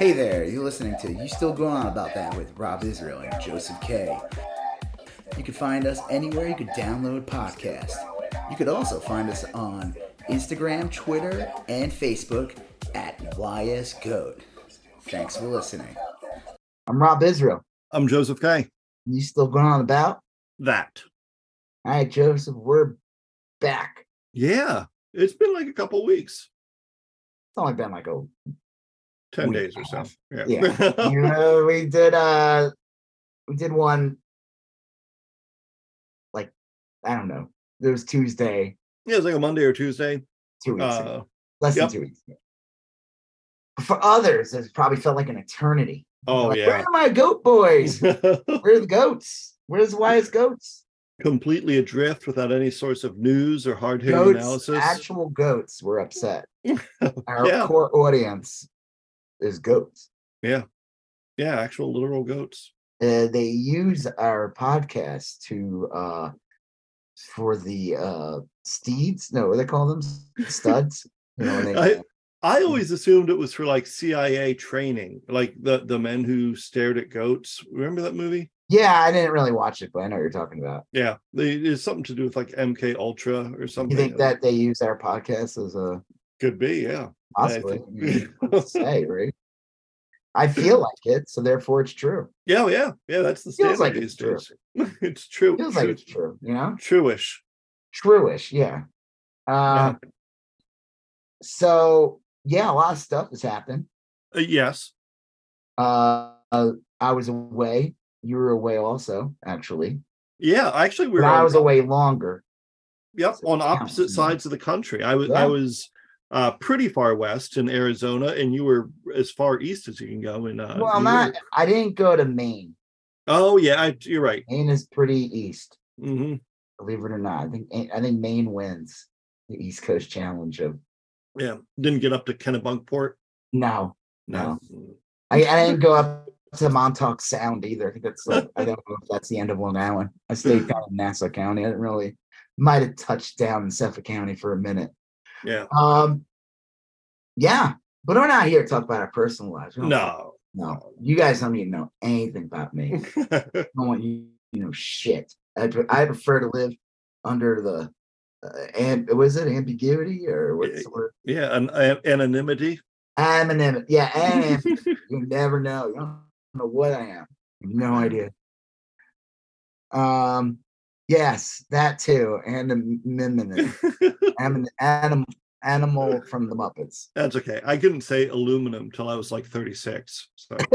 Hey there, you're listening to You Still Going On About That with Rob Israel and Joseph K. You can find us anywhere you could download podcasts. You could also find us on Instagram, Twitter, and Facebook at YSGoat. Thanks for listening. I'm Rob Israel. I'm Joseph K. You still going on about? That. All right, Joseph, we're back. Yeah. It's been like a couple weeks. It's only been like a 10 Week days or so. Yeah. yeah. you know, we did uh we did one like I don't know. It was Tuesday, yeah, it was like a Monday or Tuesday. two weeks ago. Uh, Less yep. than two weeks ago. For others, it probably felt like an eternity. oh, Like, Where are my goat boys? Where are the goats? Where's the wise goats? Completely adrift without any source of news or hard hitting analysis. actual goats were upset. Our Yeah. core audience is goats. yeah. Yeah. Actual literal goats. uh, they use our podcast to uh for the uh steeds no what do they call them studs you know they, I- I always assumed it was for like CIA training, like the, the men who stared at goats. Remember that movie? yeah i didn't really watch it but i know what you're talking about Yeah. They, it's something to do with like MK Ultra or something. you think that they use our podcast as a could be? Yeah. possibly think- I mean, what's to say right i feel like it so therefore it's true Yeah, yeah, yeah. That's the standard like these it's true. it's true. feels true like it's true you know Truish. truish yeah um so yeah a lot of stuff has happened Uh, yes. uh i was away you were away also actually Yeah. Actually, we were I was away longer. yep, so on it counts, opposite know? sides of the country. I was Yeah. I was uh, pretty far west in Arizona, and you were as far east as you can go in. Uh, well, New not. I didn't go to Maine. Oh yeah, I, you're right. Maine is pretty east, hmm believe it or not. I think I think Maine wins the East Coast Challenge of Yeah. Didn't get up to Kennebunkport. no, No. I, I didn't go up to Montauk Sound either. I think that's like, I don't know if that's the end of Long Island. I stayed down in Nassau County. I didn't really might have touched down in Suffolk County for a minute. Yeah. Um, yeah, but we're not here to talk about our personal lives. No. no, you guys don't even know anything about me. I don't want you, you know, shit. I, I prefer to live under the, uh, and was it ambiguity or what's the word? yeah. An, an- anonymity. Anonymity. Yeah, anonymity. you never know. You don't know what I am. No idea. Um, yes, that too. And anonymity. Anim- anim- animal from the Muppets. That's okay. I couldn't say aluminum till I was like 36. So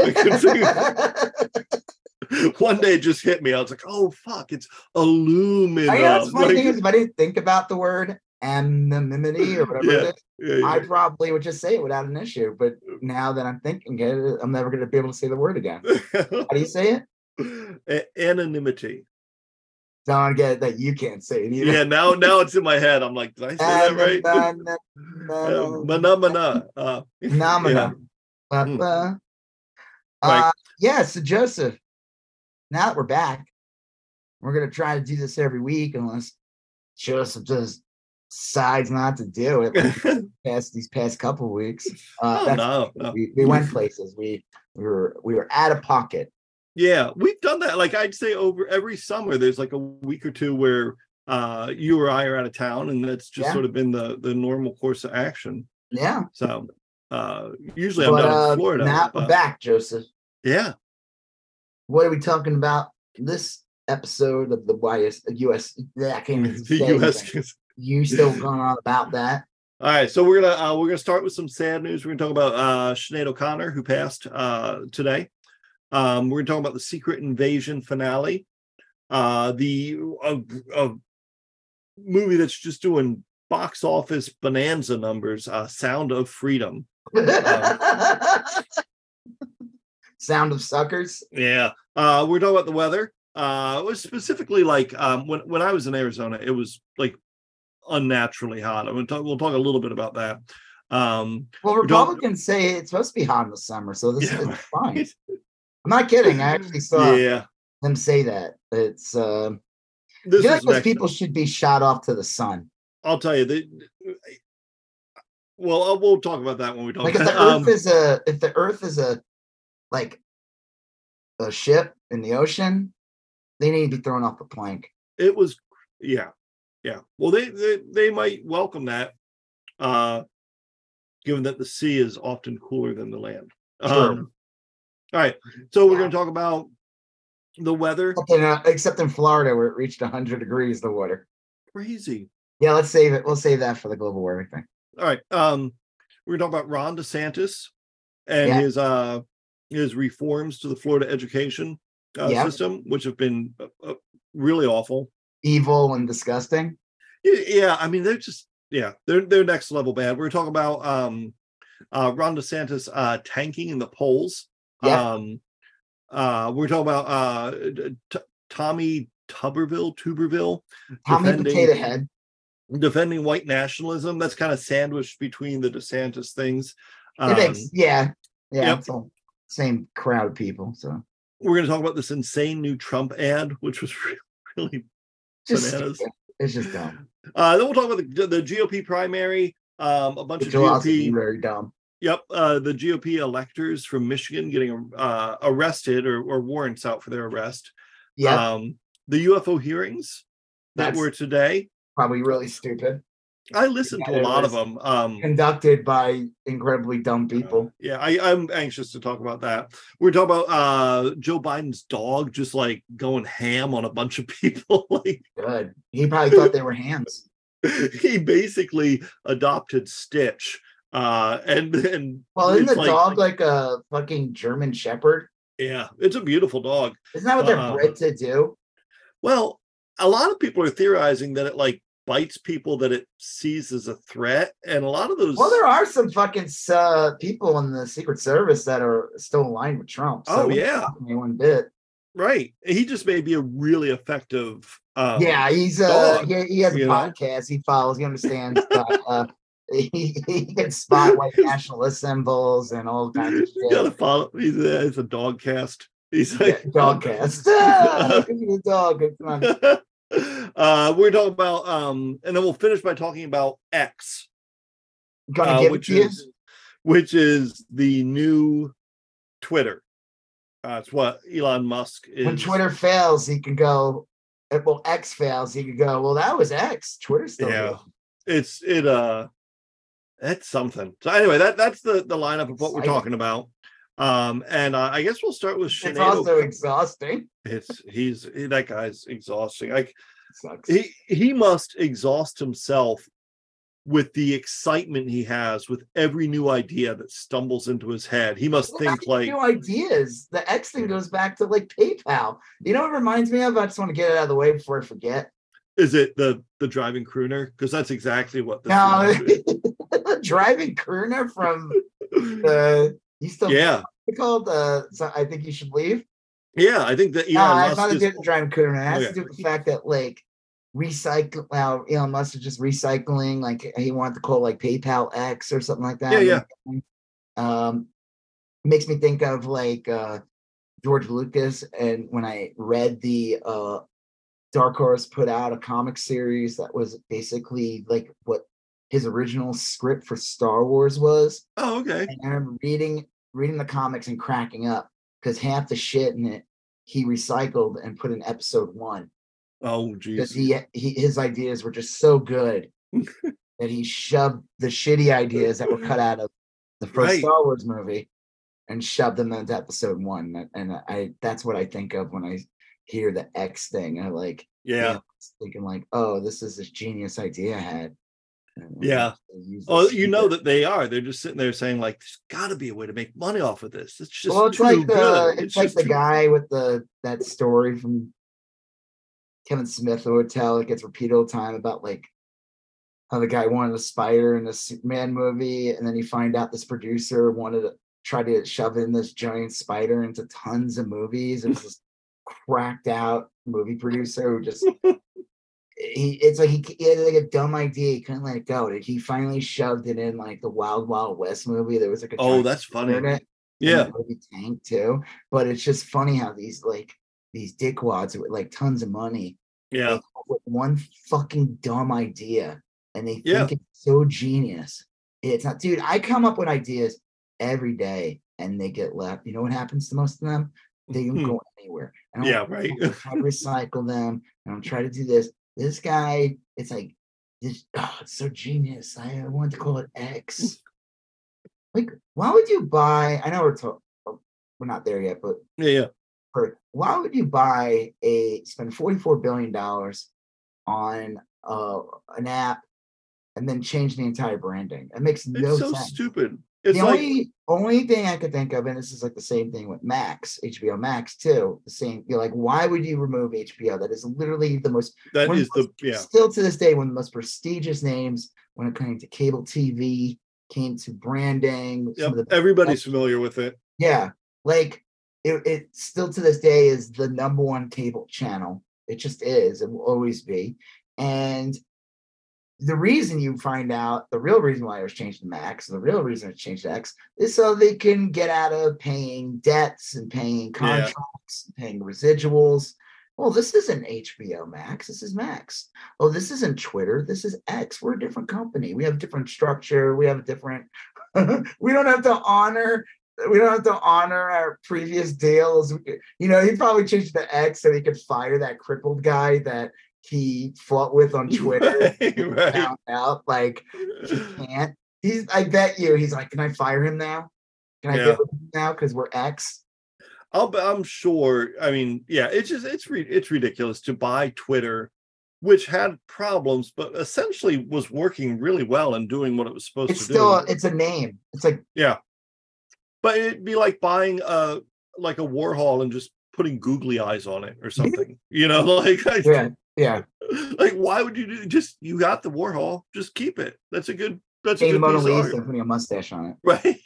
one day it just hit me. I was like, oh fuck, it's aluminum. I know what's funny Like, thing is if I didn't think about the word anonymity or whatever Yeah, it is, yeah, yeah. I probably would just say it without an issue. But now that I'm thinking it, I'm never going to be able to say the word again. How do you say it? A- anonymity. Don't get it that you can't say it either. Yeah, now now it's in my head. I'm like, did I say that right? Anon- Mana Uh, Phenomena. yeah. Uh, uh, uh, yeah, so Joseph, now that we're back, we're gonna try to do this every week unless Joseph just decides not to do it like past these past couple weeks. Uh, Oh, no, no. We, we went places. We we were we were out of pocket. Yeah, we've done that. Like I'd say over every summer, there's like a week or two where uh you or I are out of town, and that's just Yeah. sort of been the the normal course of action. Yeah. So uh usually I'm But down uh, in Florida. now but- back, Joseph. Yeah. What are we talking about this episode of the YS US? Yeah, I can't even The say US. You still going on about that? All right, so we're gonna uh, we're gonna start with some sad news. We're gonna talk about uh Sinead O'Connor, who passed uh today. Um, we're gonna talk about the Secret Invasion finale, uh, the uh, uh, movie that's just doing box office bonanza numbers. Uh, Sound of Freedom. Sound of suckers. Yeah. Uh, we're talking about the weather. Uh, it was specifically like um, when when I was in Arizona, it was like unnaturally hot. I'm gonna talk. We'll talk a little bit about that. Um, Well, Republicans say it's supposed to be hot in the summer, so this Yeah, is fine. I'm not kidding. I actually saw yeah. them say that. It's uh, I feel like those people should be shot off to the sun. I'll tell you, the, well, uh, we'll talk about that when we talk. Like if the um, Earth is a if the Earth is a like a ship in the ocean, they need to be thrown off the plank. it was yeah yeah well they they, they might welcome that uh given that the sea is often cooler than the land Sure. um all right so we're going to talk about the weather Except in, uh, except in Florida where it reached 100 degrees the water. crazy Yeah, let's save it. We'll save that for the global warming thing. all right um we're going to talk about ron desantis and Yeah. his uh his reforms to the florida education uh, Yep. system which have been uh, uh, really awful Evil and disgusting. Yeah i mean they're just yeah they're they're next level bad we're talking about um uh ron desantis uh tanking in the polls Yeah. um uh we're talking about uh T- tommy tuberville tuberville Tommy Defending- Potato Head. defending white nationalism that's kind of sandwiched between the desantis things It um, makes yeah. Yeah, yep. it's all same crowd of people. So we're going to talk about this insane new trump ad which was really just Bananas. it's just dumb. uh then we'll talk about the, the gop primary um a bunch of gop very dumb. Yep, uh, the GOP electors from Michigan getting uh, arrested or, or warrants out for their arrest. Yeah, Um, the UFO hearings that That's- were today. probably really stupid. I listened to a lot of them. Um, Conducted by incredibly dumb people. yeah, I, I'm anxious to talk about that. We're talking about uh, Joe Biden's dog just like going ham on a bunch of people. like Good. He probably thought they were hands. he basically adopted Stitch. Uh, and and Well, isn't the like- dog like a fucking German Shepherd? yeah, it's a beautiful dog. Isn't that what they're Uh, bred to do? Well, a lot of people are theorizing that it like bites people that it sees as a threat, and a lot of those. Well, there are some fucking uh, people in the Secret Service that are still aligned with Trump. Oh, yeah. one bit. right. He just may be a really effective. Um, yeah, he's uh, dog, he, he has a you know? podcast. He follows. He understands. uh, he, he can spot white nationalist symbols and all kinds of You gotta follow. He's a, he's a dog cast. He's Yeah, like dog cast. Ah, dog. Uh, we're talking about, um, and then we'll finish by talking about X, Gonna uh, give which to you. is which is the new Twitter. Uh, it's what Elon Musk is. When Twitter fails, he can go. uh, Well, X fails, he could go. Well, that was X. Twitter's still Yeah. good. it's it uh that's something so anyway that that's the the lineup of what we're talking about um and uh, i guess we'll start with It's also exhausting. it's he's that guy's exhausting like Sucks. he he must exhaust himself with the excitement he has with every new idea that stumbles into his head he must Well, think like new ideas. The X thing goes back to like PayPal. You know what it reminds me of? I just want to get it out of the way before I forget. is it the the driving crooner because that's exactly what this No. driving crooner from the you still yeah called uh so I think you should leave. yeah i think that No, Elon it has Musk nothing to is- do with the driving crooner. It has Okay. to do with the fact that like recycle now Elon Musk is just recycling, like he wanted to call like PayPal X or something like that. Yeah, yeah. Um makes me think of like uh George Lucas and when I read the uh Dark Horse put out a comic series that was basically like what his original script for Star Wars was. oh okay And I remember reading reading the comics and cracking up because half the shit in it he recycled and put in episode one oh because he, he his ideas were just so good that he shoved the shitty ideas that were cut out of the first Right. Star Wars movie and shoved them into episode one. And- I that's what I think of when I hear the X thing. I like yeah know, thinking like, oh, this is this genius idea I had. And I'm Yeah. gonna Oh, this you know that they are. They're just sitting there saying, like, there's got to be a way to make money off of this. It's just well, it's too like the good. Uh, it's, like just the too- guy with the that story from Kevin Smith the hotel. It gets repeated all the time about like how the guy wanted a spider in a Superman movie, and then you find out this producer wanted to try to shove in this giant spider into tons of movies. It was this cracked out movie producer who just he it's like he, he had like a dumb idea, he couldn't let it go. He finally shoved it in like the Wild Wild West movie. There was like a Oh, that's funny. Yeah. Tank too. But it's just funny how these like these dickwads with like tons of money Yeah. up with one fucking dumb idea and they think it's so genius It's not, dude. I come up with ideas every day and they get left. You know what happens to most of them? They don't Hmm. go anywhere. And Yeah, right. To recycle them and I'm trying to do this. This guy, it's like this. Oh, it's so genius. I, I wanted to call it X. Like, why would you buy? I know we're talking. We're not there yet, but Yeah, yeah. for why would you buy a spend forty four billion dollars on uh, an app and then change the entire branding? It makes no It's so sense. stupid. It's the like only only thing I could think of, and this is like the same thing with Max, HBO Max too. The same, you're like, why would you remove HBO? That is literally the most that one of is the yeah. still to this day one of the most prestigious names when it came to cable TV, came to branding. Yep. Some of the Everybody's familiar with it. yeah, like it, it still to this day is the number one cable channel. It just is. It will always be. And the reason you find out the real reason why it was changed to Max, the real reason it's changed to X, is so they can get out of paying debts and paying contracts, and paying residuals. Well, this isn't HBO Max. This is Max. Oh, this isn't Twitter. This is X. We're a different company. We have a different structure. We have a different. we don't have to honor we don't have to honor our previous deals. You know, he probably changed the X so he could fire that crippled guy that he fought with on Twitter. Right. Found out like he can't. He's. I bet you. He's like, can I fire him now? Can I Yeah. get rid of him now because we're X? I'll, I'm sure. I mean, yeah, it's just it's it's ridiculous to buy Twitter, which had problems, but essentially was working really well and doing what it was supposed It's to still. do. It's still it's a name. It's like yeah, But it'd be like buying a like a Warhol and just putting googly eyes on it or something. you know, like I- yeah, yeah. like why would you do just you got the Warhol, just keep it. That's a good that's a good Mona Lisa, putting a mustache on it. right.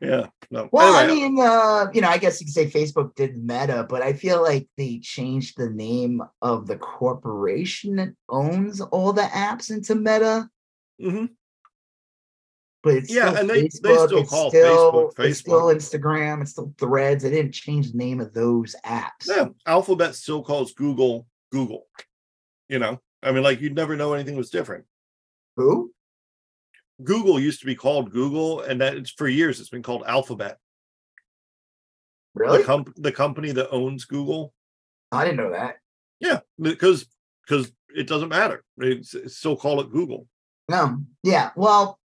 yeah. No. Well, Anyway, I mean, uh, you know, I guess you could say Facebook did Meta, but I feel like they changed the name of the corporation that owns all the apps into Meta. Mm-hmm. But it's Yeah, still and they- they still call still, Facebook It's still Instagram. It's still Threads. They didn't change the name of those apps. Yeah, Alphabet still calls Google Google. You know, I mean, like you'd never know anything was different. Who? Google used to be called Google, and that it's for years it's been called Alphabet. Really? The comp- the company that owns Google. I didn't know that. Yeah, because because it doesn't matter. It's, it's still call it Google. No. Yeah. Well,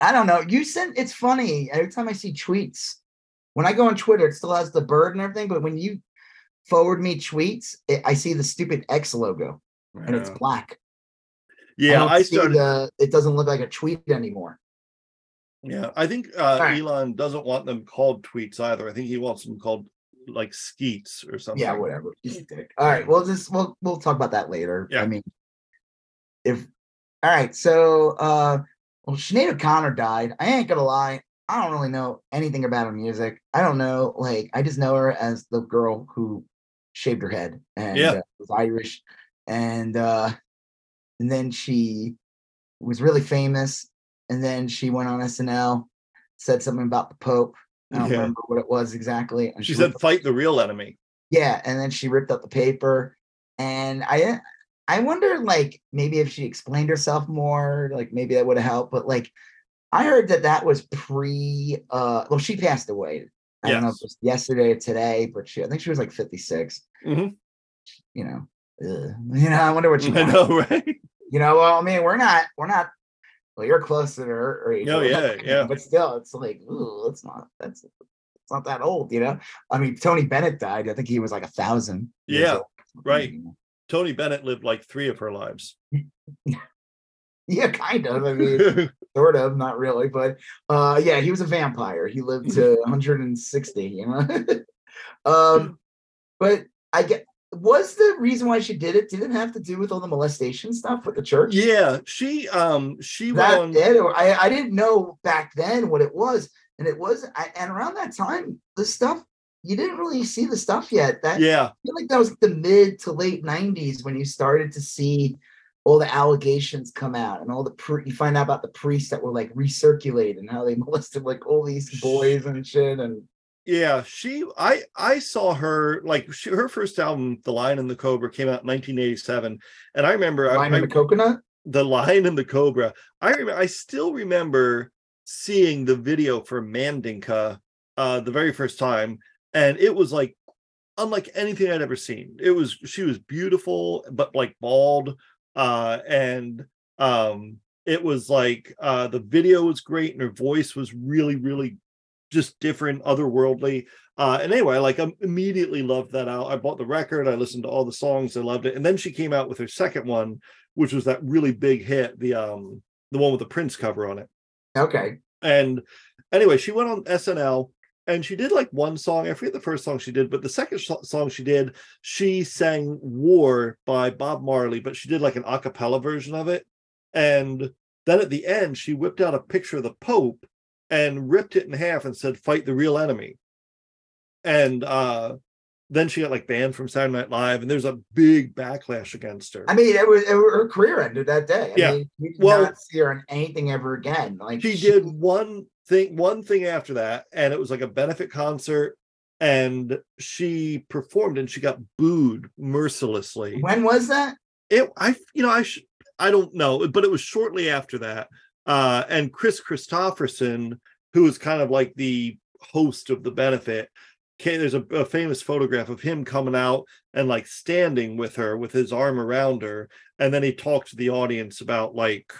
I don't know. You sent. It's funny. Every time I see tweets, when I go on Twitter, it still has the bird and everything. But when you forward me tweets, it, I see the stupid X logo and it's black. yeah, I see started. The, it doesn't look like a tweet anymore. Yeah, I think uh, right. Elon doesn't want them called tweets either. I think he wants them called like skeets or something. Yeah, whatever. He's a dick. All right. We'll just we'll we'll talk about that later. Yeah. I mean, if all right. So, uh, well, Sinead O'Connor died. I ain't gonna lie. I don't really know anything about her music. I don't know. Like, I just know her as the girl who shaved her head and Yeah. uh, was Irish, and uh, and then she was really famous, and then she went on SNL, said something about the Pope. I don't Yeah. remember what it was exactly. and She ripped said, "Fight the real enemy." yeah, and then she ripped up the paper, and I I wonder like maybe if she explained herself more, like maybe that would have helped. But like I heard that that was pre. uh Well, she passed away. I don't know if it was yesterday or today, but she I think she was like fifty six. Mhm. You know, ugh. you know. I wonder what she. I know, right? You know, well, I mean, we're not we're not. Well, you're close to her or age, Oh, yeah, yeah. But still, it's like, ooh, that's not that's it's not that old, you know. I mean, Tony Bennett died. I think he was like a thousand. Yeah, right. Tony Bennett lived like three of her lives. Yeah, kind of. I mean, sort of, not really, but uh, yeah, he was a vampire. He lived to 160. You know, um, but I get was the reason why she did it didn't have to do with all the molestation stuff with the church? yeah, she um she went that on. it, or I I didn't know back then what it was, and it was I, and around that time the stuff you didn't really see the stuff yet. That Yeah, I feel like that was the mid to late 90s when you started to see all the allegations come out and all the pri- you find out about the priests that were like recirculated and how they molested like all these boys and shit and yeah. She I I saw her like she, her first album, The Lion and the Cobra, came out in 1987, and I remember I, Lion I and the coconut the lion and the cobra. I remember I still remember seeing the video for Mandinka uh the very first time, and it was like unlike anything I'd ever seen. It was she was beautiful, but like bald. Uh and um it was like uh the video was great and her voice was really, really just different, otherworldly. Uh, and anyway, like I immediately loved that out. I bought the record, I listened to all the songs, I loved it. And then she came out with her second one, which was that really big hit, the um the one with the Prince cover on it. Okay. And anyway, she went on SNL and she did like one song. I forget the first song she did, but the second sh- song she did, she sang "War" by Bob Marley, but she did like an a cappella version of it. And then at the end, she whipped out a picture of the Pope and ripped it in half and said, "Fight the real enemy." And uh then she got like banned from Saturday Night Live, and there's a big backlash against her. I mean, it was, it was her career ended that day. I Yeah. mean, you did Well- not see her in anything ever again. Like she did one thing one thing after that and it was like a benefit concert and she performed and she got booed mercilessly When was that? it i you know i should i don't know but it was shortly after that uh and Kris Kristofferson who was kind of like the host of the benefit came, there's a, a famous photograph of him coming out and like standing with her with his arm around her and then he talked to the audience about like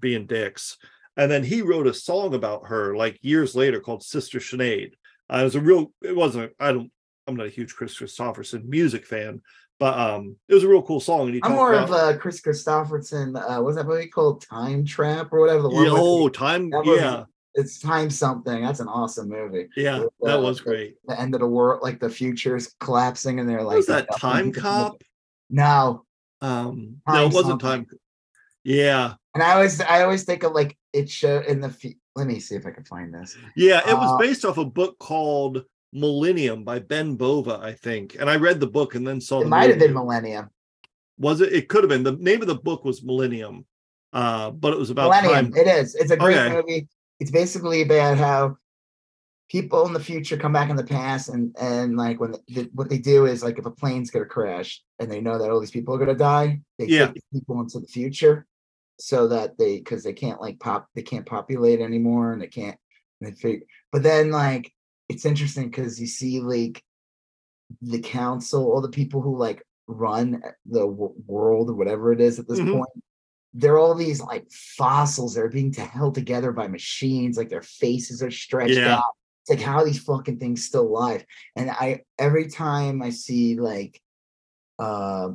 being dicks and then he wrote a song about her like years later called sister Sinead. Uh, it was a real it wasn't i don't i'm not a huge Kris Kristofferson music fan but um it was a real cool song and he I'm more about, of a Kris Kristofferson. Uh, what's that movie called? Time Trap or whatever. The one yeah, oh time was- yeah it's time something. That's an awesome movie. yeah with, that uh, was great The end of the world, like the future's collapsing, and they're like, was that time cop No, um no it wasn't something. time yeah and I always, I always think of like it show in the. Let me see if I can find this. yeah it was Uh, based off a book called millennium by ben bova i think and i read the book and then saw It the might have been. Millennium. was it it could have been the name of the book was millennium uh but it was about Millennium. time It is. It's a great Okay. movie. It's basically about how people in the future come back in the past and and like when the, what they do is like if a plane's gonna crash and they know that all these people are gonna die, they Yeah. take people into the future so that they because they can't like pop they can't populate anymore and they can't and they figure but then like it's interesting because you see like the council all the people who like run the w- world or whatever it is at this Mhm. point they're all these like fossils that are being held together by machines like their faces are stretched Yeah. out it's like how are these fucking things still alive and i every time i see like uh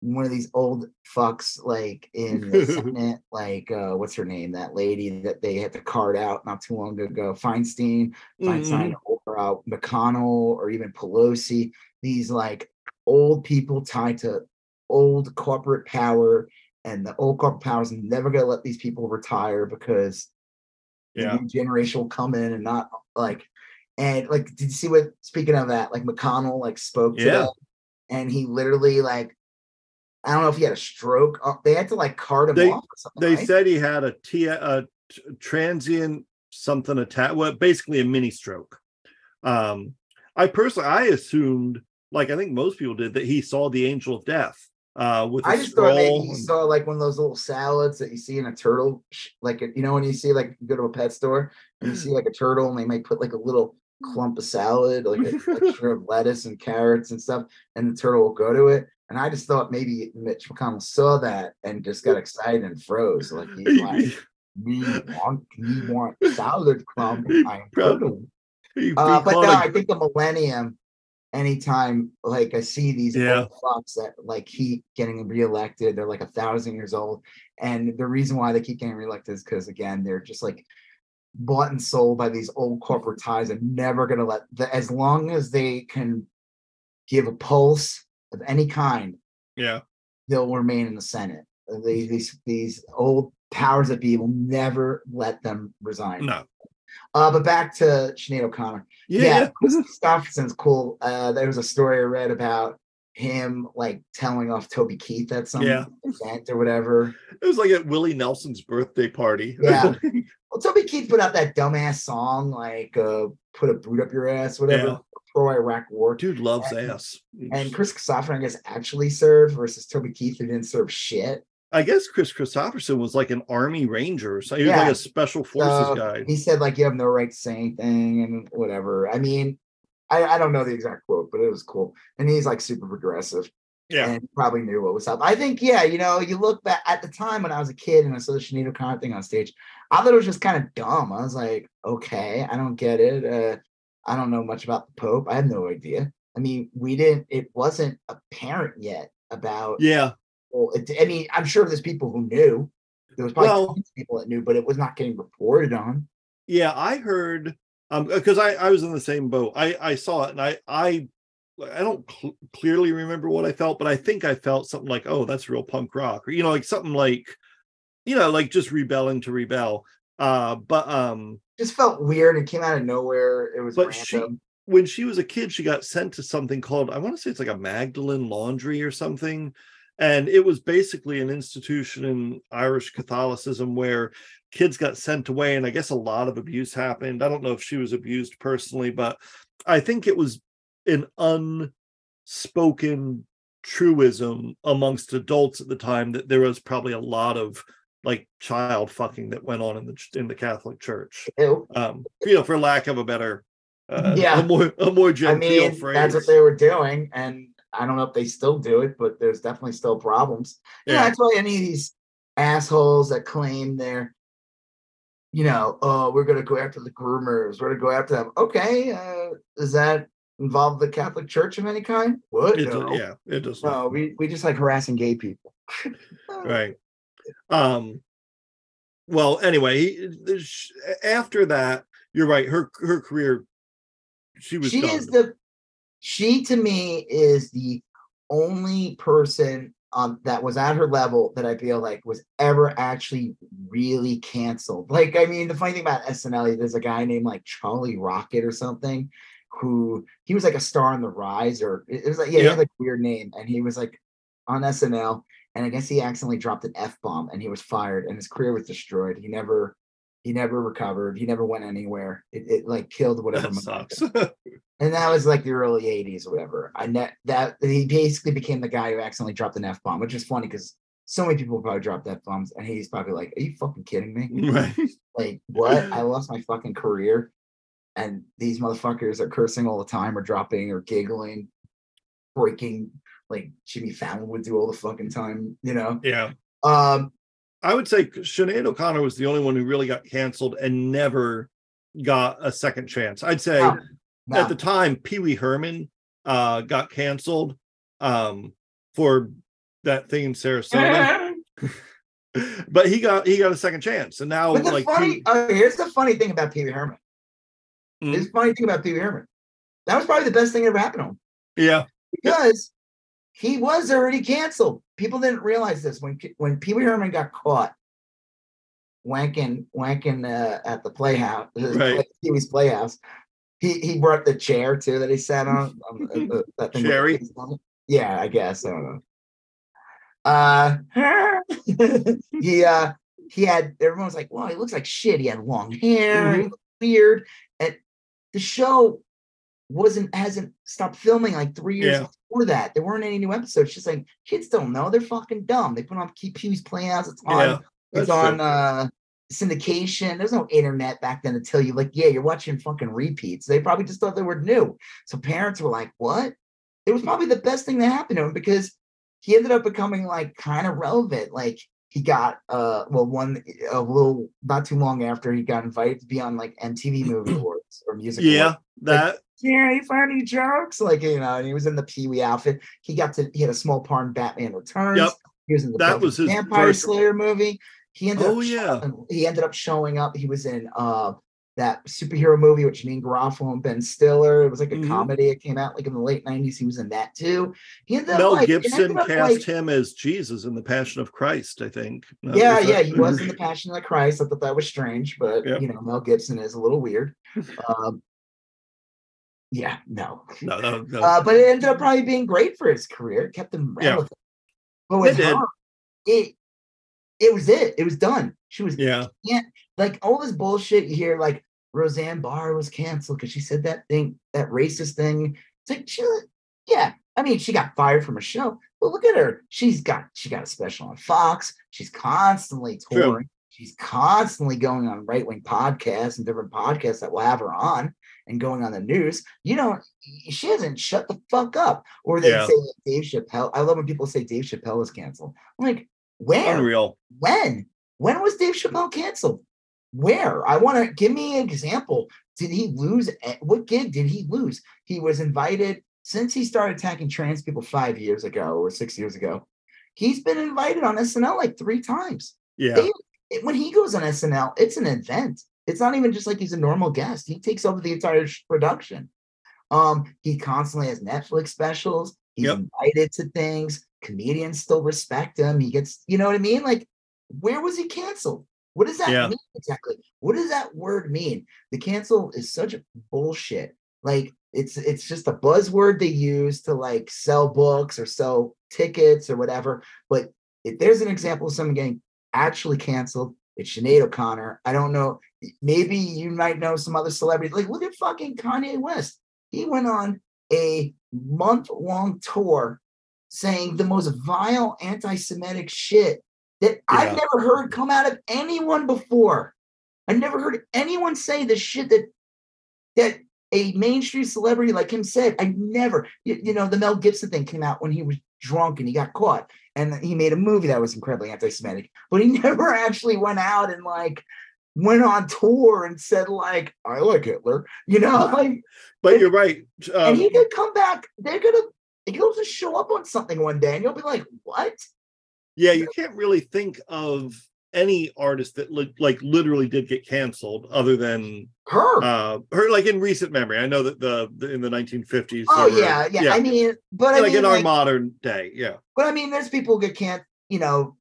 one of these old fucks like in the senate like uh what's her name that lady that they had to cart out not too long ago feinstein Feinstein Mhm. or uh, McConnell or even Pelosi, these like old people tied to old corporate power, and the old corporate power is never going to let these people retire because yeah the new generation will come in and not like. And like, did you see what? Speaking of that, like McConnell like spoke to Yeah. them, and he literally like, I don't know if he had a stroke. uh, They had to like cart him They- off. Or something, they right? said he had a, T- a t- transient something attack well basically a mini stroke um i personally i assumed like i think most people did that he saw the angel of death uh with I just thought maybe you and- saw like one of those little salads that you see in a turtle, like you know when you see like you go to a pet store and you see like a turtle and they might put like a little clump of salad, like a mixture of lettuce and carrots and stuff, and the turtle will go to it. And I just thought maybe Mitch McConnell saw that and just got excited and froze. Like he's like, "We want, we want salad clump." I'm Prob- turtle." he- he Uh, but no, I think the millennium. Anytime like I see these Yeah. old fucks that like keep getting reelected, they're like a thousand years old, and the reason why they keep getting reelected is because again they're just like bought and sold by these old corporate ties and never gonna let the as long as they can give a pulse of any kind, yeah they'll remain in the Senate. Uh, They, these these old powers that be will never let them resign. no Uh, but back to Sinead O'Connor yeah, yeah, yeah. Kristofferson's cool. Uh, there was a story I read about him like telling off Toby Keith at some Yeah. event or whatever. it was like at willie nelson's birthday party Yeah. Well, Toby Keith put out that dumbass song like uh, "Put a Boot Up Your Ass," whatever. Yeah. Pro Iraq War. dude loves And- ass And Kris Kristofferson, I guess, actually served versus Toby Keith, who didn't serve shit. I guess Kris Kristofferson was like an army ranger, so he was like a special forces So, guy. He said like you have no right to say anything and whatever. I mean, I, I don't know the exact quote, but it was cool. And he's like super progressive. Yeah, and probably knew what was up. I think, yeah, you know, you look back at the time when I was a kid and I saw the Sinead O'Connor thing on stage, I thought it was just kind of dumb. I was like, okay, I don't get it. Uh, I don't know much about the Pope. I have no idea. I mean, we didn't, it wasn't apparent yet about, yeah, well, it, I mean, I'm sure there's people who knew. There was probably Well- people that knew, but it was not getting reported on. yeah. I heard um because I I was in the same boat. I I saw it and I I I don't cl- clearly remember what I felt, but I think I felt something like, oh, that's real punk rock, or you know, like something like, you know, like just rebelling to rebel. Uh, but um, Just felt weird and came out of nowhere. It was But she- when she was a kid, she got sent to something called I want to say it's like a Magdalene Laundry or something, and it was basically an institution in Irish Catholicism where kids got sent away, and I guess a lot of abuse happened. I don't know if she was abused personally, but I think it was an unspoken truism amongst adults at the time that there was probably a lot of like child fucking that went on in the in the Catholic Church Ew. um, you know, for lack of a better, uh, Yeah. a more a more I genteel mean, phrase. that's what they were doing, and I don't know if they still do it, but there's definitely still problems. Yeah, Yeah. that's why any of these assholes that claim they're, you know, oh, we're gonna go after the groomers, we're gonna go after them. Okay, uh, does that involve the Catholic Church of any kind? What? It does- yeah, it does. no, we we just like harassing gay people. Right. Um. Well, anyway, after that, you're right. Her her career, she was she done. is the she to me is the only person um that was at her level that I feel like was ever actually really canceled. Like, I mean, the funny thing about SNL, there's a guy named like Charlie Rocket or something who he was like a star on the rise, or it was like, yeah, he had like a weird name, and he was like on SNL, and I guess he accidentally dropped an F bomb and he was fired, and his career was destroyed. He never he never recovered, he never went anywhere. It, it like killed whatever that sucks. and that was like the early 80s or whatever. I net that he basically became the guy who accidentally dropped an F bomb, which is funny because so many people probably dropped F bombs, and he's probably like, Are you fucking kidding me? right. Like, what? I lost my fucking career, and these motherfuckers are cursing all the time, or dropping, or giggling, breaking like Jimmy Fallon would do all the fucking time, you know? Yeah. Um, I would say Sinead O'Connor was the only one who really got canceled and never got a second chance. I'd say no, no. at the time Pee Wee Herman uh, got canceled um, for that thing in Sarasota, but he got he got a second chance, and now like funny, Pee- uh, here's the funny thing about Pee Wee Herman. Mhm. Here's the funny thing about Pee Wee Herman. That was probably the best thing that ever happened to him. yeah, because he was already canceled. People didn't realize this when when Pee Wee Herman got caught wanking wanking uh, at the playhouse, Right. Pee Wee's Playhouse. He he brought the chair too that he sat on. um, uh, that thing with Cherry? face on it. Yeah, I guess I don't know. Uh, he uh he had everyone was like, "Well, he looks like shit." He had long hair, he Mhm. looked weird, and the show wasn't hasn't stopped filming like three years Yeah. before that. There weren't any new episodes. Just like kids don't know, they're fucking dumb. They put on keep Pee-wee's Playhouse. It's on. Yeah, it's on true. uh syndication. There's no internet back then to tell you, like, yeah, you're watching fucking repeats. They probably just thought they were new. So parents were like, what? It was probably the best thing that happened to him because he ended up becoming like kind of relevant. Like he got uh well one a little not too long after he got invited to be on like MTV Movie Awards or Music yeah. Awards. That Yeah, he funny jokes. Like, you know, and he was in the Pee Wee outfit. He got to he had a small part in Batman Returns. Yep. He was in the That was his Vampire Slayer movie. He ended Oh, up yeah. showing- he ended up showing up. He was in uh that superhero movie with Janeane Garofalo and Ben Stiller. It was like a Mhm. comedy. It came out like in the late 90s. He was in that too. He ended up Mel like, Gibson ended cast like- him as Jesus in the Passion of Christ. I think. Yeah, yeah, he was in the Passion of Christ. I thought that was strange, but Yep. you know, Mel Gibson is a little weird. Um, yeah, no. No, no, no. Uh, but it ended up probably being great for his career. It kept him Yeah. relevant. But with It her, it it was it. It was done. She was yeah, like all this bullshit you hear like Roseanne Barr was canceled because she said that thing, that racist thing. It's like she yeah. I mean, she got fired from a show. But look at her. She's got she got a special on Fox. She's constantly True. touring. She's constantly going on right wing podcasts and different podcasts that will have her on and going on the news. You know, she hasn't shut the fuck up. Or they Yeah. say Dave Chappelle. I love when people say Dave Chappelle was canceled. I'm like, where? Unreal. When? When was Dave Chappelle canceled? Where? I want to give me an example. Did he lose? What gig did he lose? He was invited since he started attacking trans people five years ago or six years ago. He's been invited on SNL like three times. Yeah. They- when he goes on SNL, it's an event. It's not even just like he's a normal guest. He takes over the entire production. Um, he constantly has Netflix specials. He's Yep. invited to things. Comedians still respect him. He gets, you know what I mean? Like, where was he canceled? What does that Yeah. mean exactly? What does that word mean? The cancel is such a bullshit. Like it's it's just a buzzword they use to like sell books or sell tickets or whatever. But if there's an example of someone getting actually canceled, it's Sinead O'Connor. I don't know. Maybe you might know some other celebrities. Like look at fucking Kanye West. He went on a month-long tour saying the most vile anti-Semitic shit that I've never heard come out of anyone before. I've never heard anyone say the shit that that a mainstream celebrity like him said. I never, you, you know, the Mel Gibson thing came out when he was drunk and he got caught, and he made a movie that was incredibly anti-Semitic. But he never actually went out and like went on tour and said like, "I like Hitler," you know, like, But you're right. and Um, he could come back. They're gonna. He'll just show up on something one day, and you'll be like, "What?" yeah, you can't really think of any artist that li- like literally did get canceled other than Her? uh her like in recent memory. I know that the, the in the 1950s. oh there were- yeah, yeah, I mean, but I like mean, in our like, modern day. Yeah. But I mean, there's people that can't, you know,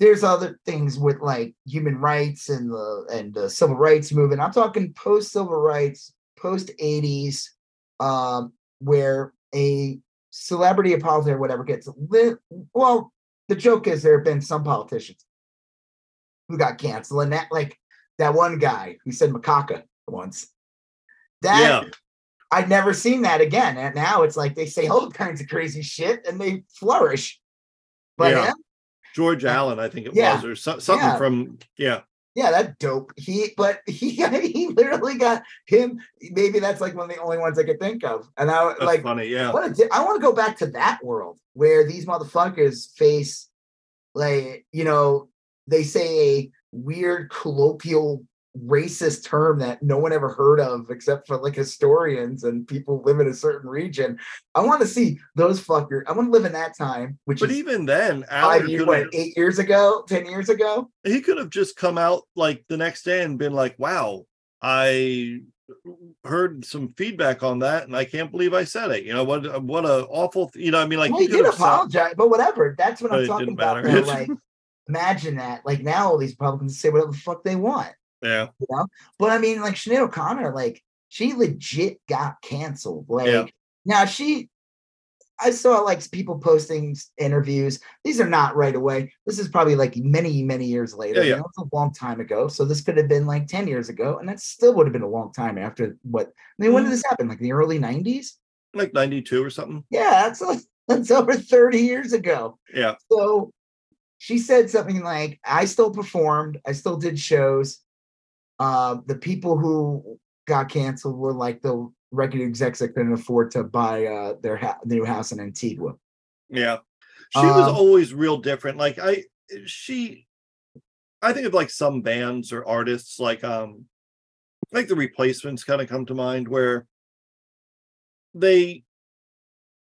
there's other things with like human rights and the and the civil rights movement. I'm talking post civil rights, post 80s, um, where a celebrity, a politician, or whatever gets li- well, the joke is there have been some politicians who got canceled, and that like that one guy who said macaca once. That Yeah. I'd never seen that again. And now it's like they say all kinds of crazy shit and they flourish. But Yeah. him, George Allen, I think it Yeah. was, or so, something Yeah. from yeah. yeah, that dope. He, but he, he literally got him. Maybe that's like one of the only ones I could think of. And I That's like, funny. Yeah. what a I want to go back to that world where these motherfuckers face, like, you know, they say a weird colloquial racist term that no one ever heard of except for like historians and people live in a certain region. I want to see those fuckers. I want to live in that time, which But is even then, five years, what, eight years ago, ten years ago. he could have just come out like the next day and been like, "Wow, I heard some feedback on that, and I can't believe I said it." You know what? What a awful. Th- you know, I mean, like well, he did have said- apologize, but whatever. That's what I'm talking about. though, like, imagine that. Like now, all these Republicans say whatever the fuck they want. Yeah. you know. But I mean, like Sinead O'Connor, like she legit got canceled. Like Yeah. now she, I saw like people posting interviews. These are not right away. This is probably like many, many years later. Yeah, yeah. it's a long time ago. So this could have been like ten years ago, and that still would have been a long time after what. I mean, when Mhm. did this happen? Like the early '90s? like 92 or something. Yeah, that's like, that's over thirty years ago. Yeah. So she said something like, I still performed, I still did shows. Uh, the people who got canceled were like the record execs that couldn't afford to buy uh, their ha- new house in Antigua. Yeah. She was Um, always real different. Like I she I think of like some bands or artists like um like the replacements kind of come to mind where they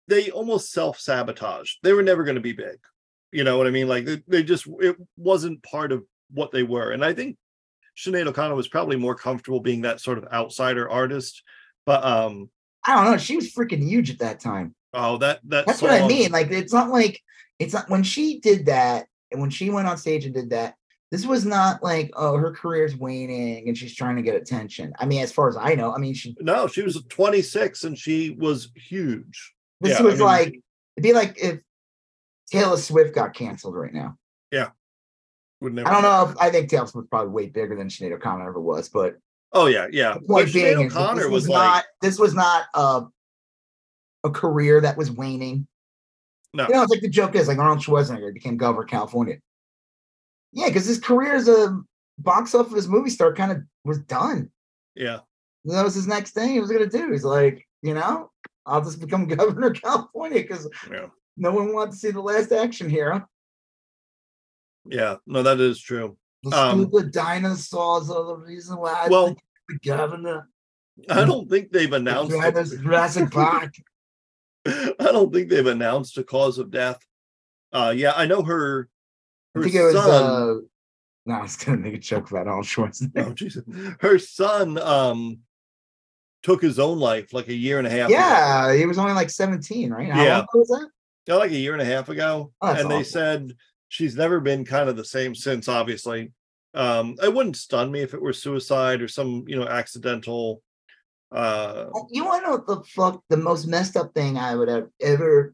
they almost self-sabotaged. They were never going to be big. You know what I mean? Like they, they just it wasn't part of what they were. And I think Sinead O'Connor was probably more comfortable being that sort of outsider artist. But um I don't know. She was freaking huge at that time. oh that that That's what I mean. Like, it's not like it's not when she did that, and when she went on stage and did that. This was not like, oh, her career's waning and she's trying to get attention. I mean, as far as I know, I mean, she No, she was 26 and she was huge. This Yeah, I was mean- like it'd be like if Taylor Swift got canceled right now. Yeah. Would never I don't know if I think Taylor Swift probably way bigger than Sinead O'Connor ever was, but Oh yeah, yeah. the point But being Sinead O'Connor this was was like not this was not a a career that was waning. No. You know, it's like the joke is like Arnold Schwarzenegger became governor of California. Yeah, because his career as a box office movie star kind of was done. Yeah. That was his next thing he was gonna do. He's like, you know, I'll just become governor of California because Yeah. No one wants to see the last action hero. Yeah. No, that is true. The Um, stupid dinosaurs are the reason why I Well, think the governor. I don't think they've announced. Announced Jurassic Park. I don't think they've announced a cause of death. Uh, yeah, I know her. I Her think it was son. uh no, I was gonna make a joke about Arnold Schwarzenegger. oh, Jesus. Her son um took his own life like a year and a half. ago. Yeah, he was only like 17, right? How Yeah. was that? Yeah, like a year and a half ago, Oh, and they said she's never been kind of the same since. Obviously, um, it wouldn't stun me if it were suicide or some you know accidental. Uh, You want to know what the fuck the most messed up thing I would have ever,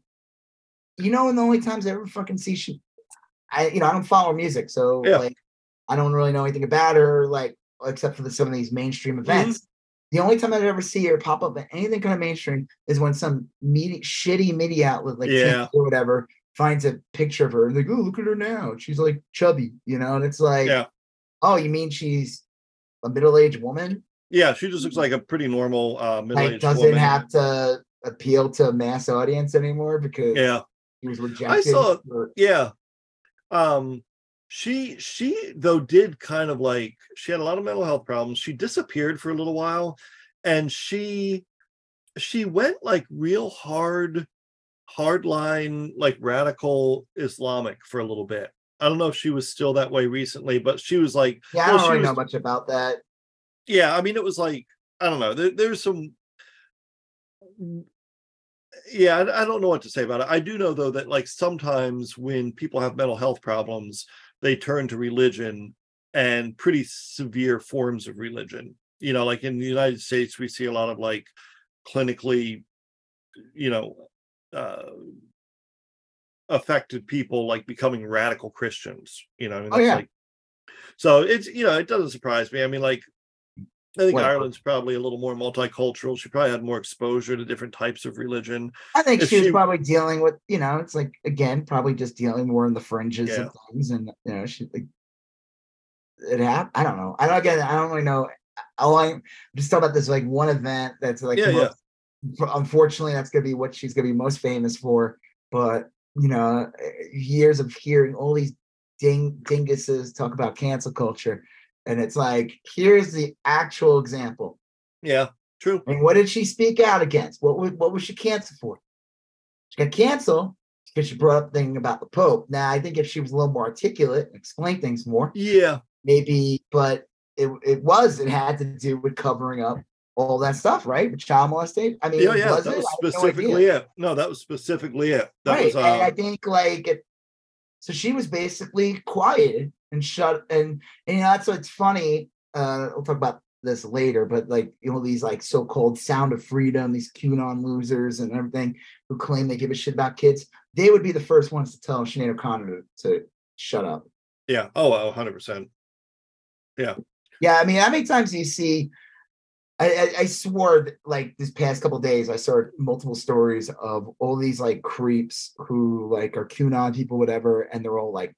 you know, and the only times I ever fucking see she, I you know I don't follow music, so Yeah. like I don't really know anything about her, like except for the, some of these mainstream Mm-hmm. The only time I'd ever see her pop up in anything kind of mainstream is when some media, shitty media outlet like Yeah. Or whatever finds a picture of her and they go, oh, look at her now. She's like chubby, you know, and it's like, Yeah. oh, you mean she's a middle-aged woman? yeah, she just looks like a pretty normal uh, middle-aged woman, doesn't woman. have to appeal to a mass audience anymore because Yeah, he was rejected. I saw- for- yeah. Um, she she though did kind of like she had a lot of mental health problems. She disappeared for a little while, and she she went like real hard, hardline, like radical Islamic for a little bit. I don't know if she was still that way recently, but she was like, yeah, I don't really know much about that. yeah, I mean, it was like I don't know. There, there's some. Yeah, I, I don't know what to say about it. I do know though that like sometimes when people have mental health problems, they turn to religion and pretty severe forms of religion. You know, like in the United States, we see a lot of like clinically, you know, uh, affected people like becoming radical Christians. You know, I mean, Oh, yeah. like so it's you know it doesn't surprise me. I mean, like I think Whatever. Ireland's probably a little more multicultural. She probably had more exposure to different types of religion. I think If she was probably dealing with, you know, it's like again, probably just dealing more in the fringes Yeah. of things, and you know, she like it happened. I don't know. I don't again. I don't really know. All I I'm just talking about this like one event that's like Yeah, the yeah. unfortunately that's gonna be what she's gonna be most famous for. But you know, eh, years of hearing all these ding dinguses talk about cancel culture, and it's like here's the actual example. Yeah, true. and what did she speak out against? What was what was she canceled for? She got canceled because she brought up thing about the Pope. Now, I think if she was a little more articulate and explained things more, Yeah, maybe, but it it was it had to do with covering up all that stuff, right? With child molestation. I mean, yeah, yeah. was that it? was have no specifically it. No, that was specifically it. That right. was and I uh, think like it, so she was basically quiet and shut and and you know that's what's funny. Uh we'll talk about this later, but like you know, these like so-called sound of freedom, these QAnon losers and everything who claim they give a shit about kids, they would be the first ones to tell Sinead O'Connor to, to shut up. yeah. Oh, 100 percent. Yeah. Yeah, I mean, how many times do you see? I, I, I swore like this past couple days, I saw multiple stories of all these like creeps who like are QAnon people, whatever, and they're all like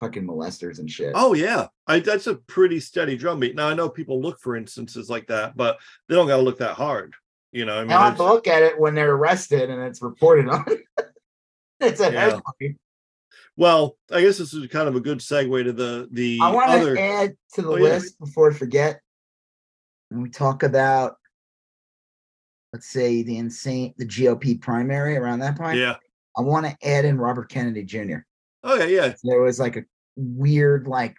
fucking molesters and shit. Oh yeah, I, that's a pretty steady drumbeat. Now I know people look for instances like that, but they don't got to look that hard. You know, I mean, I have to look at it when they're arrested and it's reported on. it's a Yeah. headline. well, I guess this is kind of a good segue to the the I want other. to add to the Oh, list before I forget. When we talk about, let's say the insane, the GOP primary around that point, yeah. I want to add in Robert Kennedy Jr. Oh yeah, yeah. There was like a weird, like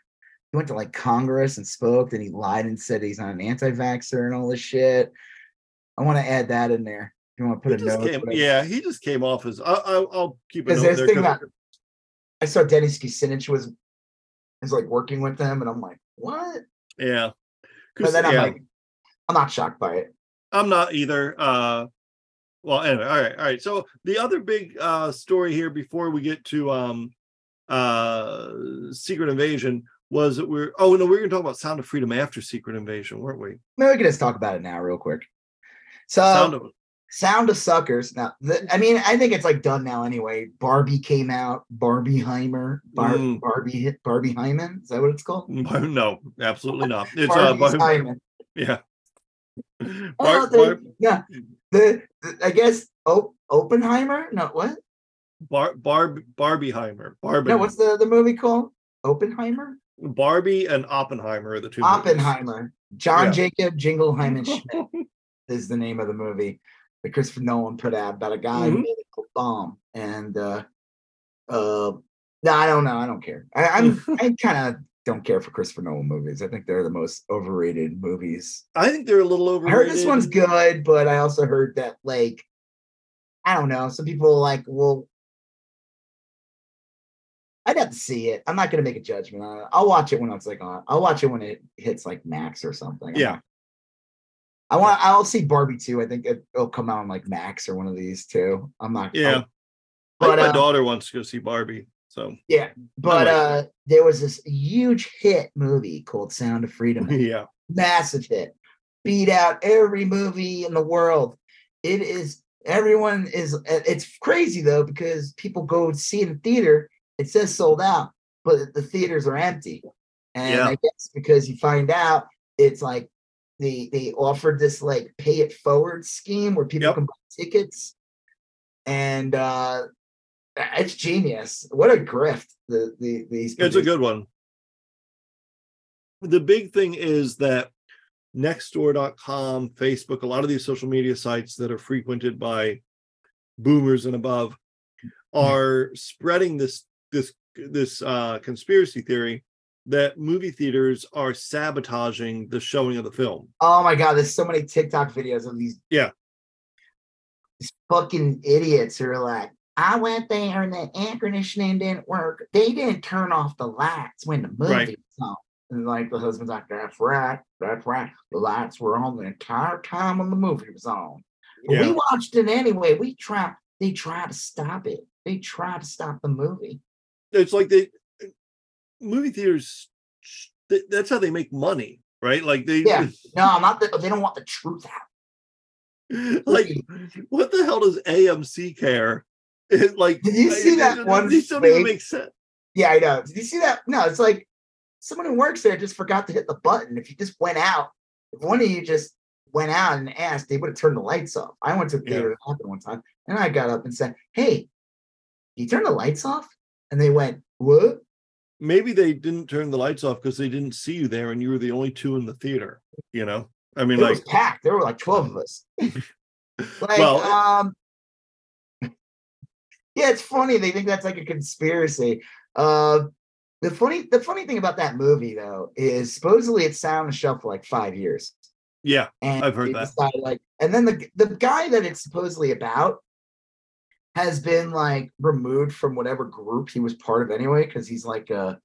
he went to like Congress and spoke, and he lied and said he's not an anti-vaxxer and all this shit. I want to add that in there. If you want to He put a note, came, yeah, he just came off as. I, I, I'll keep there's there. about I saw Dennis Kucinich was is like working with them, and I'm like, what? yeah, But then I'm like, I'm not shocked by it. I'm not either. Uh, well, anyway, all right, all right. So the other big uh, story here before we get to um, uh, Secret Invasion was that we're. Oh no, we we're going to talk about Sound of Freedom after Secret Invasion, weren't we? Maybe we can just talk about it now, real quick. So Sound of Sound of Suckers. Now, the, I mean, I think it's like done now anyway. Barbie came out. Barbieheimer. Bar, Mm. Barbie. Barbie Hyman. Is that what it's called? No, absolutely not. It's uh, Barbie's Bar- Hyman. yeah. Oh, the- Bar- yeah. The, the- I guess oh, Oppenheimer. No, what? Bar- Barb Barbieheimer. Barbie. No, what's the the movie called? Oppenheimer. Barbie and Oppenheimer are the two. movies. Oppenheimer. John Yeah. Jacob Jingleheimer Schmidt is the name of the movie that Christopher Nolan put out about a guy who Mhm. made a bomb. And uh uh no, I don't know. I don't care. I, I'm I kind of don't care for Christopher Nolan movies. I think they're the most overrated movies. I think they're a little overrated. I heard this one's good, but I also heard that like I don't know. Some people are like, well, I'd have to see it. I'm not gonna make a judgment on it. I'll watch it when it's like on. I'll watch it when it hits like Max or something. Yeah. I want. I'll see Barbie too. I think it, will come out on like Max or one of these two. I'm not. Yeah. I'll- but my uh, daughter wants to go see Barbie. So yeah, but wait. uh, there was this huge hit movie called Sound of Freedom. yeah. massive hit beat out every movie in the world it is everyone is it's crazy though because people go see it in theater it says sold out but the theaters are empty and Yeah. i guess because you find out it's like they they offered this like pay it forward scheme where people Yep. can buy tickets and uh it's genius what a grift the, the these It's a good one. The big thing is that nextdoor.com, Facebook, a lot of these social media sites that are frequented by boomers and above are spreading this this this uh conspiracy theory that movie theaters are sabotaging the showing of the film. Oh my god, there's so many TikTok videos of these. Yeah. These fucking idiots who are like, I went there and the air conditioning didn't work. They didn't turn off the lights when the movie Right. was on. And like the husband's like, That's right, that's right. The lights were on the entire time when the movie was on. Yeah. we watched it anyway. We tried, they tried to stop it. They tried to stop the movie. It's like the movie theaters that's how they make money, right? Like they Yeah. No, not that they don't want the truth out. like what the hell does AMC care? It, like Did you see it- that it- one These don't even make sense. Yeah, I know. Did you see that? No, it's like someone who works there just forgot to hit the button. If you just went out, if one of you just went out and asked, they would have turned the lights off. I went to the theater, happened one time, and I got up and said, Hey, you turn the lights off? And they went, What? Maybe they didn't turn the lights off because they didn't see you there and you were the only two in the theater. You know, I mean, It like, was packed. There were like 12 of us. like, Well, um, yeah, it's funny. They think that's like a conspiracy. Uh, the funny, the funny thing about that movie though is supposedly it sat on the shelf for like five years. yeah, and I've heard that. decided, like and then the the guy that it's supposedly about has been like removed from whatever group he was part of anyway because he's like a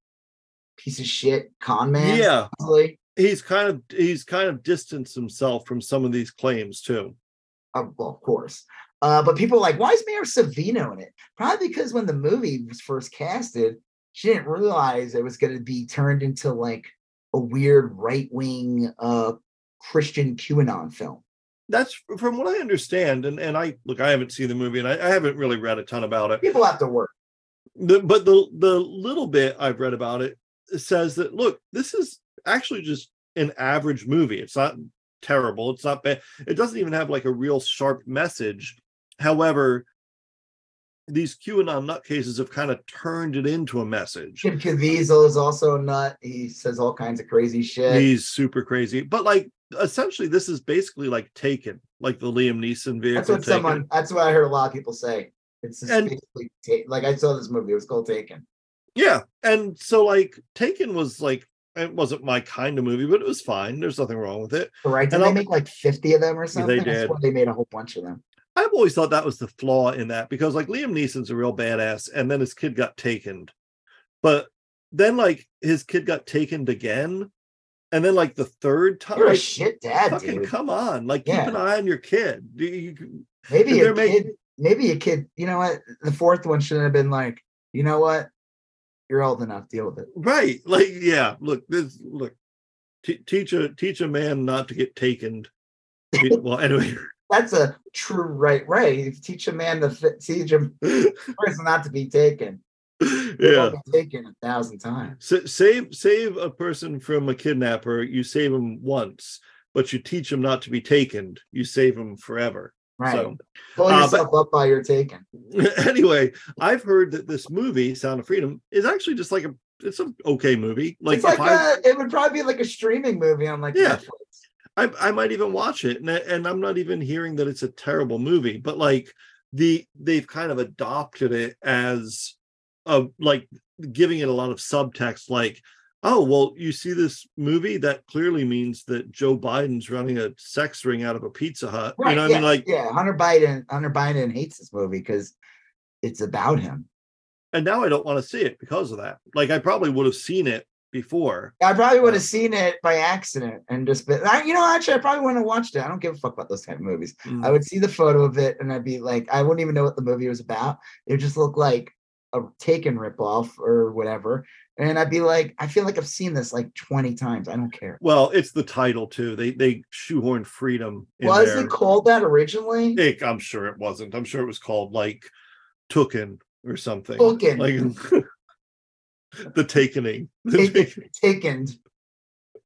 piece of shit con man yeah. supposedly. He's kind of he's kind of distanced himself from some of these claims too. Uh, well of course uh, but people are like why is Mira Sorvino in it probably because when the movie was first casted she didn't realize it was going to be turned into like a weird right-wing uh christian qanon film That's from what I understand, and and I look, I haven't seen the movie, and I, I haven't really read a ton about it. people have to work The, but the the little bit I've read about it says that look, this is actually just an average movie. It's not terrible. It's not bad. It doesn't even have like a real sharp message. However, these QAnon nutcases have kind of turned it into a message. Jim Caviezel is also a nut. He says all kinds of crazy shit. He's super crazy, but like essentially, this is basically like Taken, like the Liam Neeson vehicle. that's what Taken. someone. That's what I heard a lot of people say. It's just And- basically ta- like I saw this movie. It was called Taken. Yeah. And so like Taken was like it wasn't my kind of movie, but it was fine. There's nothing wrong with it. Right? Did And they I'll- make like fifty of them or something? They did. they made a whole bunch of them. I've always thought that was the flaw in that because like Liam Neeson's a real badass and then his kid got taken. But then like his kid got taken again. And then like the third time You're a like, shit dad, fucking dude. come on. Like Yeah. keep an eye on your kid. Do you- Maybe they're making- kid. Maybe a kid. You know what? The fourth one should have been like, you know what? You're old enough. Deal with it. right. Like, yeah, look, this look. T- teach a teach a man not to get taken. well, anyway, That's a true right way. Teach a man to fit, teach him person not to be taken. yeah. Be taken a thousand times. Sa- save save a person from a kidnapper. You save him once, but you teach him not to be taken. You save him forever. Right. So Pull uh, yourself up by your taken. anyway, I've heard that this movie, Sound of Freedom, is actually just like a it's an okay movie. Like, it's like if I, a, it would probably be like a streaming movie on like Yeah. Netflix. I I might even watch it, and and I'm not even hearing that it's a terrible movie, but like the they've kind of adopted it as a like giving it a lot of subtext, like. Oh well, you see this movie that clearly means that Joe Biden's running a sex ring out of a Pizza Hut. Right. you know, what yeah, I mean, like, yeah, Hunter Biden, Hunter Biden hates this movie because it's about him. and now I don't want to see it because of that. Like, I probably would have seen it before. I probably would have seen it by accident and just been, I, you know, actually, I probably wouldn't have watched it. I don't give a fuck about those kind of movies. Mm. I would see the photo of it and I'd be like, I wouldn't even know what the movie was about. It would just look like a Taken ripoff or whatever. And I'd be like, I feel like I've seen this like 20 times. I don't care. Well, it's the title too. They they shoehorn freedom. In Was there. it called that originally? It- I'm sure it wasn't. I'm sure it was called like Tooken or something. Tooken. Like the takening. Taken. taken.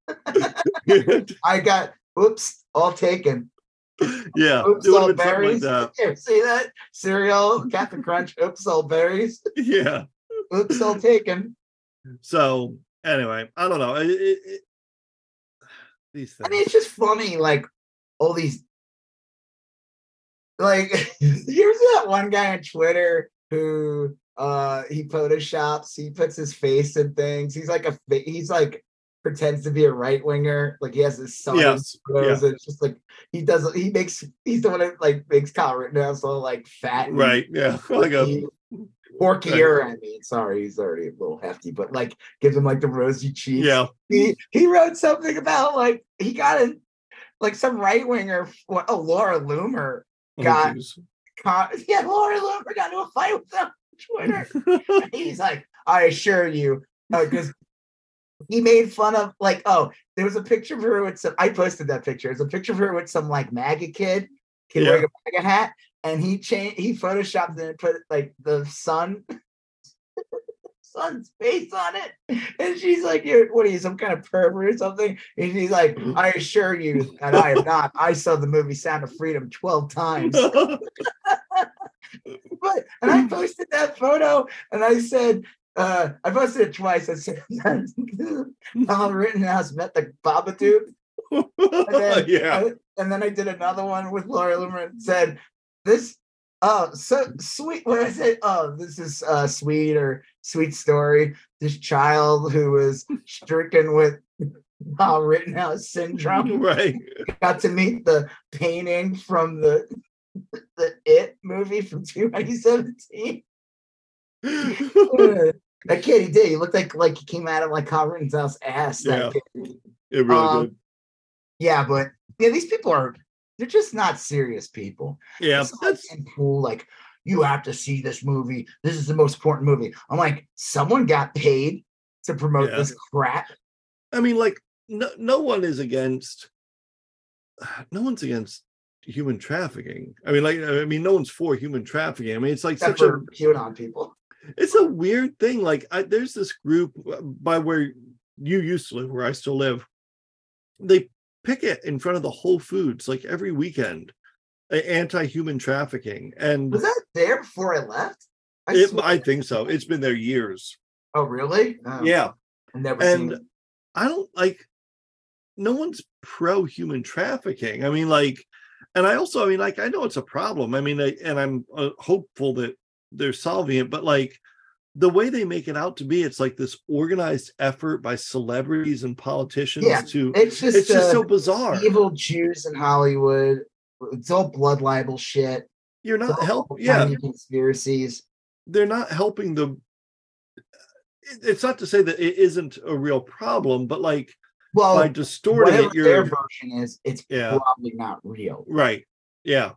I got, oops, all taken. yeah. Oops, all something like berries. that. See that? Cereal, Captain Crunch, oops, all berries. Yeah. Oops, all taken. So anyway, I don't know. It, it, it- these things. I mean, it's just funny, like all these. Like, here's that one guy on Twitter who uh he photoshops, he puts his face in things. He's like a he's like pretends to be a right winger, like he has his son. yes. photos, and It's just like he does. He makes he's the one that like makes Kyle Rittenhouse all like fat, and Right. Yeah. Like a porkier. I mean, sorry, he's already a little hefty, but like gives him like the rosy cheeks yeah. he he wrote something about like he got in like some right winger. What Oh, Laura Loomer. Oh, God. geez. Con- yeah, Laura Loomer got into a fight with him Twitter. He's like, I assure you, uh, because he made fun of like, oh, there was a picture of her with some. I posted that picture. There's a picture of her with some like MAGA kid, kid Yeah. wearing a MAGA hat, and he changed. He photoshopped it and put like the sun. Son's face on it, and she's like, "You're what are you, some kind of pervert or something?" And he's like, mm-hmm. "I assure you that I am not. I saw the movie Sound of Freedom twelve times." But and I posted that photo and I said, uh, I posted it twice. I said, Tom Rittenhouse met the Babadook. And then, yeah. and then I did another one with Laura Loomer and said, This, oh, so sweet. What I said, oh, this is uh, sweet or sweet story. This child who was stricken with Tom Rittenhouse syndrome Right. got to meet the painting from the the It movie from 2017. that kid, he did. He looked like like he came out of like Rittenhouse ass. That Yeah. kid. It really Um, did. Yeah, but yeah, these people are they're just not serious people. Yeah. It's That's cool. Like you have to see this movie. This is the most important movie. I'm like, someone got paid to promote Yeah. this crap. I mean, like, no, no one is against, no one's against human trafficking. I mean, like, I mean, no one's for human trafficking. I mean, it's like Except such a, for QAnon people. it's a weird thing. Like, I, there's this group uh, by where you used to live, where I still live. They picket in front of the Whole Foods like every weekend, anti-human trafficking, and Was that there before I left? I it, I think so. It's been there years. oh, really? Oh, Yeah. I've never seen and. I don't like no one's pro human trafficking. I mean, like, and I also, I mean, like, I know it's a problem. I mean, I, and I'm uh, hopeful that they're solving it, but like the way they make it out to be, it's like this organized effort by celebrities and politicians Yeah, to. It's just, It's just uh, so bizarre. evil Jews in Hollywood. It's all blood libel shit. You're not helping. help. Yeah, conspiracies. they're not helping the. It's not to say that it isn't a real problem, but like Well, by distorting it, their version is, it's Yeah. probably not real. right. Yeah,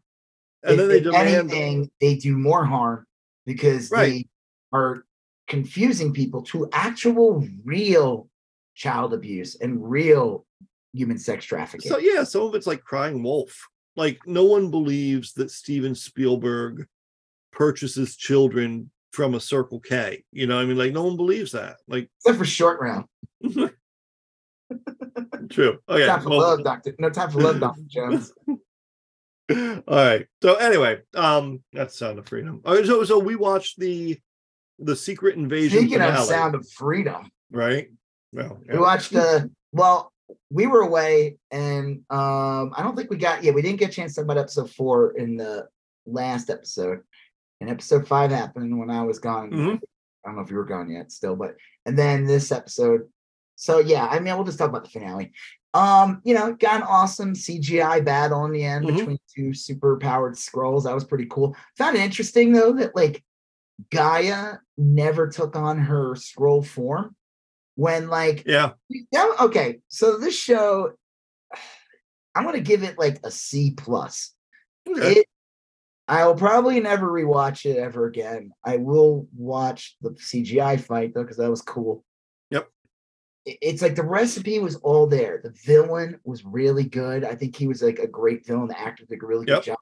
and If- then they demand. anything, they do more harm because Right. they are confusing people to actual real child abuse and real human sex trafficking. So yeah, some of it's like crying wolf. like no one believes that Steven Spielberg purchases children from a Circle K. You know, I mean, like no one believes that. Like except for short round. true. Okay. Time for well- love, Doctor. No time for love, Doctor Jones. all right. So anyway, um, that's Sound of Freedom. All right, so so we watched the the Secret Invasion Speaking of Sound of Freedom, right? Well, we watched the. well, we were away and um I don't think we got yeah, we didn't get a chance to talk about episode four in the last episode. And episode five happened when I was gone. Mhm. I don't know if you were gone yet still, but and then this episode. So yeah, I mean we'll just talk about the finale. Um, you know, got an awesome CGI battle in the end Mhm. between two super powered Skrulls. That was pretty cool. Found it interesting though that like G'iah never took on her Skrull form when like yeah. yeah, okay. So this show, I'm gonna give it like a C plus. Okay. It, I will probably never rewatch it ever again. I will watch the CGI fight though because that was cool. It's like the recipe was all there. The villain was really good. I think he was like a great villain. The actor did a really Yep. good job.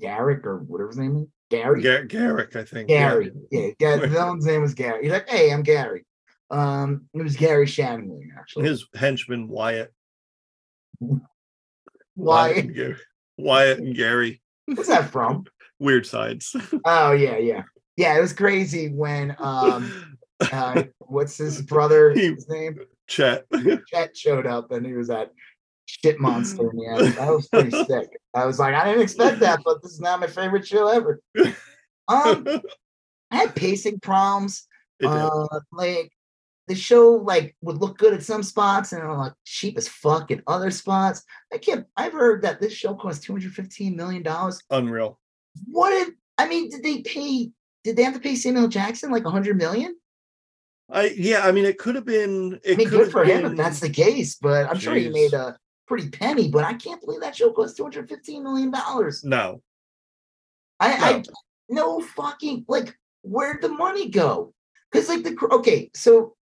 Garrick or whatever his name is. Gary. Gar- Garrick, I think. yeah. Gary. Yeah, Ga- the villain's name was Gary. He's like, hey, I'm Gary. Um, it was Gary Shanley, actually. His henchman Wyatt. And Gary. Wyatt and Gary. What's that from? Weird Science. Oh yeah, yeah, yeah. It was crazy when um, uh, what's his brother? He- His name? Chet. Chet showed up, and he was that shit monster in the end. That was pretty sick. I was like, I didn't expect that, but this is not my favorite show ever. Um, I had pacing problems. Uh, like the show like would look good at some spots and like cheap as fuck in other spots. I can't. I've heard that this show cost two hundred fifteen million dollars. Unreal. What did I mean? Did they pay? Did they have to pay Samuel Jackson like a hundred million? I yeah, I mean it could have been it I mean, could good have for him been, if that's the case. But I'm sure he made a pretty penny. But I can't believe that show cost two hundred fifteen million dollars. no. I, I No. no fucking like where'd the money go? Because like the okay, so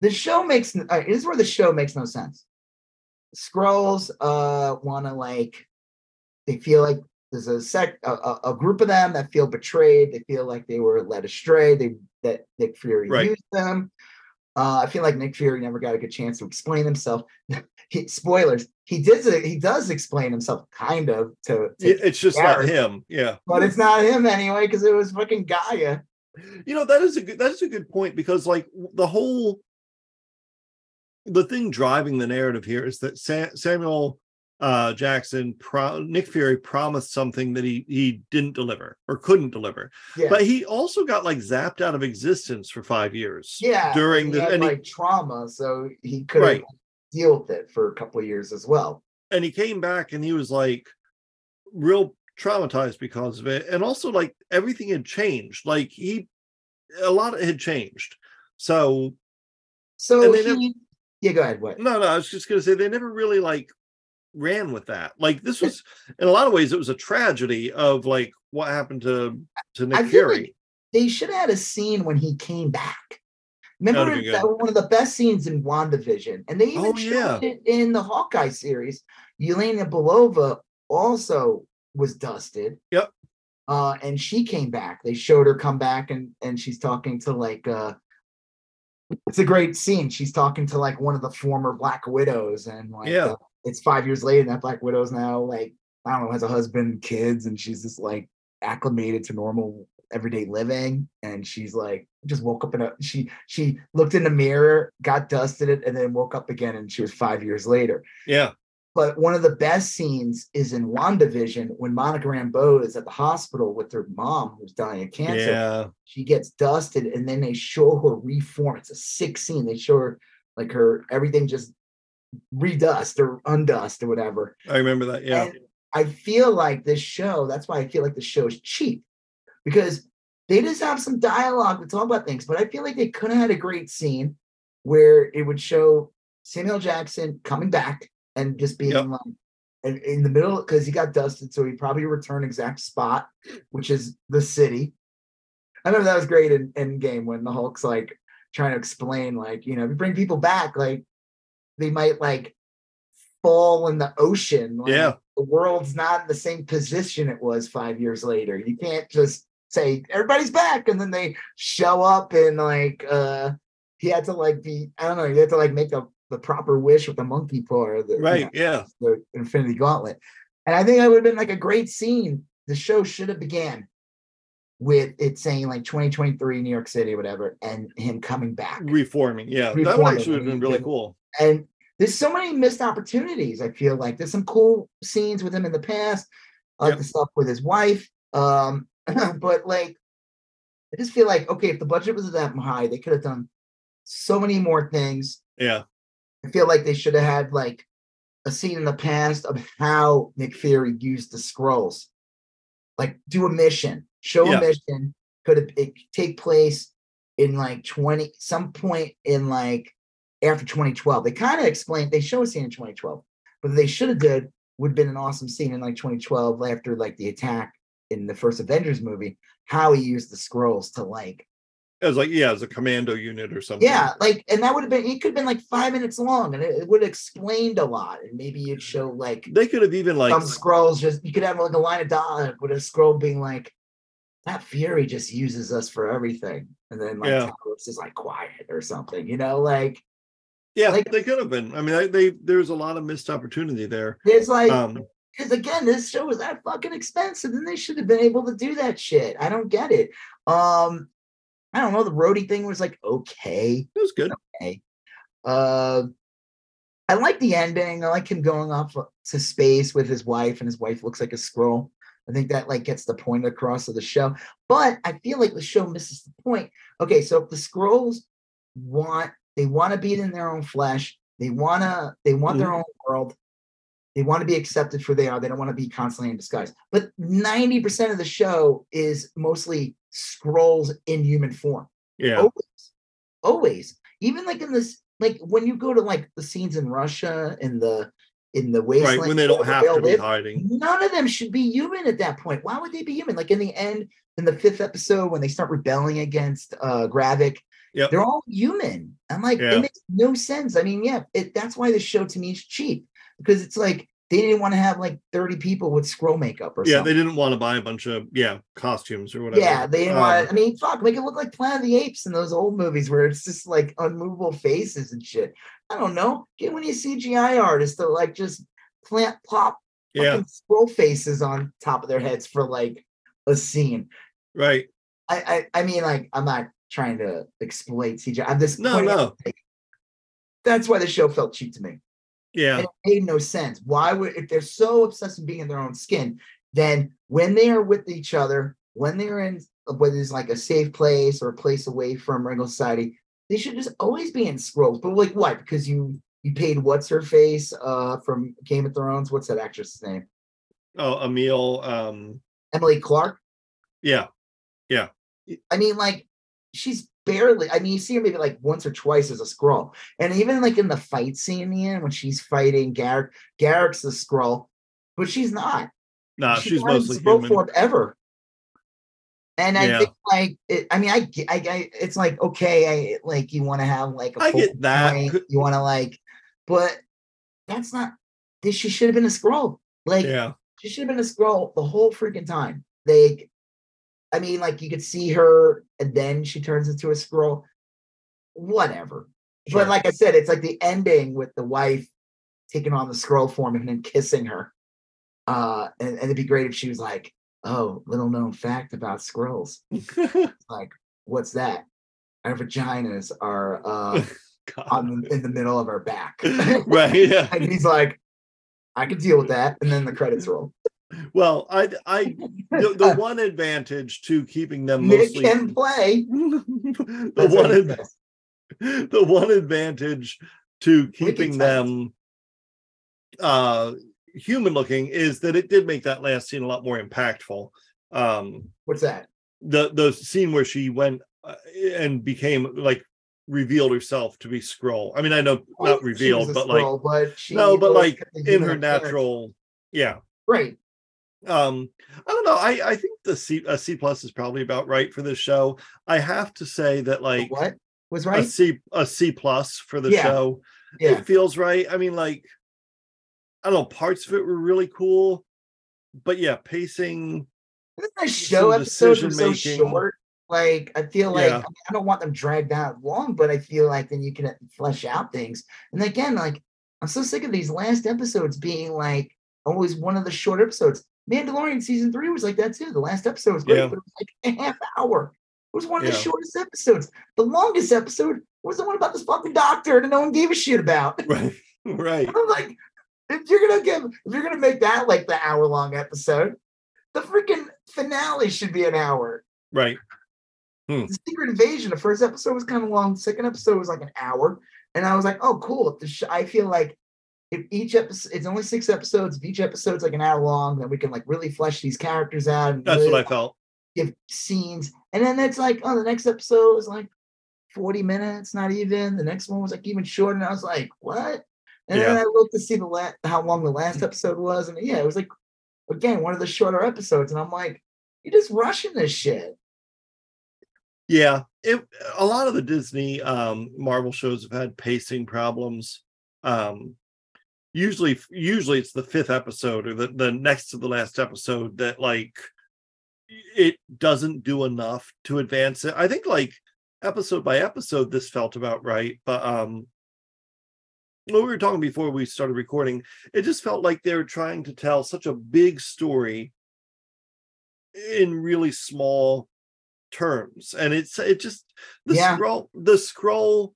the show makes uh, this is where the show makes no sense. Skrulls uh want to like they feel like there's a sec a, a, group of them that feel betrayed. They feel like they were led astray. They that Nick Fury Right. used them. Uh, I feel like Nick Fury never got a good chance to explain himself. he, spoilers. He did. He does explain himself, kind of, to, to It- it's just not him. Yeah. but it's not him anyway because it was fucking G'iah. You know, that is a good that is a good point because like the whole the thing driving the narrative here is that Sa- Samuel uh Jackson pro- Nick Fury promised something that he he didn't deliver or couldn't deliver. Yeah, But he also got like zapped out of existence for 5 years. yeah. during he the- had, and he- like trauma, so he could Right. deal with it for a couple of years as well. and he came back and he was like real traumatized because of it and also like everything had changed like he a lot had changed so So he, never- yeah, go ahead. What? no no i was just to say they never really like ran with that like this was in a lot of ways it was a tragedy of like what happened to to nick I fury like they should have had a scene when he came back. Remember be that one of the best scenes in WandaVision, and they even Oh, showed yeah. it in the Hawkeye series. Yelena Belova also was dusted. Yep. Uh, and she came back. They showed her come back, and and she's talking to like uh, it's a great scene. She's talking to like one of the former Black Widows, and like Yeah. uh, it's five years later, and that Black Widow's now like I don't know has a husband, kids, and she's just like acclimated to normal everyday living and she's like just woke up in a she she looked in the mirror got dusted it and then woke up again and she was five years later yeah but one of the best scenes is in WandaVision when Monica Rambeau is at the hospital with her mom who's dying of cancer. yeah She gets dusted and then they show her reform. It's a sick scene. They show her like her everything just redust or undust or whatever. i remember that yeah And I feel like this show, that's why I feel like the show is cheap because they just have some dialogue to talk about things. But I feel like they could have had a great scene where it would show Samuel Jackson coming back and just being Yep. like in, in the middle because he got dusted. So he'd probably return exact spot, which is the city. I remember that was great in, in game when the Hulk's like trying to explain, like, you know, if you bring people back, like they might like fall in the ocean. Like, Yeah. the world's not in the same position it was five years later. You can't just say everybody's back and then they show up and like uh he had to like be I don't know, you had to like make a the proper wish with the monkey paw or the, you Right. know, Yeah. the Infinity Gauntlet. And I think that would have been like a great scene. The show should have began with it saying like 2023 New York City or whatever, and him coming back. Reforming. Yeah. That would Reforming, actually have been really cool. And there's so many missed opportunities. I feel like there's some cool scenes with him in the past, like Yep. the stuff with his wife. Um, but like, I just feel like okay, if the budget was that high, they could have done so many more things. Yeah. I feel like they should have had like a scene in the past of how Nick Fury used the Skrulls. Like do a mission, show Yeah. a mission. Could have eh, it take place in like 20 some point in like after 2012. They kind of explained they show a scene in 2012, but they should have did would have been an awesome scene in like 2012 after like the attack in the first Avengers movie, how he used the Skrulls to like It was like, yeah, as a commando unit or something. yeah, like, and that would have been, it could have been like five minutes long and it, it would have explained a lot. And maybe you'd show like They could have even like some Skrulls, just, you could have like a line of dialogue with a Skrull being like, that Fury just uses us for everything. And then like, Yeah. Talos is like quiet or something, you know, like, yeah, like- they could have been. I mean, they, they there's a lot of missed opportunity there. there's like, Um, because again, this show was that fucking expensive, and they should have been able to do that shit. I don't get it. Um, I don't know. The Rhodey thing was like okay. it was good. Okay, uh, I like the ending. I like him going off to space with his wife, and his wife looks like a Skrull. I think that like gets the point across of the show. But I feel like the show misses the point. Okay, so if the Skrulls want they want to be in their own flesh, they wanna they want their mm-hmm. own world, they want to be accepted for they are, they don't want to be constantly in disguise. But 90% of the show is mostly Skrulls in human form Yeah. always always even like in this like when you go to like the scenes in russia in the in the wasteland right. When they don't have to be live, hiding. none of them should be human at that point why would they be human like in the end in the fifth episode when they start rebelling against uh gravik Yep. they're all human i'm like Yeah. it makes no sense i mean yeah it, that's why the show to me is cheap because it's like they didn't want to have like 30 people with Skrull makeup or Yeah, something they didn't want to buy a bunch of yeah costumes or whatever. yeah, they didn't Um, want. I mean, fuck, make it look like Planet of the Apes in those old movies where it's just like unmovable faces and shit. I don't know. Get one of your CGI artists to like just plant plop yeah, Skrull faces on top of their heads for like a scene. right. I I, I mean, like, I'm not trying to exploit CGI. I'm just No, out, no. like, that's why the show felt cheap to me. Yeah, And it made no sense. Why would if they're so obsessed with being in their own skin, then when they are with each other, when they're in whether it's like a safe place or a place away from regular society, they should just always be in Skrulls. But like what? Because you you paid what's her face uh from Game of Thrones? What's that actress's name? Oh, Emil. Um, Emily Clarke. yeah, Yeah. I mean, like she's barely. I mean, you see her maybe like once or twice as a Skrull, and even like in the fight scene in the end when she's fighting Garrick, Garrick's the Skrull, but she's not. nah, She's she's mostly human. form ever. And I Yeah. think like it, I mean I, I I it's like okay I like you want to have like a I get that. point, you want to like but that's not this she should have been a Skrull like Yeah, she should have been a Skrull the whole freaking time like I mean like you could see her and then she turns into a Skrull whatever. Sure. but like I said it's like the ending with the wife taking on the Skrull form and then kissing her. Uh and, and it'd be great if she was like oh little known fact about Skrulls like what's that? Our vaginas are uh on the, in the middle of our back. Right. Yeah. and he's like i can deal with that. And then the credits roll Well, I, I, the, the one advantage to keeping them nick mostly can play. the That's one ad- the one advantage to keeping them uh human looking is that it did make that last scene a lot more impactful. Um what's that? the the scene where she went uh, and became like revealed herself to be Skrull i mean i know not revealed but like but no but like in her natural yeah. Right um i don't know i i think the c a c plus is probably about right for this show i have to say that like what was right c a c plus for the Yeah. show yeah it feels right i mean like I don't know, parts of it were really cool. But yeah, pacing. The show episodes were so short? Like I feel like Yeah. I, mean, I don't want them dragged out long, but I feel like then you can flesh out things. And again, like I'm so sick of these last episodes being like always one of the short episodes. Mandalorian season three was like that too. The last episode was great, Yeah. but it was like a half hour. It was one of the shortest episodes. The longest episode was the one about this fucking doctor that no one gave a shit about. Right. Right. I'm like, if you're gonna give, if you're gonna make that like the hour long episode, the freaking finale should be an hour. Right. Hmm. The Secret Invasion, the first episode was kind of long. The second episode was like an hour, and I was like, oh, cool. The sh- I feel like if each episode, it's only six episodes. If each episode's like an hour long, then we can like really flesh these characters out. And That's really what I felt. give scenes, and then it's like, oh, the next episode was like 40 minutes, not even. The next one was like even shorter, and I was like, what? And then I looked to see the la- how long the last episode was, and yeah, it was like again one of the shorter episodes, and I'm like, you're just rushing this shit. Yeah, it a lot of the Disney um Marvel shows have had pacing problems. Um usually usually it's the fifth episode or the, the next to the last episode that like it doesn't do enough to advance it. I think like episode by episode this felt about right, but um when we were talking before we started recording, it just felt like they were trying to tell such a big story in really small terms and it's it just the Yeah. Skrull the Skrull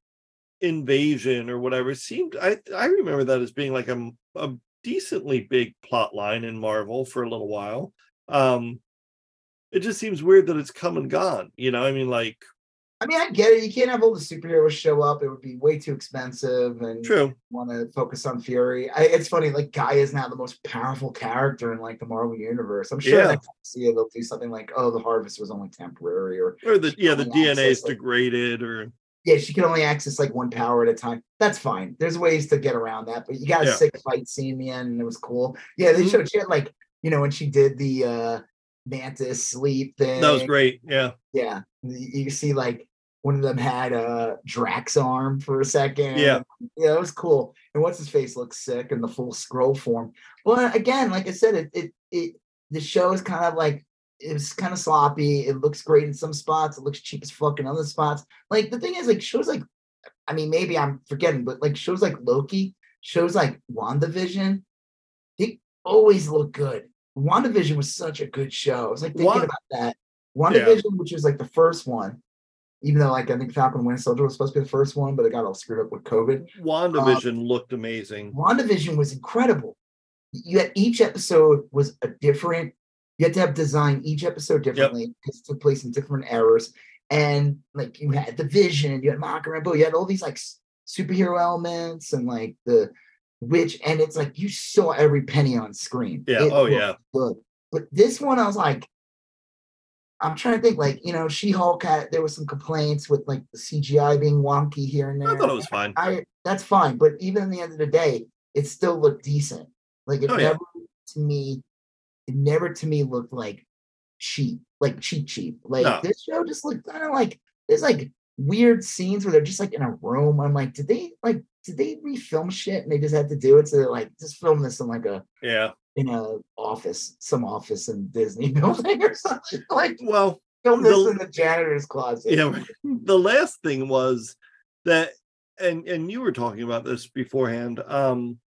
invasion or whatever seemed i i remember that as being like a, a decently big plot line in marvel for a little while um it just seems weird that it's come and gone you know i mean like I mean, I get it. You can't have all the superheroes show up; it would be way too expensive, and true want to focus on Fury. I, it's funny, like Guy is now the most powerful character in like the Marvel universe. I'm sure Yeah. next see it, they'll do something like, "Oh, the harvest was only temporary," or or the yeah the dna is like- degraded or yeah, she can only access like one power at a time. That's fine. There's ways to get around that, but you got a Yeah. sick fight scene in the end, and it was cool. Yeah, they Mhm. showed she had like you know when she did the uh mantis sleep thing. that was great yeah Yeah, you you see like one of them had a Drax arm for a second. Yeah. yeah, it was cool. And what's his face looks sick in the full Skrull form. But again, like I said, it it it the show is kind of like it was kind of sloppy. It looks great in some spots. It looks cheap as fuck in other spots. Like the thing is, like shows like, I mean, maybe I'm forgetting, but like shows like Loki, shows like WandaVision, they always look good. WandaVision was such a good show. I was like thinking Wa- about that. WandaVision, which was like the first one, even though like I think Falcon Winter Soldier was supposed to be the first one, but it got all screwed up with COVID. wandavision looked amazing WandaVision was incredible. You had each episode was a different. You had to have design each episode differently because it took place in different eras. And like you had the Vision, you had Rambeau, you had all these like superhero elements and like the witch, and it's like you saw every penny on screen. Yeah, It oh, yeah. good. But this one, I was like, I'm trying to think, like you know, She Hulk had there was some complaints with like the CGI being wonky here and there. i thought it was fine I that's fine, but even in the end of the day, it still looked decent. Like it Oh, yeah. never to me, it never to me looked like cheap, like cheap cheap. Like No. this show just looked kind of like there's like weird scenes where they're just like in a room. I'm like, did they like did they refilm shit and they just had to do it? So they're like, just film this in like a yeah in a office, some office in Disney building or something. Like well film this The- in the janitor's closet. yeah the last thing was that and and you were talking about this beforehand um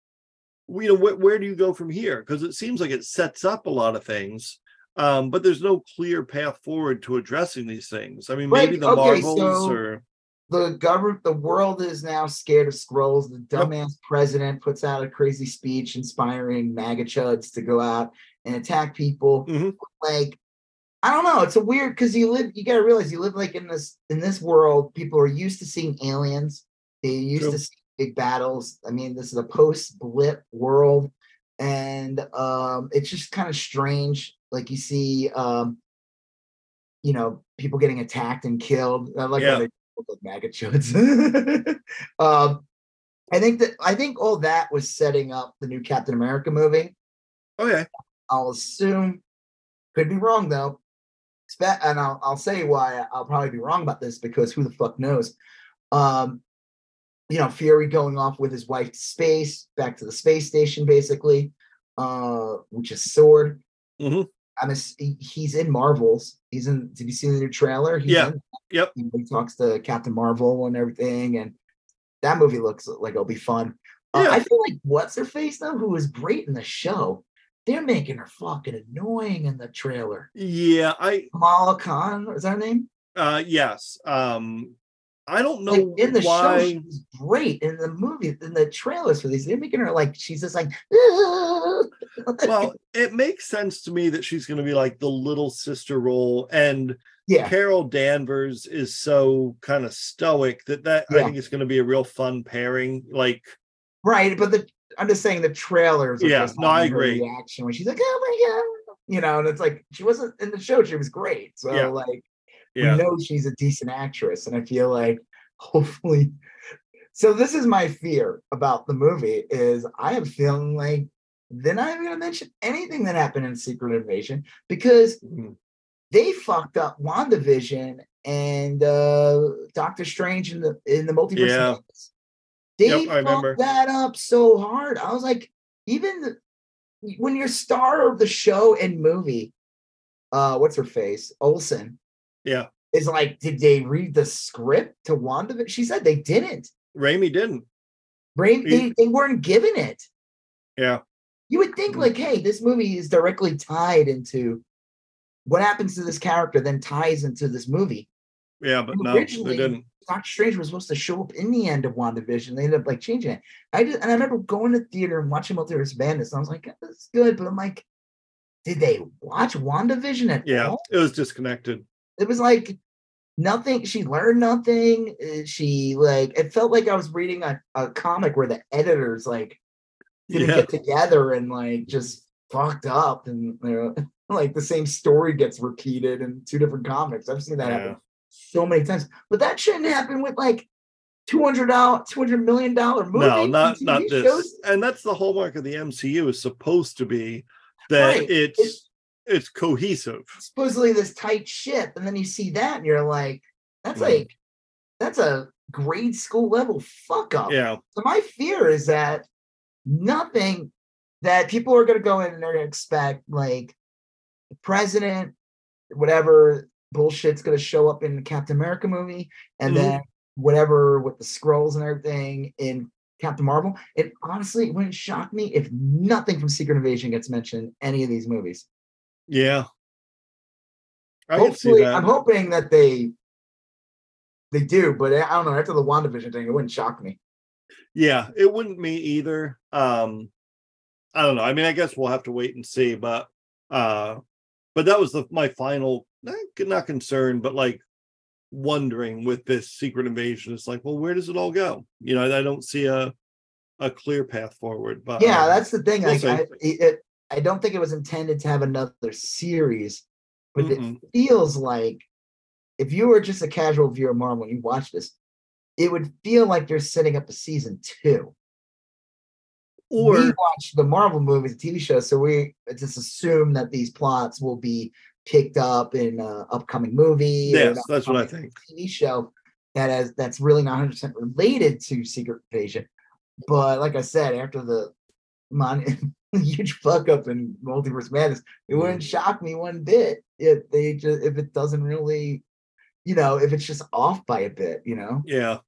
you know where, where do you go from here because it seems like it sets up a lot of things um but there's no clear path forward to addressing these things i mean Right, maybe the okay, marvels so- or the government the world is now scared of Skrulls the Yep. dumbass president puts out a crazy speech inspiring maga chuds to go out and attack people Mhm. like i don't know it's a weird because you live you gotta realize you live like in this in this world people are used to seeing aliens they used True. to see big battles i mean this is a post blip world and um it's just kind of strange like you see um you know people getting attacked and killed I like how Yeah. they look like maggot chuds. um, I think that I think all that was setting up the new Captain America movie. okay I'll assume, could be wrong though. And I'll I'll say why I'll probably be wrong about this because who the fuck knows. Um, you know, Fury going off with his wife to space, back to the space station, basically, uh, which is Sword. Mhm. I'm a, he's in Marvels. He's in. Did you see the new trailer? He's Yeah. in- Yep. he he talks to Captain Marvel and everything, and that movie looks like it'll be fun. Uh, Yeah. I feel like what's her face though, who was great in the show. They're making her fucking annoying in the trailer. Yeah, I Kamala Khan is that her name? uh yes. Um I don't know Like in the show, why she's great. In the movie, in the trailers for these, they're making her like she's just like. well, it makes sense to me that she's going to be like the little sister role and yeah, Carol Danvers is so kind of stoic that that I think it's going to be a real fun pairing. Like, right. But the I'm just saying the trailers. Yeah, just no, I agree. Reaction when she's like, "Oh my god," you know, and it's like she wasn't in the show. She was great. So Yeah. like, yeah, we know she's a decent actress, and I feel like hopefully. So this is my fear about the movie: is I am feeling like they're not even going to mention anything that happened in Secret Invasion because Mhm. they fucked up WandaVision and uh Doctor Strange in the in the multiverse. Yeah. They Yep, I remember. fucked that up so hard. I was like, even the, when you're star of the show and movie, uh, what's her face? Olsen yeah. is like, did they read the script to WandaVision? She said they didn't. Raimi didn't. He- they, they weren't given it. Yeah. You would think, like, hey, this movie is directly tied into what happens to this character, then ties into this movie. Yeah, but And no, they originally- didn't. Doctor Strange was supposed to show up in the end of WandaVision. They ended up like changing it. I just and I remember going to theater and watching Multiverse Madness. And I was like, this is good, but I'm like, did they watch WandaVision at Yeah, all? Yeah, it was disconnected. It was like nothing. She learned nothing. Uh, She like it felt like I was reading a, a comic where the editors like didn't Yeah. get together and like just fucked up and you know, like the same story gets repeated in two different comics. I've seen that Yeah. happen so many times. But that shouldn't happen with like two hundred dollar, two hundred million dollar movies. No, not TV not this. shows. And that's the hallmark of the MCU is supposed to be that Right. it's It's- it's cohesive. Supposedly this tight ship, and then you see that, and you're like, that's Mhm. like that's a grade school level fuck up. Yeah, So my fear is that nothing that people are going to go in and they're going to expect like the president, whatever bullshit's going to show up in the Captain America movie, and Mhm. then whatever with the Skrulls and everything in Captain Marvel. It honestly wouldn't shock me if nothing from Secret Invasion gets mentioned in any of these movies. Yeah. I Hopefully. I'm hoping that they they do, but I don't know. After the WandaVision thing, it wouldn't shock me. Yeah, it wouldn't me either. Um, I don't know. I mean, I guess we'll have to wait and see, but uh, but that was the my final not, concern, but like wondering with this secret invasion. It's like, well, where does it all go? You know, I don't see a a clear path forward. But yeah um, that's the thing like. I, it- I don't think it was intended to have another series but Mm-mm. it feels like if you were just a casual viewer of marvel and you watch this it would feel like they're setting up a season two or we watch the marvel movies and tv shows so we just assume that these plots will be picked up in an upcoming movie yes, that's what I think. tv show that has that's really not 100% related to secret invasion but like i said after the mon- huge fuck up in multiverse madness. It wouldn't Mm. shock me one bit if they just if it doesn't really you know if it's just off by a bit you know? Yeah,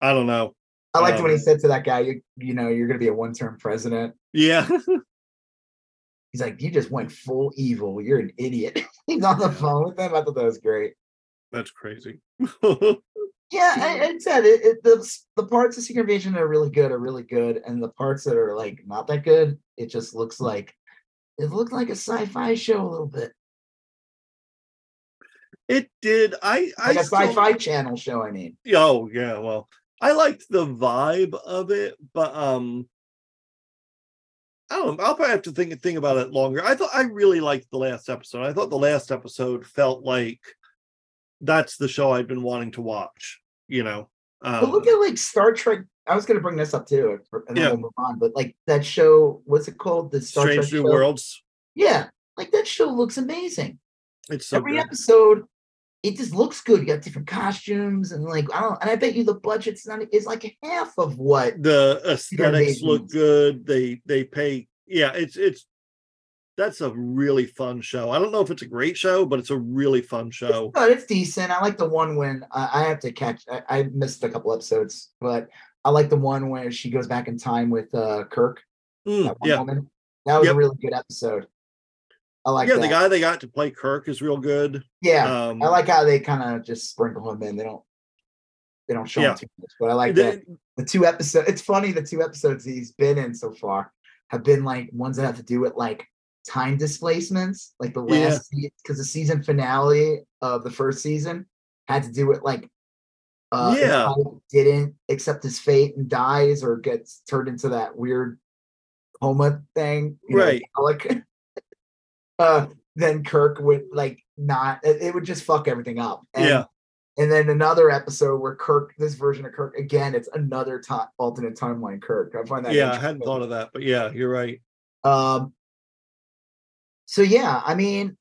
I don't know. i liked when he Um, said to that guy you, you know you're gonna be a one-term president. Yeah, he's like you just went full evil. You're an idiot. He's on the phone with them i thought that was great. That's crazy. Yeah, I, I said it, it. The the parts of Secret Invasion that are really good are really good, and the parts that are like not that good, it just looks like it looked like a sci-fi show a little bit, it did. I I like a still- sci-fi channel show. I mean, Oh yeah, well, I liked the vibe of it, but um, I don't. know, I'll probably have to think think about it longer. I thought I really liked the last episode. I thought the last episode felt like that's the show I've been wanting to watch. You know, but um, look at like Star Trek. I was gonna bring this up too, and then Yeah. we'll move on. But like that show, what's it called? The Star Strange Trek New show? Worlds. Yeah, like that show looks amazing. It's so Every good. episode it just looks good. You got different costumes and like I don't and I bet you the budget's not is like half of what the aesthetics look good. They they pay. Yeah, it's it's that's a really fun show. I don't know if it's a great show, but it's a really fun show. but it's decent. I like the one when I, I have to catch I, I missed a couple episodes, but I like the one where she goes back in time with uh Kirk, Mm, that yeah, woman. That was Yep. a really good episode. I like yeah. that. The guy they got to play Kirk is real good. yeah. Um, I like how they kind of just sprinkle him in. They don't they don't show Yeah. him too much, but I like that. The two episodes, it's funny the two episodes he's been in so far have been like ones that have to do with like time displacements. Like the Yeah. last because the season finale of the first season had to do with like uh Yeah. Didn't accept his fate and dies or gets turned into that weird coma thing. know, Right. Like uh then Kirk would like not it, would just fuck everything up. And, Yeah. And then another episode where Kirk, this version of Kirk, again, it's another ti- alternate timeline Kirk. I find that yeah, I hadn't thought of that, but yeah, you're right. Um, so yeah, I mean,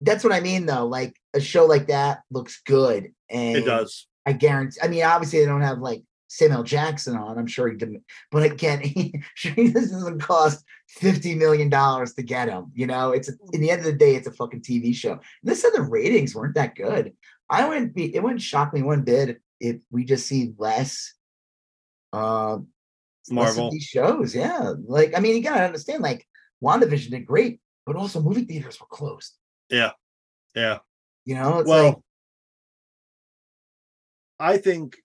that's what I mean though. Like a show like that looks good, and It does. I guarantee. I mean, obviously they don't have like Samuel Jackson on. I'm sure he didn't, but again, he, sure this doesn't cost fifty million dollars to get him. You know, it's in the end of the day, it's a fucking TV show. And they said the ratings weren't that good. I wouldn't be. It wouldn't shock me one bit if we just see less. Uh, less of Marvel. these shows, yeah. Like, I mean, you gotta understand, like, WandaVision did great, but also movie theaters were closed. Yeah. Yeah. You know, it's well, like I think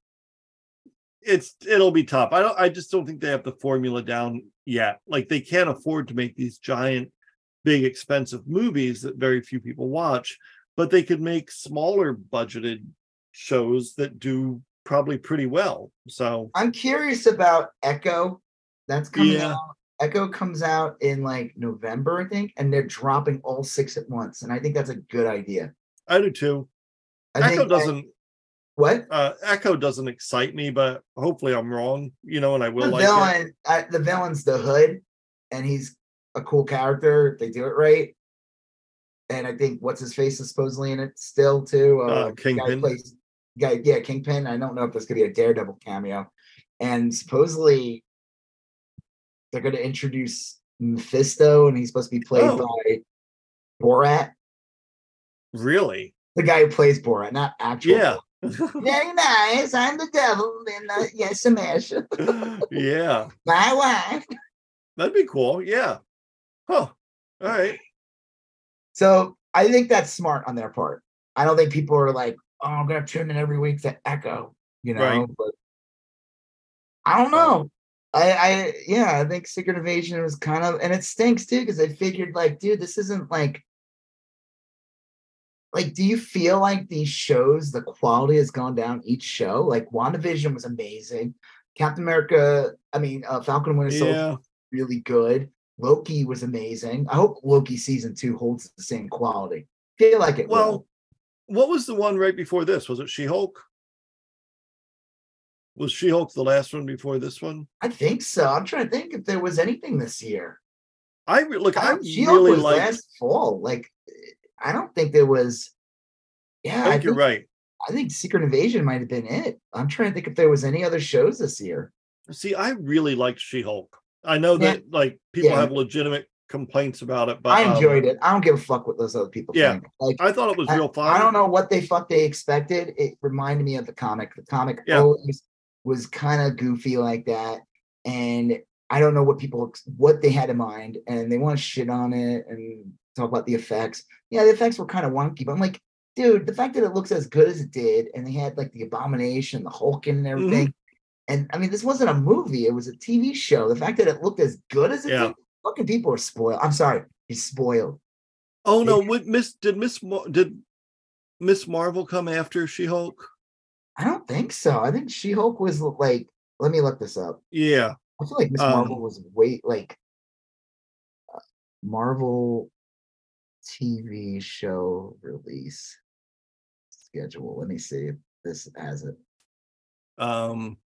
it's it'll be tough. I don't I just don't think they have the formula down yet. Like they can't afford to make these giant, big, expensive movies that very few people watch, but they could make smaller budgeted shows that do probably pretty well. So I'm curious about Echo. That's coming Yeah. out. Echo comes out in like November, I think, and they're dropping all six at once. And I think that's a good idea. I do too. I Echo doesn't what uh Echo doesn't excite me, but hopefully I'm wrong, you know, and I will the like it. villain. I, the villain's the Hood, and he's a cool character. if They do it right. And I think what's his face is supposedly in it still too. Uh, Uh, the guy Kingpin. plays guy, yeah, Kingpin. I don't know if there's gonna be a Daredevil cameo, and supposedly they're gonna introduce Mephisto, and he's supposed to be played Oh. by Borat, Really? the guy who plays Borat, not actual. Yeah. Very nice. I'm the devil, and uh, yes, smash yeah. my wife. That'd be cool. Yeah. Huh. All right. So I think that's smart on their part. I don't think people are like, "Oh, I'm gonna tune in every week to Echo," you know. Right. But I don't know. I, I, yeah, I think Secret Invasion was kind of, and it stinks too because I figured, like, dude, this isn't like, like, do you feel like these shows, the quality has gone down each show? Like, WandaVision was amazing. Captain America, I mean, uh, Falcon and Winter Soldier Yeah. really good. Loki was amazing. I hope Loki season two holds the same quality. Feel like it Well, will. what was the one right before this? Was it She Hulk? Was She Hulk the last one before this one? I think so. I'm trying to think if there was anything this year. I re- look. I She-Hulk really like. last fall. Like, I don't think there was. Yeah, I think you're right. I think Secret Invasion might have been it. I'm trying to think if there was any other shows this year. See, I really liked She Hulk. I know Yeah. that like people Yeah. have legitimate complaints about it, but I um, enjoyed it. I don't give a fuck what those other people Yeah. think. Like, I thought it was I- real fun. I don't know what they fuck they expected. It reminded me of the comic. The comic Yeah. always was kind of goofy like that, and I don't know what people what they had in mind, and they want to shit on it and talk about the effects. Yeah, the effects were kind of wonky, but I'm like, dude, the fact that it looks as good as it did, and they had like the abomination, the Hulk, and Mm-hmm. everything. And I mean, this wasn't a movie; it was a TV show. The fact that it looked as good as it Yeah. did, fucking people are spoiled. I'm sorry, he's spoiled. Oh no! It- What Miss did Miss did Miss Marvel come after She Hulk? I don't think so. I think She Hulk was like, let me look this up. Yeah. I feel like Miss Um, Marvel was way like uh, Marvel TV show release schedule. Let me see if this has it. Um,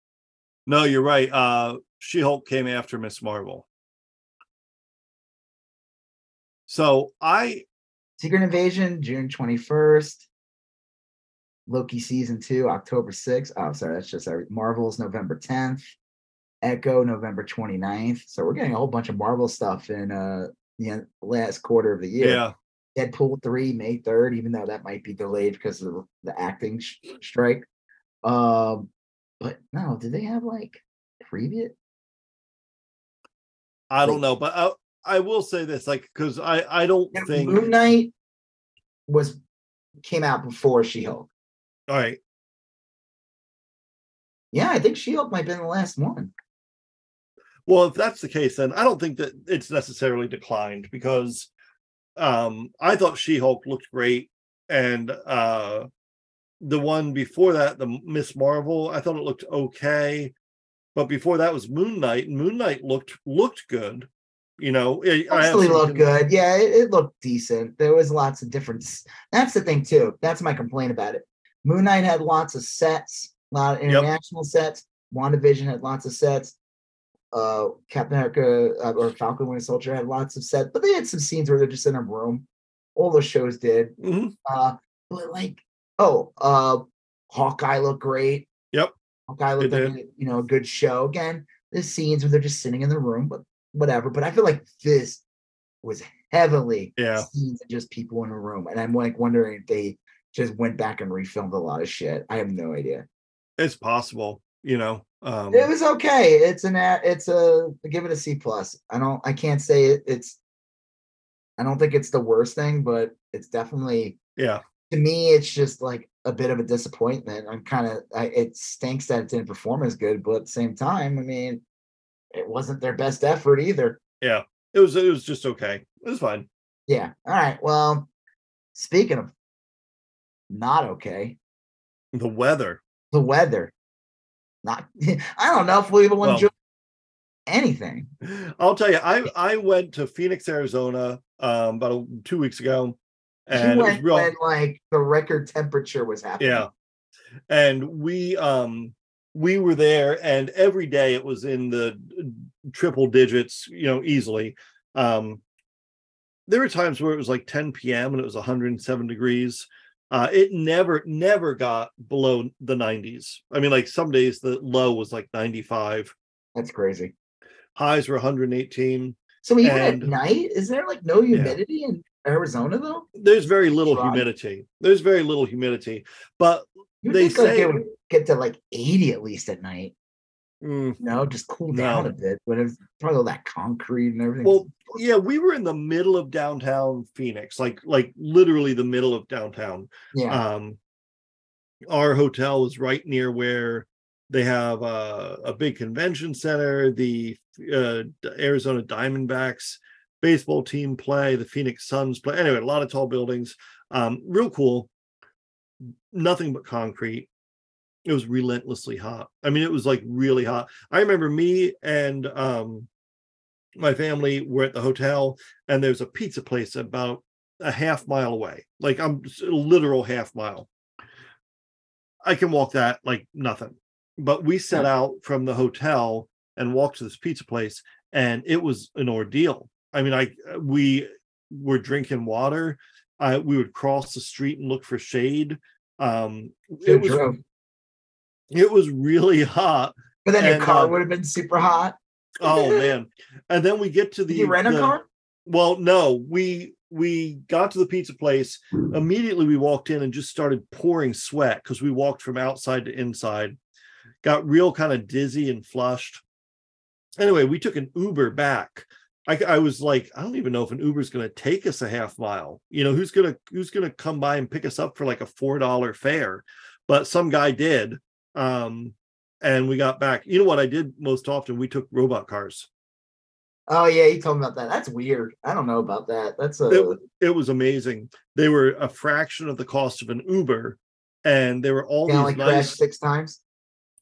no, you're right. Uh, She Hulk came after Miss Marvel. So I Secret Invasion, June 21st. Loki season two, October 6th. Oh, sorry, that's just our Marvel's November 10th. Echo November 29th. So we're getting a whole bunch of Marvel stuff in uh the last quarter of the year. Yeah. Deadpool 3, May 3rd, even though that might be delayed because of the acting sh- strike. Um, but no, did they have like preview? I don't Like- know, but I, I will say this, like, because I I don't think. Moon Knight was came out before She Hulk. All right, Yeah, I think She Hulk might have been the last one. well, if that's the case, then I don't think that it's necessarily declined because um I thought She-Hulk looked great, and uh the one before that, the Miss Marvel, I thought it looked okay, but before that was Moon Knight, and Moon Knight looked looked good. You know, it I have Mostly some looked good. Yeah, it, it looked decent. There was lots of difference. That's the thing too. That's my complaint about it. Moon Knight had lots of sets, a lot of international sets. WandaVision had lots of sets. Uh, Captain America uh, or Falcon Winter Soldier had lots of sets, but they had some scenes where they're just in a room. All those shows did. Mhm. Uh, but like, oh, uh, Hawkeye looked great. Yep. Hawkeye looked It like you know a good show. Again, the scenes where they're just sitting in the room, but whatever. But I feel like this was heavily Yeah. scenes and just people in a room, and I'm like wondering if they just went back and refilmed a lot of shit. I have no idea. It's possible, you know. Um, It was okay. It's an it's a give it a C plus. I don't I can't say it, it's I don't think it's the worst thing, but it's definitely yeah, to me it's just like a bit of a disappointment. I'm kind of it stinks that it didn't perform as good, but at the same time, I mean, it wasn't their best effort either. Yeah, it was it was just okay. It was fine. Yeah. All right. Well, speaking of not okay, The weather. the weather. Not I don't know if we even Well, enjoy anything. I'll tell you, I I went to Phoenix, Arizona, um, about two weeks ago, and it was went real. when like the record temperature was happening. Yeah, and we um we were there, and every day it was in the triple digits, you know, easily. Um, there were times where it was like 10 p.m. and it was 107 degrees. Uh, it never, never got below the 90s. I mean, like some days the low was like 95. That's crazy. Highs were 118. So even And- at night, is there like no humidity in Arizona though? There's very little humidity. There's very little humidity, but You They like say- it would get to like 80 at least at night, mm, you know, just cool down No. a bit. But it's probably all that concrete and everything. well, yeah, we were in the middle of downtown Phoenix, like like literally the middle of downtown. yeah. Um, our hotel was right near where they have uh, a big convention center, the uh, Arizona Diamondbacks baseball team play, the Phoenix Suns play. Anyway, a lot of tall buildings. Um, real cool. Nothing but concrete. It was relentlessly hot. I mean, it was like really hot. I remember me and um, my family were at the hotel, and there's a pizza place about a half mile away. Like I'm literal half mile. I can walk that like nothing. But we set out from the hotel and walked to this pizza place, and it was an ordeal. I mean, I we were drinking water. Uh, we would cross the street and look for shade. Um, it was drove. It was really hot. But then your car uh, would have been super hot. Oh man! And then we get to the Did you rent a the- car? well, no, we we got to the pizza place. Immediately we walked in and just started pouring sweat because we walked from outside to inside. Got real kind of dizzy and flushed. Anyway, we took an Uber back. I, I was like, I don't even know if an Uber is going to take us a half mile. You know, who's gonna who's gonna come by and pick us up for like a four dollar fare? But some guy did. Um, and we got back. You know what I did most often? We took robot cars. Oh yeah, you told me about that. That's weird. I don't know about that. That's a It- it was amazing. They were a fraction of the cost of an Uber, and they were all these like crashed nice, six times.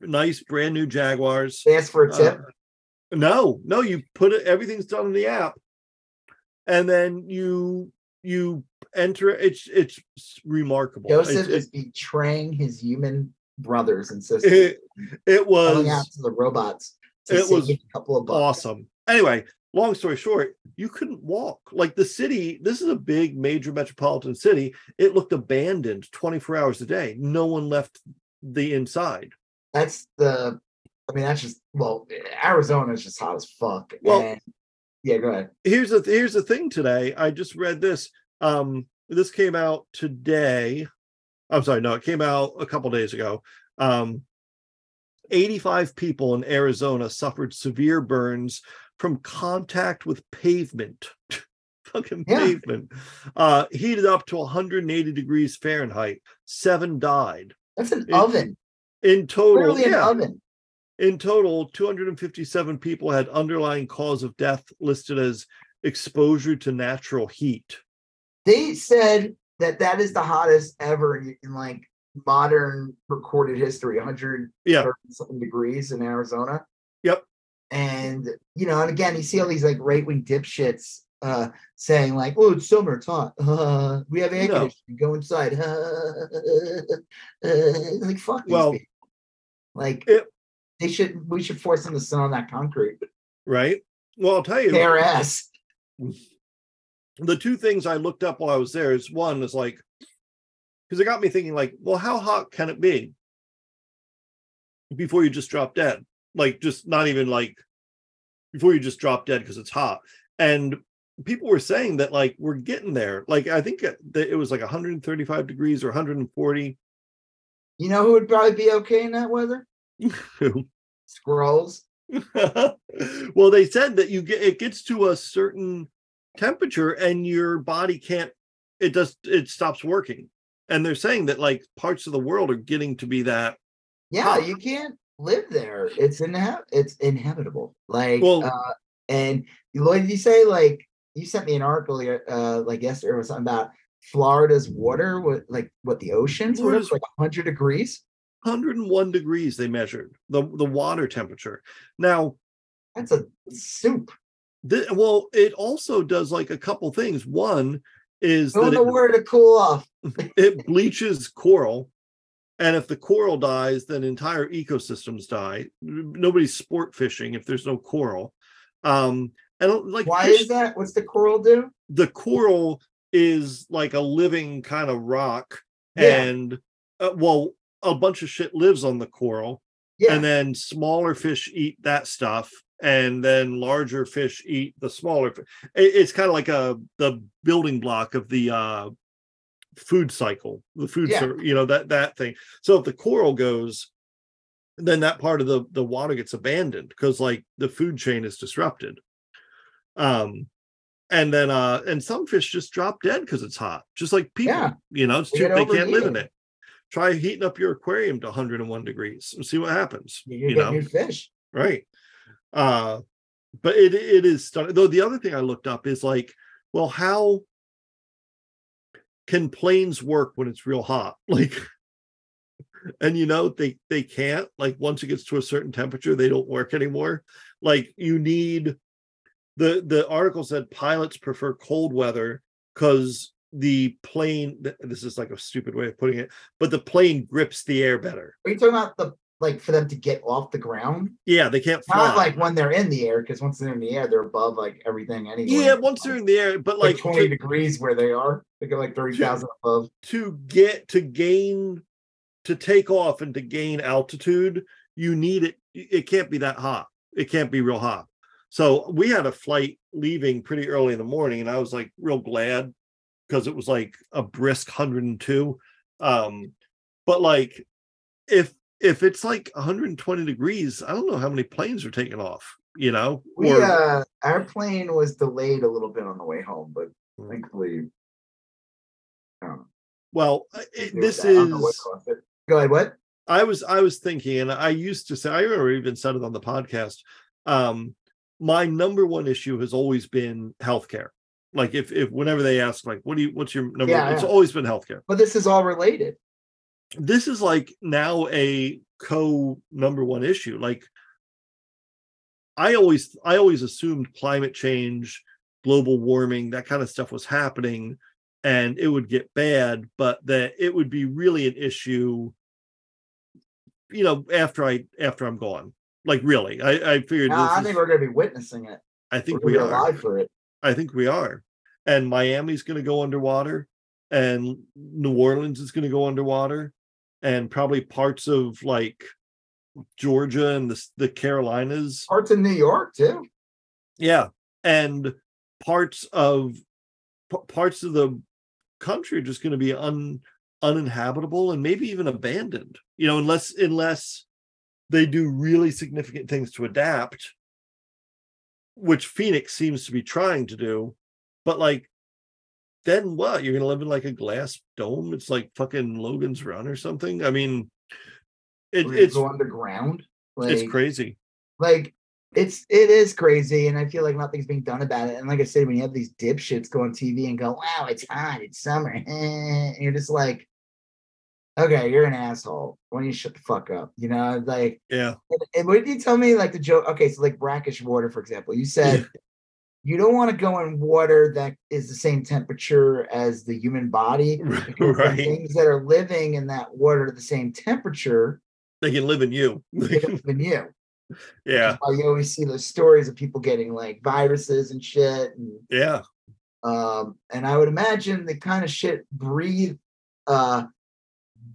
nice brand new Jaguars. They asked for a tip. Uh, no, no, you put it. Everything's done in the app, and then you you enter. It's it's remarkable. Joseph It's- is betraying his human brothers and sisters. it, it was the robots. It was a couple of bucks. awesome. Anyway, long story short, you couldn't walk. Like the city, this is a big major metropolitan city. It looked abandoned 24 hours a day. No one left the inside. That's the. I mean, that's just well, Arizona is just hot as fuck. Well- and, yeah, go ahead. Here's the here's the thing today. I just read this. Um, this came out today. I'm sorry, no, it came out a couple days ago. Um, 85 people in Arizona suffered severe burns from contact with pavement. Fucking Yeah. pavement. Uh, heated up to 180 degrees Fahrenheit. Seven died. That's an It- oven. In total, Clearly an yeah. oven. In total, 257 people had underlying cause of death listed as exposure to natural heat. They said that that is the hottest ever in, in like modern recorded history. 100 Yeah. something degrees in Arizona. Yep. And you know, and again, you see all these like right wing dipshits uh saying like, "Oh, it's summer, it's hot. Uh, we have air No. conditioning. Go inside." Uh, like fuck Well, people. Like it- they should. We should force them to sit on that concrete. Right. Well, I'll tell you, Their ass. the two things I looked up while I was there is one is like, because it got me thinking, like, well, how hot can it be before you just drop dead? Like, just not even like before you just drop dead because it's hot. And people were saying that, like, we're getting there. Like, I think it- that it was like 135 degrees or 140. You know who would probably be okay in that weather? Squirrels. well, they said that you get it gets to a certain temperature and your body can't it does it stops working. And they're saying that like parts of the world are getting to be that Yeah, Huh. you can't live there. It's inha- it's inhabitable. Like Well- uh and Lloyd, did you say like you sent me an article uh like yesterday or something about Florida's water, what like what the oceans were like hundred degrees. 101 degrees they measured the the water temperature. Now, That's a soup. Th- well, it also does like a couple things. One is that know it, to cool off. it bleaches coral and if the coral dies then entire ecosystems die nobody's sport fishing if there's no coral um and like Why fish- is that? What's the coral do? the coral is like a living kind of rock Yeah. and uh, well a bunch of shit lives on the coral Yeah. and then smaller fish eat that stuff and then larger fish eat the smaller fi- it- it's kind of like a the building block of the uh food cycle the food Yeah. you know that that thing so if the coral goes then that part of the the water gets abandoned because like the food chain is disrupted um and then uh and some fish just drop dead because it's hot just like people Yeah. you know it's They too, they can't live in it try heating up your aquarium to 101 degrees and see what happens you you get know new fish. right uh but it it is stunning. Though the other thing i looked up is like well how can planes work when it's real hot? Like and you know they they can't like once it gets to a certain temperature they don't work anymore. Like you need the the article said pilots prefer cold weather because the plane this is like a stupid way of putting it but the plane grips the air better. Are you talking about the like for them to get off the ground? yeah they can't fly Not like when they're in the air, because once they're in the air, they're above like everything anyway. yeah once they're in the air but like, like 20 to- degrees where they are. They go like 30,000 above. to get to gain to take off and to gain altitude you need it it can't be that hot it can't be real hot so we had a flight leaving pretty early in the morning and i was like real glad because it was like a brisk 102 um but like if if it's like 120 degrees i don't know how many planes are taking off you know We Or- uh our plane was delayed a little bit on the way home, but Mm. thankfully I well it- this don't know what is. Go ahead, what? I was I was thinking, and I used to say I remember even said it on the podcast. Um, my number one issue has always been healthcare. Like if if whenever they ask, like, what do you what's your number? Yeah, it's yeah. always been healthcare. But this is all related. This is like now a co number one issue. Like I always I always assumed climate change, global warming, that kind of stuff was happening and it would get bad, but that it would be really an issue, you know, after I after I'm gone. Like really. I, I figured Uh, I think is- we're gonna be witnessing it. I think we're we are alive for it. I think we are. And Miami's going to go underwater, and New Orleans is going to go underwater, and probably parts of like Georgia and the the Carolinas. Parts of New York too. Yeah, and parts of p- parts of the country are just going to be un uninhabitable and maybe even abandoned. You know, unless unless they do really significant things to adapt, which Phoenix seems to be trying to do. But like, then what? You're to live in like a glass dome? It's like fucking Logan's Run or something. I mean, it, it's go underground. Like, it's crazy. like it's it is crazy, and I feel like nothing's being done about it. And like I said, when you have these dipshits go on TV and go, "Wow, it's hot, it's summer," and you're just like, "Okay, you're an asshole. Why don't you shut the fuck up?" You know, like. Yeah, And, and what did you tell me? Like the joke. Okay, so like brackish water, for example. You said you don't want to go in water that is the same temperature as the human body. right. Things that are living in that water at the same temperature They can live in you. they can live in you. yeah, you always see those stories of people getting like viruses and shit. And yeah. um, and I would imagine the kind of shit breathe uh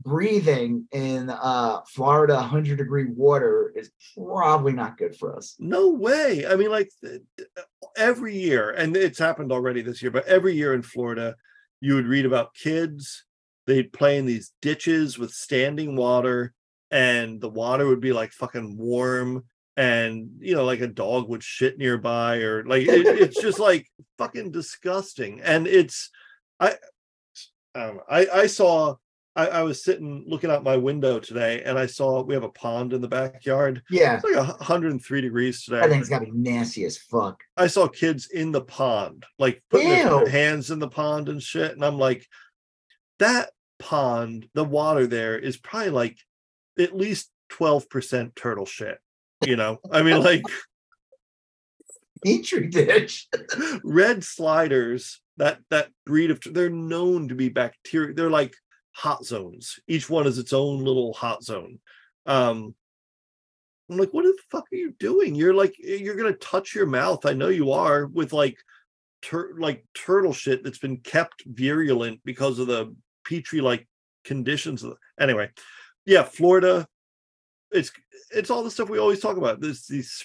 breathing in uh Florida 100 degree water is probably not good for us. No way. I mean, like every year, and it's happened already this year, but every year in Florida, you would read about kids. They'd play in these ditches with standing water, and the water would be like fucking warm. And you know, like a dog would shit nearby, or like it, it's just like fucking disgusting. And it's, I, I don't know. I, I saw, I, I was sitting looking out my window today, and I saw we have a pond in the backyard. Yeah. It's like a 103 degrees today. I think it's gotta be nasty as fuck. I saw kids in the pond, like putting their hands in the pond and shit. And I'm like, that pond, the water there is probably like at least 12% turtle shit. You know, I mean, like Petri dish. red sliders, that that breed of they're known to be bacteria. They're like hot zones. Each one is its own little hot zone. Um, I'm like, what the fuck are you doing? You're like, you're gonna touch your mouth. I know you are with like, tur- like turtle shit that's been kept virulent because of the petri like conditions. Anyway, yeah, Florida. It's it's all the stuff we always talk about. This these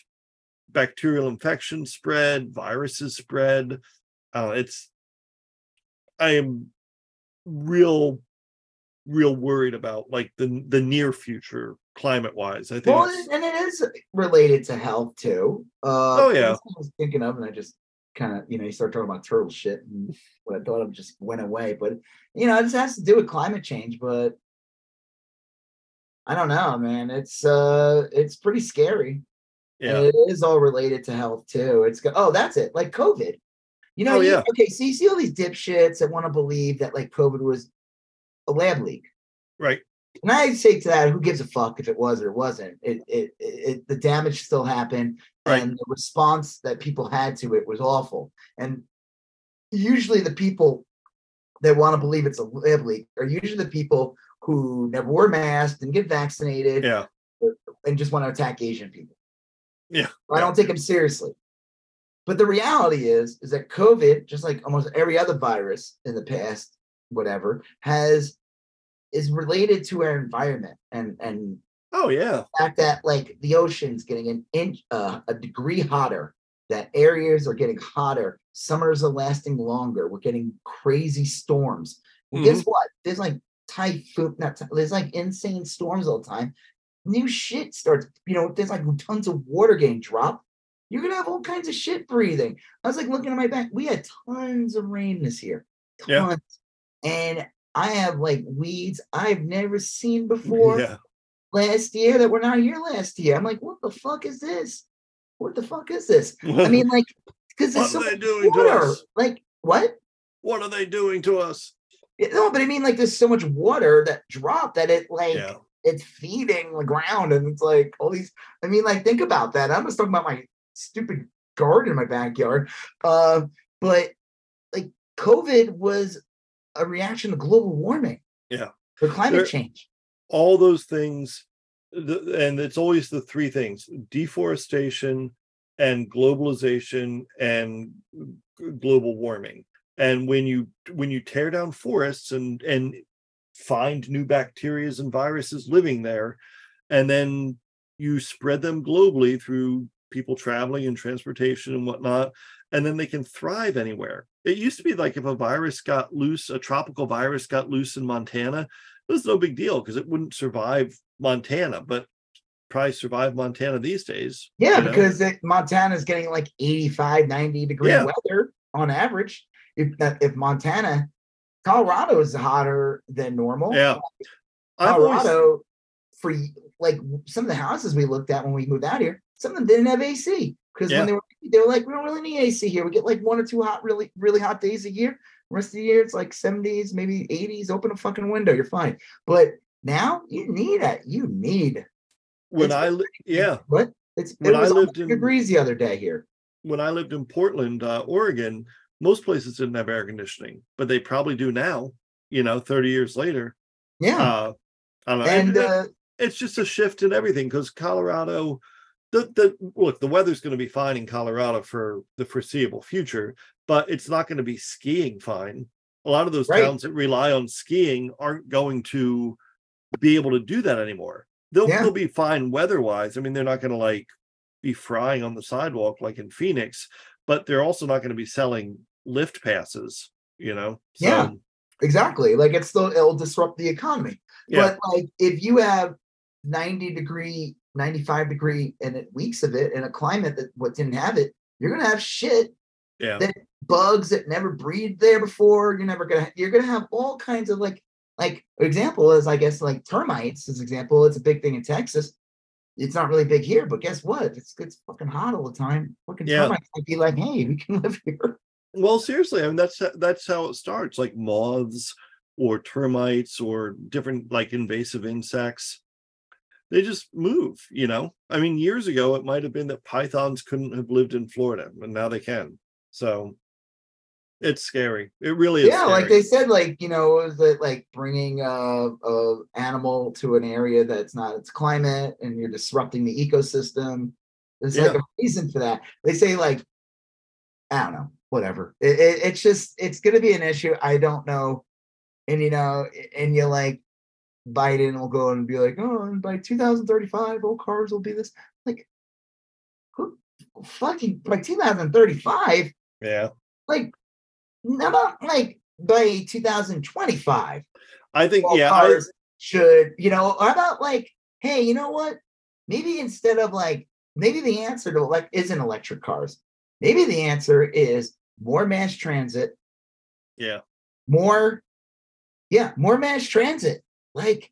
bacterial infections spread, viruses spread. Uh, it's I am real, real worried about like the the near future climate wise. I think Well, and it is related to health too. Uh, Oh, yeah. I was thinking of, and I just kind of, you know, you start talking about turtle shit, and what I thought of just went away. But you know, it just has to do with climate change. But I don't know, man. It's uh, it's pretty scary. yeah, And it is all related to health too. It's go- oh, that's it, like COVID. You know, Oh, you- yeah. okay. So you see all these dipshits that want to believe that like COVID was a lab leak. right. And I say to that, who gives a fuck if it was or wasn't? It, it, it, the damage still happened, Right. and the response that people had to it was awful. And usually, the people that want to believe it's a lab leak are usually the people who never wore masks and get vaccinated Yeah, and just want to attack Asian people. Yeah, I don't take them seriously. But the reality is, is that COVID, just like almost every other virus in the past, whatever, has is related to our environment and and oh yeah, fact that like the ocean's getting an inch uh, a degree hotter, that areas are getting hotter, summers are lasting longer, we're getting crazy storms. Well, guess what? There's like typhoon, not ty- there's like insane storms all the time. New shit starts, you know, there's like tons of water getting dropped. You're gonna have all kinds of shit breathing. I was like looking at my back. We had tons of rain this year. Yeah. And I have like weeds I've never seen before yeah. last year that were not here last year. I'm like, what the fuck is this? What the fuck is this? I mean, like, because there's so are they much doing to water. us? Like, what? What are they doing to us? No, but I mean, like, there's so much water that dropped that it like Yeah, it's feeding the ground, and it's like all these. I mean, like, think about that. I'm just talking about my stupid garden in my backyard. Uh, but like, COVID was a reaction to global warming. Yeah. For climate There- change. all those things, the, and it's always the three things: deforestation, and globalization and global warming. And when you when you tear down forests and and find new bacterias and viruses living there, and then you spread them globally through people traveling and transportation and whatnot, and then they can thrive anywhere. It used to be like if a virus got loose, a tropical virus got loose in Montana, it was no big deal because it wouldn't survive Montana, but probably survive Montana these days. Yeah, because Montana is getting like 85, 90 degree yeah. weather on average. If if Montana, Colorado is hotter than normal. Yeah. Colorado, always... for like some of the houses we looked at when we moved out here, some of them didn't have AC because yeah. when they were they were like, we don't really need AC here. We get like one or two hot, really, really hot days a year. The rest of the year, it's like 70s, maybe 80s. Open a fucking window, you're fine. But now you need it. You need. When I li- yeah. What? It's when it was I lived in degrees the other day here. When I lived in Portland, uh, Oregon, most places didn't have air conditioning, but they probably do now. You know, 30 years later. Yeah. Uh, I don't know. And, uh, it's just a shift in everything because Colorado the the look the weather's going to be fine in colorado for the foreseeable future but it's not going to be skiing fine a lot of those right. towns that rely on skiing aren't going to be able to do that anymore they'll, yeah. they'll be fine weather-wise i mean they're not going to like be frying on the sidewalk like in phoenix but they're also not going to be selling lift passes you know so, yeah exactly like it's still it'll disrupt the economy yeah. but like if you have 90 degree 95 degree and weeks of it in a climate that what didn't have it, you're gonna have shit. Yeah. That bugs that never breathed there before. You're never gonna you're gonna have all kinds of like like example is I guess like termites as example. It's a big thing in Texas. It's not really big here, but guess what? It's it's fucking hot all the time. Fucking yeah. termites might be like, hey, we can live here. Well, seriously, I mean that's that's how it starts. Like moths or termites or different like invasive insects they just move you know? I mean years ago it might have been that pythons couldn't have lived in florida and now they can. So it's scary. It really is yeah scary. like they said like you know is it like bringing a, a animal to an area that's not its climate and you're disrupting the ecosystem. There's yeah. like a reason for that. They say like i don't know whatever. It, it, it's just it's going to be an issue i don't know. And you know and you're like Biden will go and be like, oh, and by 2035, all cars will be this. Like, who fucking by 2035? Yeah. Like, not like by 2025. I think, yeah. Cars I, should, you know, or about like, hey, you know what? Maybe instead of like, maybe the answer to elect isn't electric cars. Maybe the answer is more mass transit. Yeah. More, yeah, more mass transit like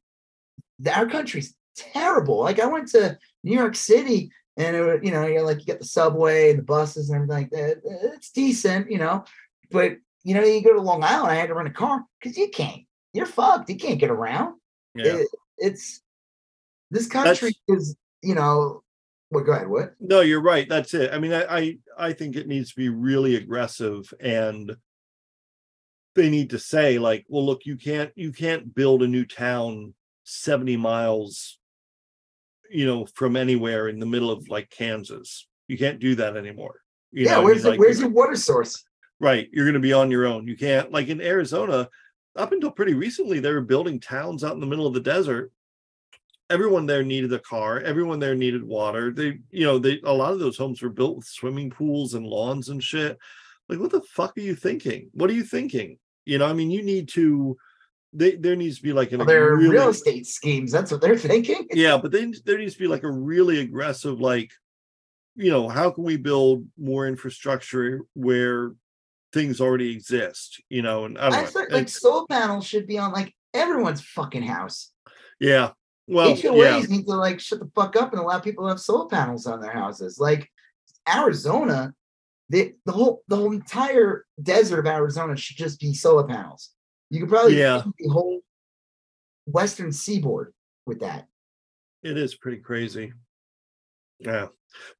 our country's terrible. Like I went to New York City and it, you know, you're like you get the subway and the buses and everything like that. It's decent, you know, but you know, you go to Long Island, I had to rent a car because you can't. You're fucked. You can't get around. Yeah. It, it's this country That's, is, you know, well, go ahead. What? No, you're right. That's it. I mean, I, I I think it needs to be really aggressive and they need to say like well look you can't you can't build a new town 70 miles you know from anywhere in the middle of like kansas. You can't do that anymore. You yeah know, where's I mean, like, where's your water source? Right you're going to be on your own. You can't like in arizona up until pretty recently they were building towns out in the middle of the desert. Everyone there needed a car everyone there needed water. They you know they a lot of those homes were built with swimming pools and lawns and shit. Like what the fuck are you thinking? What are you thinking you know, I mean, you need to. They, there needs to be like an well, their really, real estate schemes. That's what they're thinking. Yeah, but then there needs to be like a really aggressive, like, you know, how can we build more infrastructure where things already exist? You know, and I don't I know. Thought, like solar panels should be on like everyone's fucking house. Yeah. Well, HOAs yeah. need to like shut the fuck up and allow people to have solar panels on their houses. Like Arizona the, the whole the whole entire desert of Arizona should just be solar panels. You could probably yeah. the whole western seaboard with that. It is pretty crazy. Yeah.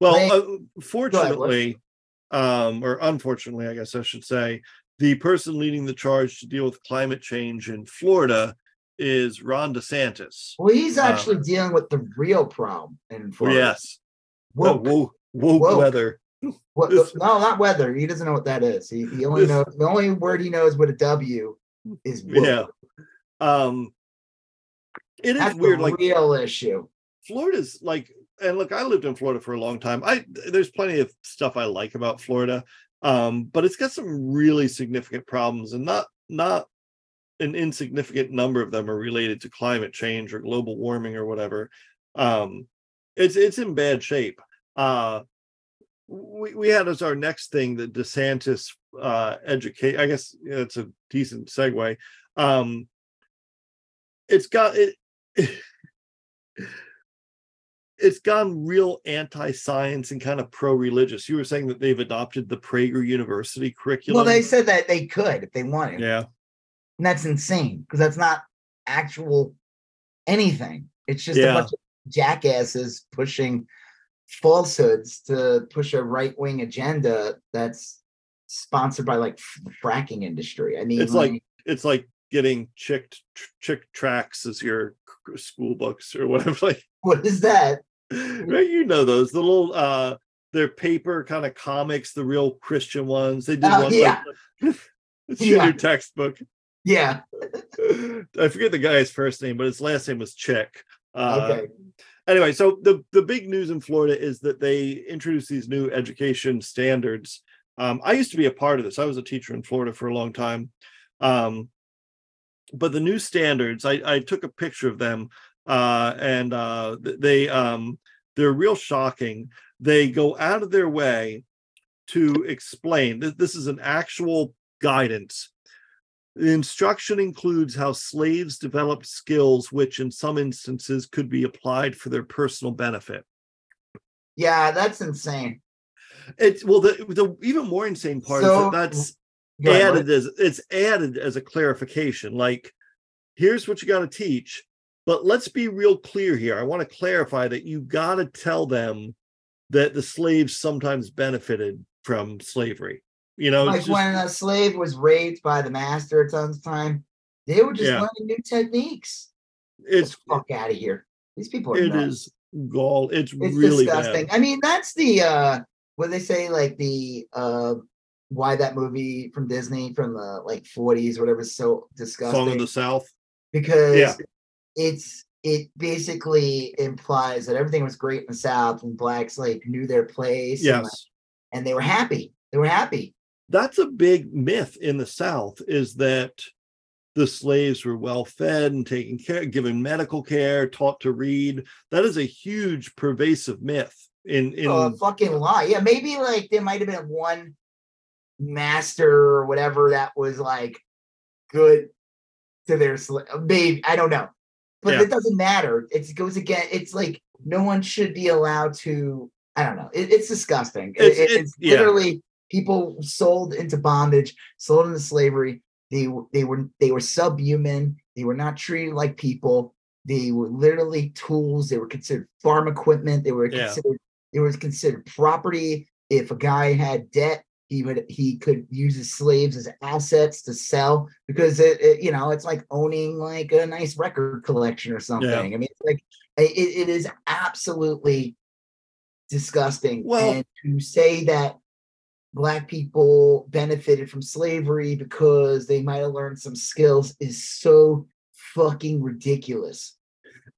Well, uh, fortunately, um, or unfortunately, I guess I should say, the person leading the charge to deal with climate change in Florida is Ron DeSantis. Well, he's um, actually um, dealing with the real problem in Florida. Yes. Woke. Oh, woke Woke. weather. What, no, not weather. He doesn't know what that is. He, he only knows the only word he knows with a W is woke. Yeah. Um, it is That's weird. Like real issue. Florida's like, and look, I lived in Florida for a long time. I there's plenty of stuff I like about Florida, um, but it's got some really significant problems, and not not an insignificant number of them are related to climate change or global warming or whatever. Um, it's it's in bad shape. Uh, we we had as our next thing the DeSantis uh, educate. I guess it's a decent segue. Um, it's got it. it's gone real anti-science and kind of pro-religious. You were saying that they've adopted the Prager University curriculum. Well, they said that they could if they wanted. yeah, And that's insane because that's not actual anything. It's just Yeah. a bunch of jackasses pushing falsehoods to push a right wing agenda that's sponsored by like the fracking industry. I mean, It's like- it's like getting chick Chick tracts as your school books or whatever. Like, what is that? right? You know those the little uh, they're paper kind of comics, the real Christian ones. They did Oh, one. yeah. Like, it's your Yeah. new textbook. Yeah. I forget the guy's first name, but his last name was Chick. Uh, Okay. Anyway, so the the big news in Florida is that they introduced these new education standards. Um, I used to be a part of this. I was a teacher in Florida for a long time. Um, but the new standards, I, I took a picture of them, uh, and uh, they um, they're real shocking. They go out of their way to explain that this is an actual guidance. The instruction includes how slaves developed skills which, in some instances, could be applied for their personal benefit. Yeah, that's insane. It's well, the, the even more insane part is that that's ahead, added as it's added as a clarification. Like, here's what you got to teach, but let's be real clear here. I want to clarify that you got to tell them that the slaves sometimes benefited from slavery. You know, like just- when a slave was raped by the master at some time, they were just Yeah. learning new techniques. it's fuck out of here. These people are it nuts. is gall. It's, It's really disgusting. bad. I mean, that's the uh what they say, like the uh why that movie from Disney from the like 40s, whatever, is so disgusting. Song of the South. because Yeah. it's it basically implies that everything was great in the South and blacks like knew their place and, like, Yes. and they were happy. They were happy. That's a big myth in the South is that the slaves were well fed and taken care, given medical care, taught to read. That is a huge pervasive myth in in Oh, a fucking lie. Yeah, maybe like there might have been one master or whatever that was like good to their slave. maybe I don't know, but Yeah. it doesn't matter. It goes again. It's like no one should be allowed to. I don't know. It, it's disgusting. It's- it- it- it's yeah. People sold into bondage, sold into slavery. They they were they were subhuman. They were not treated like people. They were literally tools. They were considered farm equipment. They were Yeah. considered it was considered property. If a guy had debt, he would he could use his slaves as assets to sell because it, it- you know it's like owning like a nice record collection or something. I mean, it's like it, it is absolutely disgusting. Well- and to say that black people benefited from slavery because they might have learned some skills is so fucking ridiculous.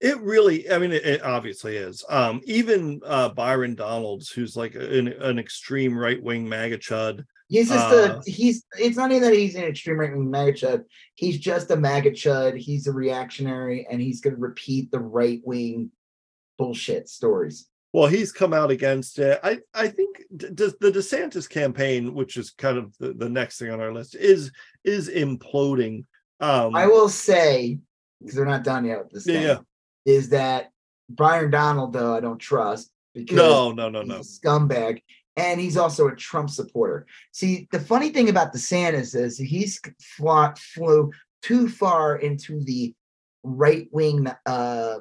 it really i mean it, it obviously is um even uh byron donalds who's like an, an extreme right-wing maga chud He's just Uh, a he's it's not even that he's an extreme right wing MAGA chud. He's just a MAGA chud. He's a reactionary and he's gonna repeat the right wing bullshit stories. Well he's come out against it i i think does the desantis campaign which is kind of the, the next thing on our list is is imploding um I will say, because they're not done yet with this Yeah, yeah. is that Byron Donald, though, I don't trust because no no no no a scumbag. And he's also a Trump supporter. See, the funny thing about DeSantis is he's flew, flew too far into the right wing uh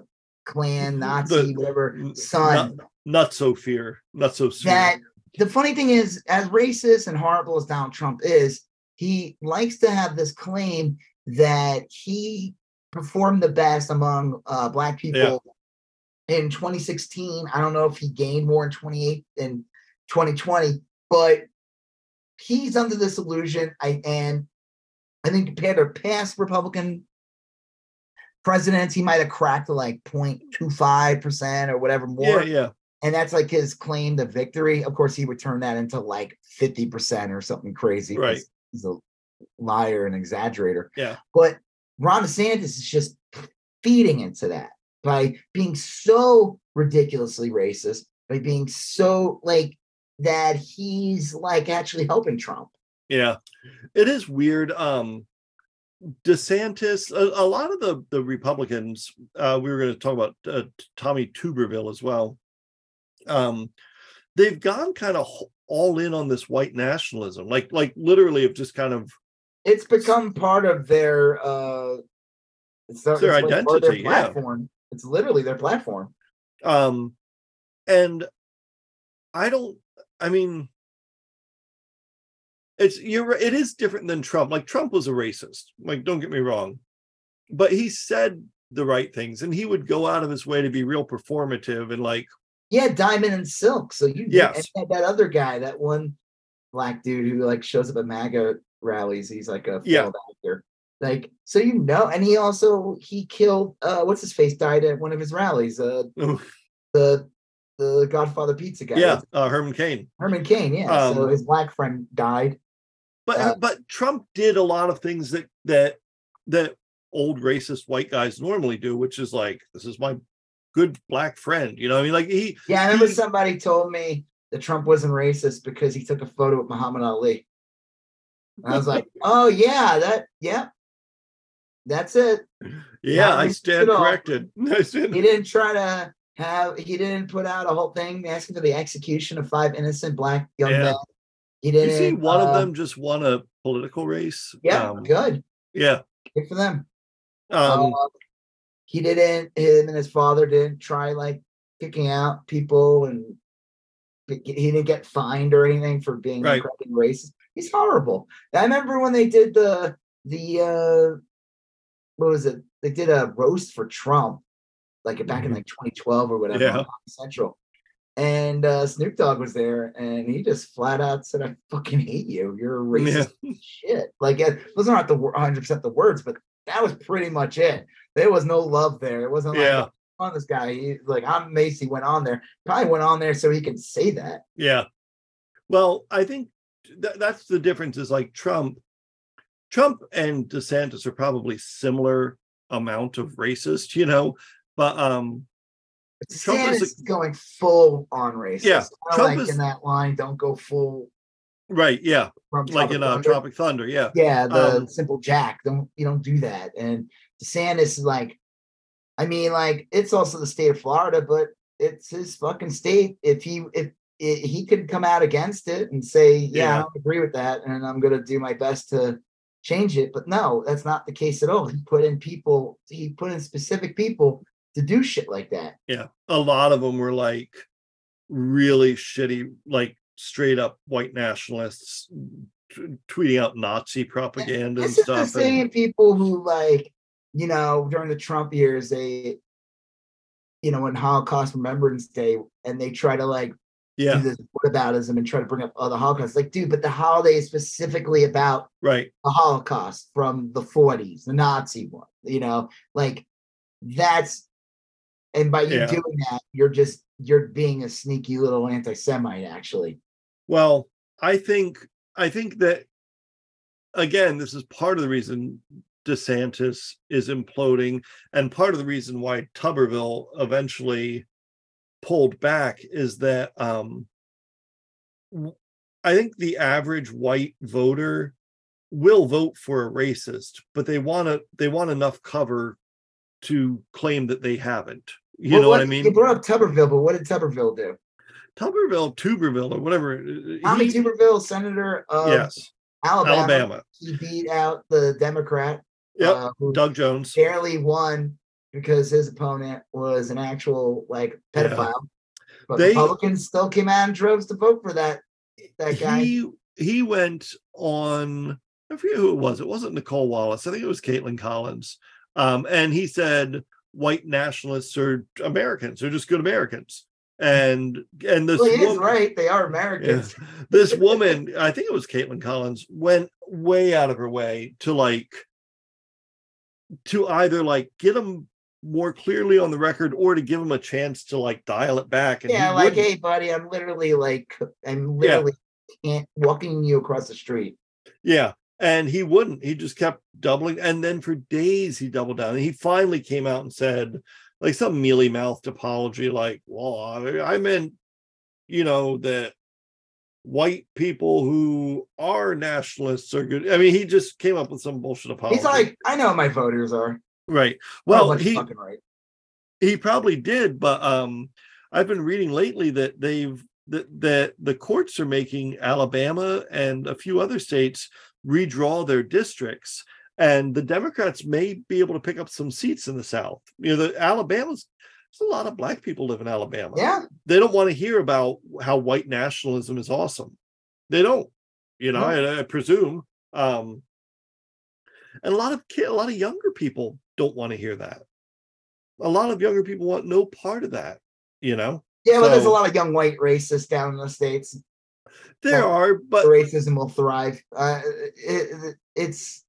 Klan, Nazi, The- whatever son. not, not so fear not so sweet that the funny thing is, as racist and horrible as Donald Trump is, he likes to have this claim that he performed the best among uh, black people in 2016. I don't know if he gained more in 28 in 2020, but he's under this illusion. I and I think compared to past Republican presidents, he might have cracked like 0.25% or whatever more. Yeah, yeah. And that's like his claim to victory. Of course, he would turn that into like 50% or something crazy. Right. He's a liar and exaggerator. Yeah. But Ron DeSantis is just feeding into that by being so ridiculously racist, by being so like that he's like actually helping Trump. Yeah, it is weird. Um, DeSantis, a, a lot of the the Republicans, uh, we were going to talk about uh, Tommy Tuberville as well. Um, they've gone kind of all in on this white nationalism, like like literally have just kind of It's become part of their uh it's their, Their it's like their identity, yeah. platform. It's literally their platform. um, and I don't. I mean, it's you're it is different than Trump. Like Trump was a racist. Like don't get me wrong, but he said the right things, and he would go out of his way to be real performative and like Yeah, Diamond and Silk. So you Yes. and that other guy, that one black dude who like shows up at MAGA rallies. He's like a Yeah. actor. Like so you know, and he also he killed uh what's his face died at one of his rallies. Uh the the Godfather Pizza guy. yeah, uh, Herman Cain. Herman Cain, yeah. so Um, his black friend died. But Uh, but Trump did a lot of things that that that old racist white guys normally do, which is like this is my good black friend. You know, I mean, like he Yeah, I remember he- somebody told me that Trump wasn't racist because he took a photo with Muhammad Ali. And I was like, oh yeah, that yeah. That's it. yeah, Not I stand corrected. I stand- He didn't try to have he didn't put out a whole thing asking for the execution of five innocent black young Yeah. men. He You didn't see, one of uh, them just won a political race. Yeah, Um, good. yeah. Good for them. Um, Uh, he didn't him and his father didn't try like picking out people and he didn't get fined or anything for being Right. racist he's horrible i remember when they did the the uh what was it they did a roast for trump like back in Mhm. like 2012 or whatever Yeah. on central and uh snoop dogg was there and he just flat out said i fucking hate you you're a racist shit. Like it those aren't the one hundred percent the words, but that was pretty much it. There was no love there. It wasn't like Yeah. "Oh, on this guy. He, like I'm Macy went on there. Probably went on there so he can say that. Yeah. Well, I think th- that's the difference is like Trump, Trump and DeSantis are probably similar amount of racist, you know, but um Trump is is going full on racist. Yeah, Kinda Trump like is- in that line, don't go full right, yeah, like in uh, Tropic Thunder, yeah. Yeah, the Um, simple Jack. Don't you don't do that. And DeSantis is like, I mean, like it's also the state of Florida, but it's his fucking state. If he if i he could come out against it and say, yeah, I don't agree with that, and I'm gonna do my best to change it. But no, that's not the case at all. He put in people, he put in specific people to do shit like that. Yeah. A lot of them were like really shitty, like straight up white nationalists t- tweeting out Nazi propaganda and This is the stuff. same And, people who like, you know, during the Trump years, they, you know, when Holocaust Remembrance Day, and they try to like yeah, do this whataboutism and try to bring up other Holocaust. Like, dude, but the holiday is specifically about right. the Holocaust from the 40s, the Nazi one, you know, like that's and by you Yeah. doing that, you're just you're being a sneaky little anti-Semite, actually. Well, I think I think that again, this is part of the reason DeSantis is imploding, and part of the reason why Tuberville eventually pulled back is that um I think the average white voter will vote for a racist, but they want to they want enough cover to claim that they haven't. You Well, know what I mean? You brought up Tuberville, but what did Tuberville do? Tuberville, Tuberville, or whatever. Tommy he- Tuberville, senator of yes, Alabama. Alabama. He beat out the Democrat, Yep. uh, who Doug Jones. barely won because his opponent was an actual like Yeah. pedophile. But They- Republicans still came out in droves to vote for that that guy. He he went on. I forget who it was. It wasn't Nicolle Wallace. I think it was Kaitlan Collins. Um, and he said white nationalists are Americans. They're just good Americans. And and this Well, he woman- right. They are yeah. Americans. this woman, I think it was Kaitlan Collins, went way out of her way to like to either like get him more clearly on the record or to give him a chance to like dial it back. And he Yeah, like, wouldn't. hey, buddy, I'm literally like, I'm literally can't walking you across the street. Yeah. And he wouldn't. He just kept doubling. And then for days he doubled down. And he finally came out and said, like some mealy mouthed apology, like, well, I, meant, you know, that white people who are nationalists are good. I mean, he just came up with some bullshit apology. He's like, I know what my voters are. right. Well, he right. he probably did, but um I've been reading lately that they've that that the courts are making Alabama and a few other states redraw their districts and the Democrats may be able to pick up some seats in the South. You know, the Alabama's there's a lot of black people live in Alabama. Yeah, They don't want to hear about how white nationalism is awesome. They don't, you know, No. I, I presume. Um and a lot of kid, a lot of younger people don't want to hear that. A lot of younger people want no part of that, you know. yeah. Well, there's a lot of young white racists down in the states. There are, but Racism will thrive. Uh, it, it- it's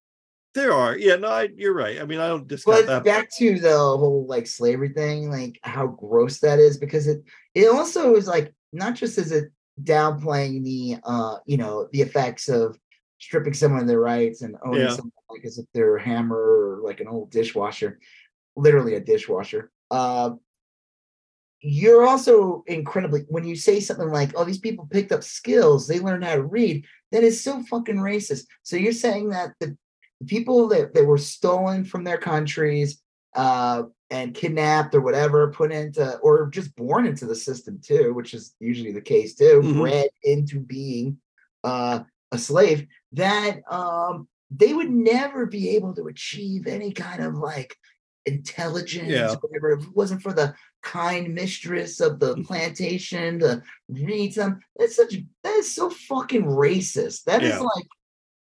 there are. Yeah, no, I, you're right. I mean, I don't discount but that. back to the whole like slavery thing, like how gross that is, because it it also is like not just is it downplaying the uh you know the effects of stripping someone of their rights and owning Yeah. someone like as if they're a hammer or like an old dishwasher, literally a dishwasher. Uh, you're also incredibly when you say something like, "Oh, these people picked up skills; they learned how to read." That is so fucking racist. So you're saying that the, people that, that were stolen from their countries uh, and kidnapped or whatever, put into or just born into the system too, which is usually the case too, Mhm. bred into being uh, a slave, that um, they would never be able to achieve any kind of like intelligence, Yeah. whatever. If it wasn't for the kind mistress of the plantation to read them. That's such that is so fucking racist. That is Yeah. like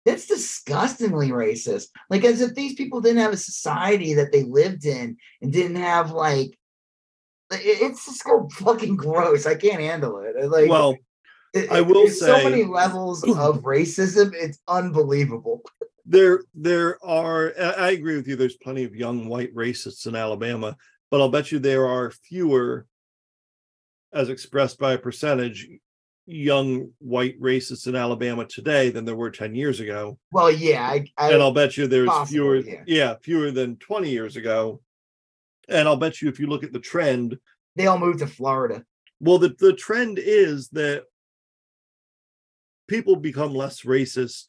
that's disgustingly racist. Like as if these people didn't have a society that they lived in and didn't have like it's just so fucking gross. I can't handle it. Like well, it- I will there's so many levels of racism. It's unbelievable. There there are I agree with you there's plenty of young white racists in Alabama but I'll bet you there are fewer as expressed by a percentage young white racists in Alabama today than there were 10 years ago Well, yeah, I, I and I'll bet you there's possible, fewer yeah. yeah fewer than 20 years ago and I'll bet you if you look at the trend they all moved to Florida. well the, the trend is that people become less racist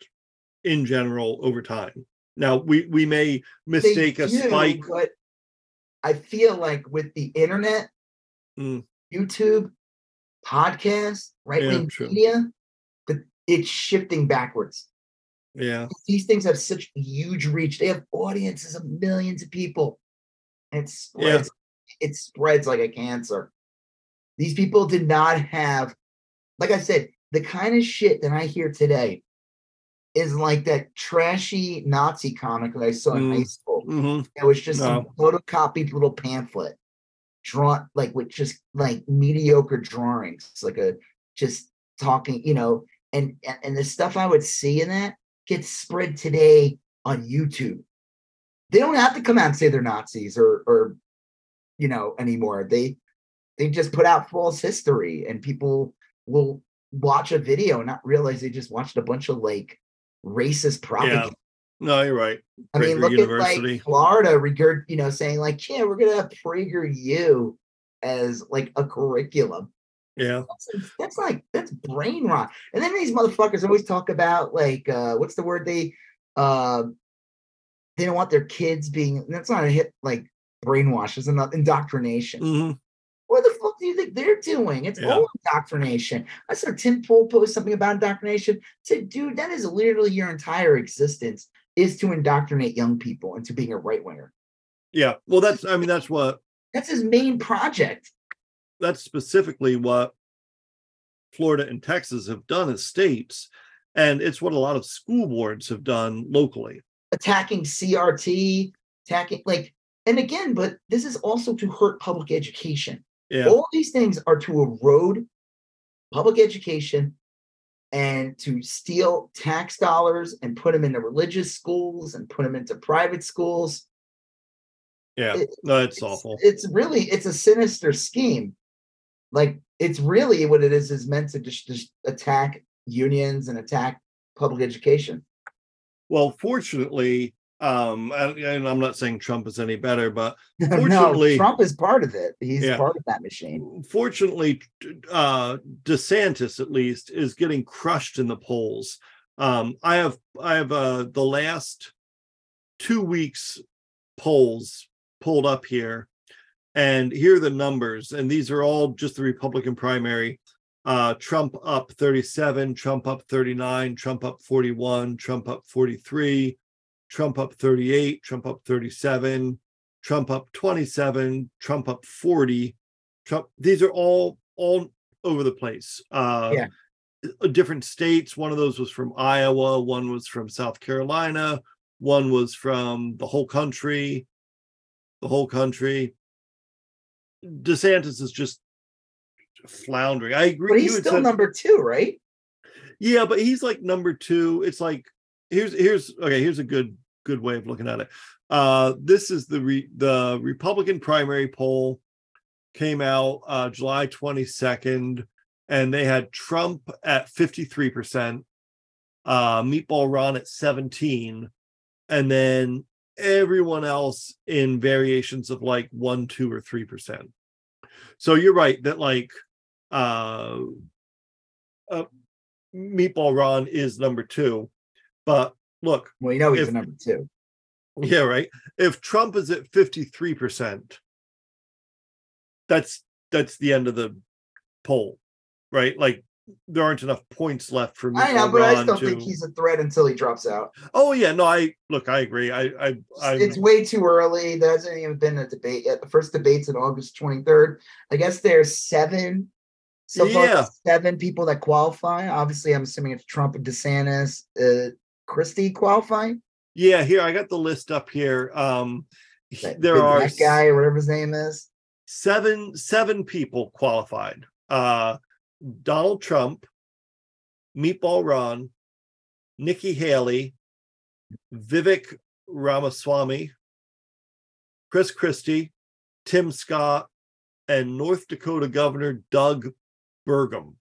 in general over time now we we may mistake a spike but I feel like with the internet, Mm. YouTube, podcast, right wing true. media, that it's shifting backwards. yeah These things have such huge reach. They have audiences of millions of people. And it spreads, it spreads like a cancer. These people did not have, like I said, the kind of shit that I hear today is like that trashy Nazi comic that I saw in high Mm. school. Mhm. It was just No. photocopied little pamphlet, drawn like with just like mediocre drawings, like a just talking, you know, and and- and the stuff I would see in that gets spread today on YouTube. They don't have to come out and say they're Nazis or or you know anymore. They they just put out false history and people will watch a video and not realize they just watched a bunch of like racist propaganda. no you're right I mean, look University. at like Florida regard, you know, saying like, yeah, we're gonna Prager U as like a curriculum. yeah That's, that's like that's brain rot. And then these motherfuckers always talk about like uh what's the word they uh they don't want their kids being that's not a hit like brainwash, it's not indoctrination. Mhm. What the fuck do you think they're doing? It's Yeah. all indoctrination. I saw Tim Pool post something about indoctrination. Said, dude, that is literally your entire existence is to indoctrinate young people into being a right winger. yeah well that's i mean that's what That's his main project. that's specifically what florida and texas have done as states and it's what a lot of school boards have done locally Attacking CRT, attacking like and again, but this is also to hurt public education. Yeah. All these things are to erode public education and to steal tax dollars and put them into religious schools and put them into private schools. Yeah. It- No, it's, It's, awful. it's really it's a sinister scheme. Like it's really what it is is meant to just, just attack unions and attack public education. Well, fortunately, um, and, and I'm not saying Trump is any better, but no, Trump is part of it. He's Yeah. part of that machine. fortunately, uh, DeSantis at least is getting crushed in the polls. Um, I have I have uh, the last two weeks polls pulled up here, and here are the numbers, and these are all just the Republican primary. Uh, Trump up 37, Trump up 39, Trump up 41, Trump up 43, Trump up 38, Trump up 37, Trump up 27, Trump up 40, Trump. These are all all over the place. Uh, Yeah. uh, Different states. One of those was from Iowa. One was from South Carolina. One was from the whole country. The whole country. DeSantis is just floundering. I agree. But you he's still said- number two, right? yeah, but he's like number two. It's like here's here's okay. Here's a good good way of looking at it. Uh, this is the re, the Republican primary poll came out uh, July 22nd, and they had Trump at 53 percent, uh, Meatball Ron at 17, and then everyone else in variations of like one, two, or three percent. So you're right that like uh, uh Meatball Ron is number two. But look, Well, you know he's If- number two. yeah, right. If Trump is at 53%, that's that's the end of the poll, right? Like there aren't enough points left for I know, but I still to. think he's a threat until he drops out. Oh yeah, no, I look, I agree. I I I it's way too early. There hasn't even been a debate yet. The first debate's on August 23rd. I guess there's seven so far. Yeah. Seven people that qualify. Obviously, I'm assuming it's Trump and DeSantis. Uh, Christie qualify. yeah, here I got the list up here. Um That there are black guy whatever his name is. seven seven people qualified. Uh Donald Trump, Meatball Ron, Nikki Haley, Vivek Ramaswamy, Chris Christie, Tim Scott, and North Dakota Governor Doug Burgum.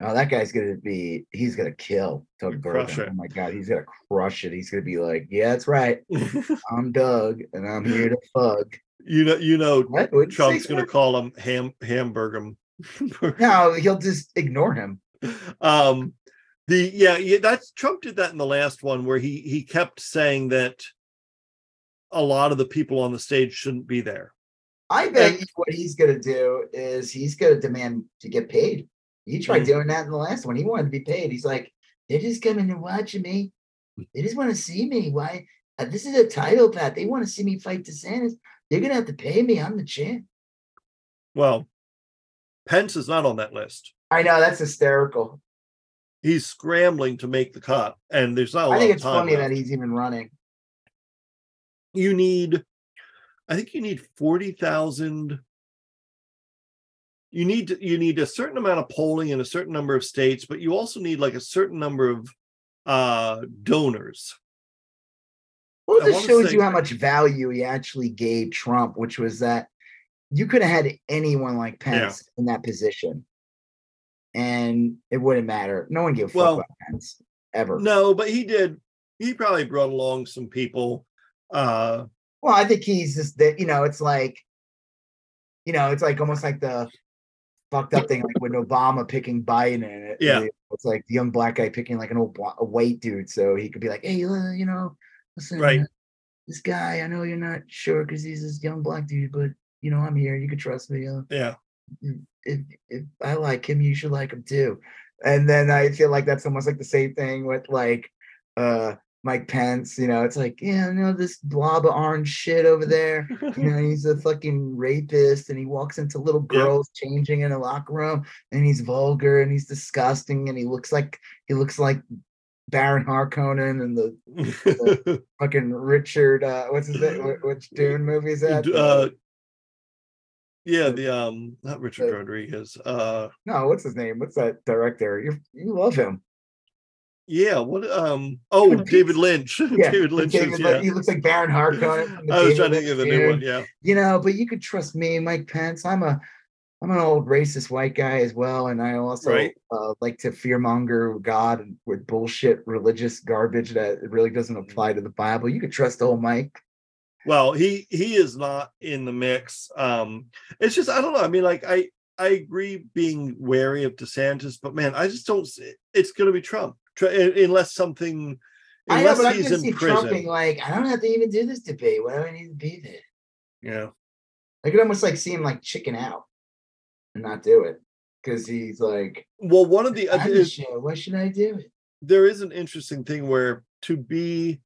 Oh, that guy's gonna be. He's gonna kill Doug Burgum. Oh my god, he's gonna crush it. He's gonna be like, "Yeah, that's right. I'm Doug, and I'm here to fuck." you know, you know, What? What'd Trump's going to sir? call him Ham Hamburgum. No, he'll just ignore him. um the yeah, yeah that's trump did that in the last one where he he kept saying that a lot of the people on the stage shouldn't be there I bet And- what he's gonna do is he's gonna demand to get paid. He tried Mm. doing that in the last one. He wanted to be paid. He's like, they're just coming and watching me. They just want to see me. Why? Uh, this is a title, Pat. They want to see me fight DeSantis. They're gonna have to pay me. I'm the champ. well pence is not on that list I know that's hysterical. he's scrambling to make the cut and there's not a lot I think it's funny left. that he's even running. you need i think you need 40,000 you need to, you need a certain amount of polling in a certain number of states but you also need like a certain number of uh donors Well, this shows say- you how much value he actually gave Trump, which was that you could have had anyone like Pence in that position, and it wouldn't matter. No one gave a fuck about Pence ever. No, but he did. He probably brought along some people. Uh, Well, I think he's just that. You know, it's like, you know, it's like almost like the fucked up thing, like with Obama picking Biden in it. Yeah. it's like the young black guy picking like an old white dude, so he could be like, hey, uh, you know, listen, Right. uh, this guy, I know you're not sure because he's this young black dude, but you know, I'm here. You can trust me. Uh, yeah, if if I like him, you should like him too. And then I feel like that's almost like the same thing with like uh Mike Pence. You know, it's like, yeah, you know, this blob of orange shit over there. You know, he's a fucking rapist and he walks into little Yeah. girls changing in a locker room and he's vulgar and he's disgusting and he looks like he looks like Baron Harkonnen and the fucking Richard. Uh, what's his name? Wh- Which Dune movie is that? uh, yeah, the um, not Richard Rodriguez. Uh, no, what's his name? What's that director? You you love him. Yeah, what um, oh, David Lynch. Yeah, David Lynch. David yeah. He looks like Baron Harkonnen. I was David trying to think of the new one. Yeah. You know, but you could trust me, Mike Pence. I'm a I'm an old racist white guy as well, and I also Right. uh, like to fearmonger God with bullshit religious garbage that really doesn't apply to the Bible. You could trust old Mike. Well, he he is not in the mix. Um, it's just I don't know. I mean, like I I agree being wary of DeSantis, but man, I just don't. see It's going to be Trump Tr- unless something. I know, Unless but I he's can in see Trump being like, I don't have to even do this debate. Why do I need to be there? Yeah. I could almost like see him like chicken out and not do it because he's like, Well, one of the I'm the is, show. Why should I do it? there is an interesting thing where to be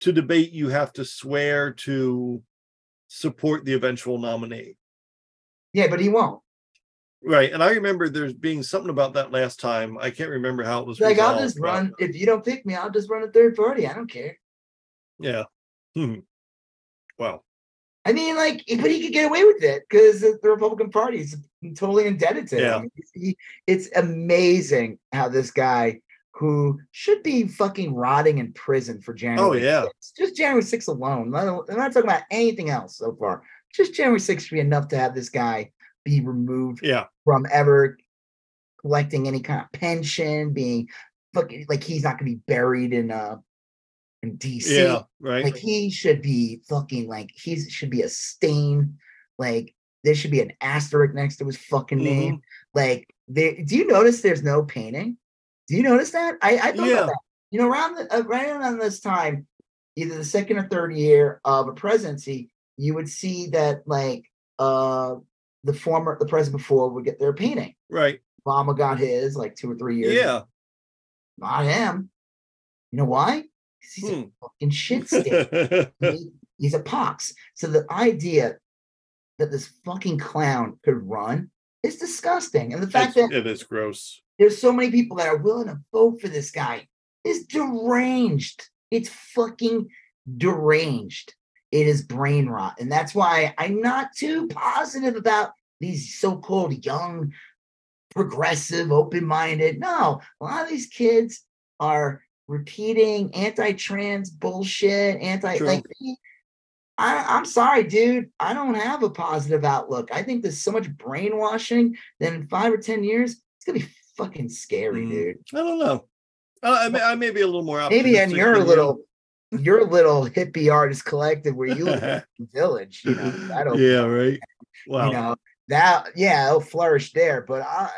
to debate, you have to swear to support the eventual nominee. Yeah, but he won't. Right. And I remember there's being something about that last time. I can't remember how it was. Like I'll resolved, just but- run. If you don't pick me, I'll just run a third party. I don't care. Yeah. Hmm. Wow. I mean, like, but he could get away with it because the Republican Party is totally indebted to Yeah. him. He- it's amazing how this guy, who should be fucking rotting in prison for January, Oh, yeah. 6th, just January 6th alone. I'm not talking about anything else so far. Just January 6th should be enough to have this guy be removed Yeah. from ever collecting any kind of pension, being fucking like he's not gonna be buried in uh in DC. Yeah. Right. Like he should be fucking like he should be a stain. Like there should be an asterisk next to his fucking Mm-hmm. name. Like there, do you notice there's no painting? Do you notice that? I, I thought Yeah. about that. You know, around the, uh, right around this time, either the second or third year of a presidency, you would see that like uh the former the president before would get their painting. right. Obama got his like two or three years. Yeah. Not him. You know why? he's Hmm. a fucking shit stick. He- he's a pox. So the idea that this fucking clown could run is disgusting. And the fact It's- that it is gross. there's so many people that are willing to vote for this guy is deranged. It's fucking deranged. It is brain rot. And that's why I'm not too positive about these so-called young, progressive, open-minded. No, a lot of these kids are repeating anti-trans bullshit, anti like I, I'm sorry, dude. I don't have a positive outlook. I think there's so much brainwashing that in five or ten years, it's gonna be fucking scary, Mm. dude. I don't know. I, I, may, I may be a little more optimistic. Maybe in optimistic your than you. little your little hippie artist collective where you live in the village, you know, that'll yeah, right. Wow. you know that yeah it'll flourish there but i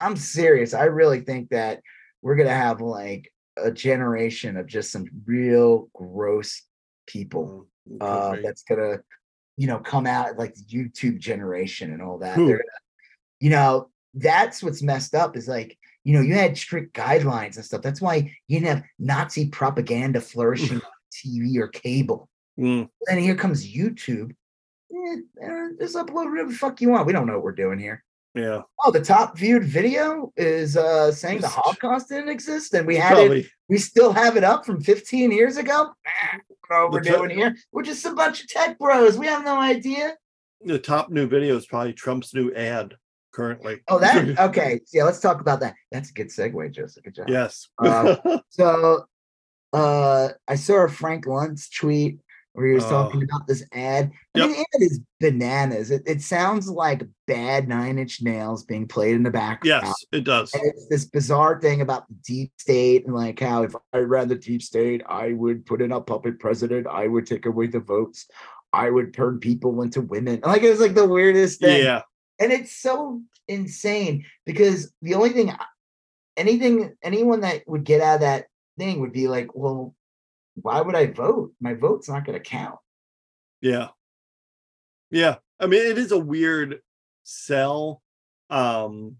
i'm serious i really think that we're gonna have like a generation of just some real gross people Mm, uh could that's gonna you know come out like the youtube generation and all that gonna, you know that's what's messed up is like you know you had strict guidelines and stuff that's why you didn't have nazi propaganda flourishing on tv or cable Mm, then here comes YouTube. Eh, eh, just upload whatever the fuck you want. We don't know what we're doing here. yeah. Oh, the top viewed video is uh saying the Holocaust didn't exist, and we had it. We still have it up from 15 years ago. Eh, I don't know what we're doing here. We're just a bunch of tech bros. We have no idea. The top new video is probably Trump's new ad currently. Oh, that okay. Yeah, let's talk about that. That's a good segue, Joseph. Good job. yes. Uh, So uh I saw a Frank Luntz tweet where he was talking Oh. about this ad. I Yep. mean, the ad is bananas. It, it sounds like bad nine inch nails being played in the background. yes, it does. And it's this bizarre thing about the deep state and like how if I ran the deep state, I would put in a puppet president, I would take away the votes, I would turn people into women. Like it was like the weirdest thing Yeah. And it's so insane because the only thing anything anyone that would get out of that thing would be like well why would i vote my vote's not going to count Yeah. Yeah. I mean, it is a weird sell. Um,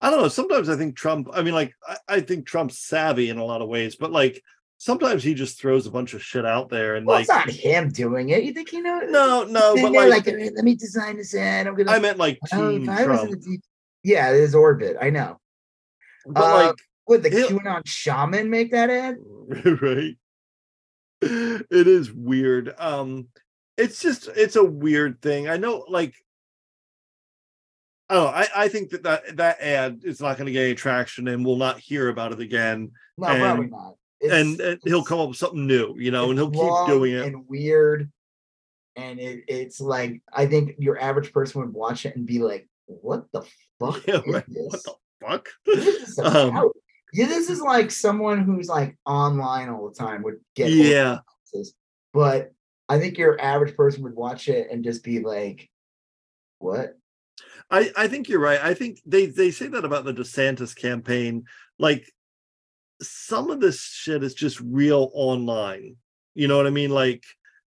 I don't know. Sometimes I think Trump, I mean, like, I, I think Trump's savvy in a lot of ways, but like sometimes he just throws a bunch of shit out there and well like it's not him doing it. You think he know no, no, but like, like, "All right, let me design this ad. I'm gonna I meant like Oh, Team if I was in Trump. the yeah his orbit. I know. But Uh, like Would the He'll- QAnon shaman make that ad? right. It is weird. Um it's just it's a weird thing. I know like oh i i think that that, that ad is not going to get any traction and we'll not hear about it again. No, And- probably not. And, and he'll come up with something new you know and he'll keep doing it and weird. And it, it's like I think your average person would watch it and be like, "What the fuck Yeah, is right. this? what the fuck this Um, yeah, this is like someone who's like online all the time would get yeah but I think your average person would watch it and just be like, "What?" I, I think you're right. I think they they say that about the DeSantis campaign. Like some of this shit is just real online. You know what I mean? Like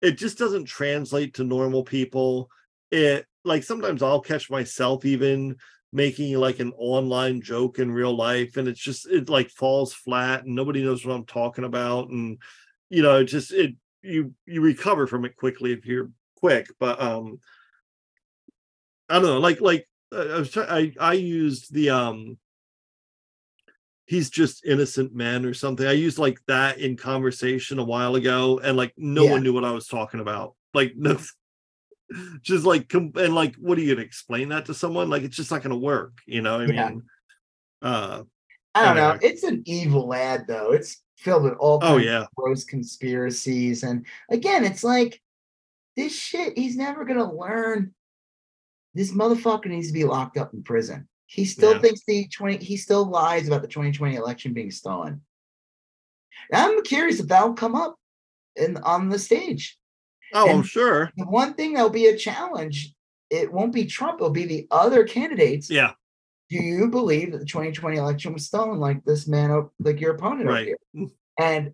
it just doesn't translate to normal people. It like sometimes I'll catch myself even making like an online joke in real life and it's just it like falls flat and nobody knows what I'm talking about and you know just it you you recover from it quickly if you're quick but um I don't know, like like uh, I was try- I I used the um he's just innocent men or something. I used like that in conversation a while ago and like no Yeah. one knew what I was talking about. Like no just like com- and like what are you gonna explain that to someone? Like it's just not gonna work, you know? I Yeah. mean uh I don't know. It's an evil ad though. It's filled with all oh kinds yeah. of gross conspiracies, and again, it's like this shit. He's never gonna learn. This motherfucker needs to be locked up in prison. He still Yeah. thinks the twenty. He still lies about the twenty twenty election being stolen. I'm curious if that'll come up in on the stage. Oh, I'm sure. The one thing that'll be a challenge. It won't be Trump. It'll be the other candidates. Yeah, Do you believe that the 2020 election was stolen, like this man, like your opponent over right. here? And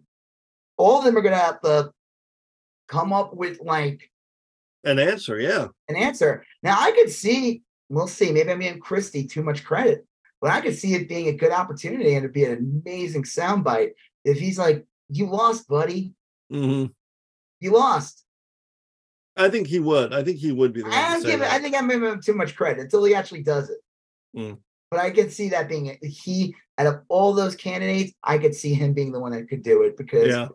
all of them are to have to come up with like An answer, yeah. an answer. Now, I could see, we'll see, maybe I'm giving Christie too much credit, but I could see it being a good opportunity and it'd be an amazing soundbite if he's like, "You lost, buddy. Mm-hmm. You lost." I think he would. I think he would be the I'm say giving, that. I think I'm giving him too much credit until he actually does it. Mm. But I could see that being he out of all those candidates, I could see him being the one that could do it because yeah.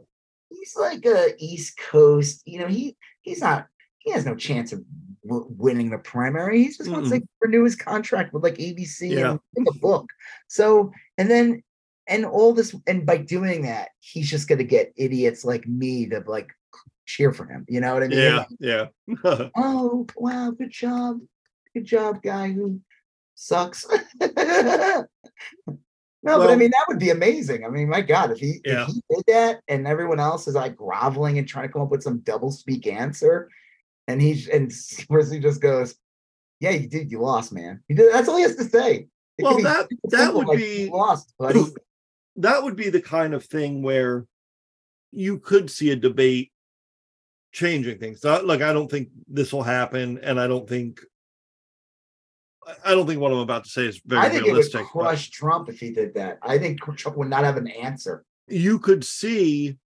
he's like a East Coast. You know, he he's not. He has no chance of w- winning the primary. He just wants to renew his contract with like ABC Yeah. and a book. So and then and all this and by doing that, he's just gonna get idiots like me to like cheer for him. You know what I mean? Yeah, Like, yeah. oh wow, good job, good job, guy who sucks. no, but I mean that would be amazing. I mean, my God, if he Yeah. if he did that and everyone else is like groveling and trying to come up with some double speak answer, and he and Scorsese just goes, "Yeah, you did. You lost, man. You did. That's all he has to say." It Well, that- that would like, be- lost, buddy. that would be the kind of thing where you could see a debate changing things. So, look, I don't think this will happen, and I don't think I- I don't think what I'm about to say is very I think realistic. it would crush Trump if he did that. I think Trump would not have an answer. you could see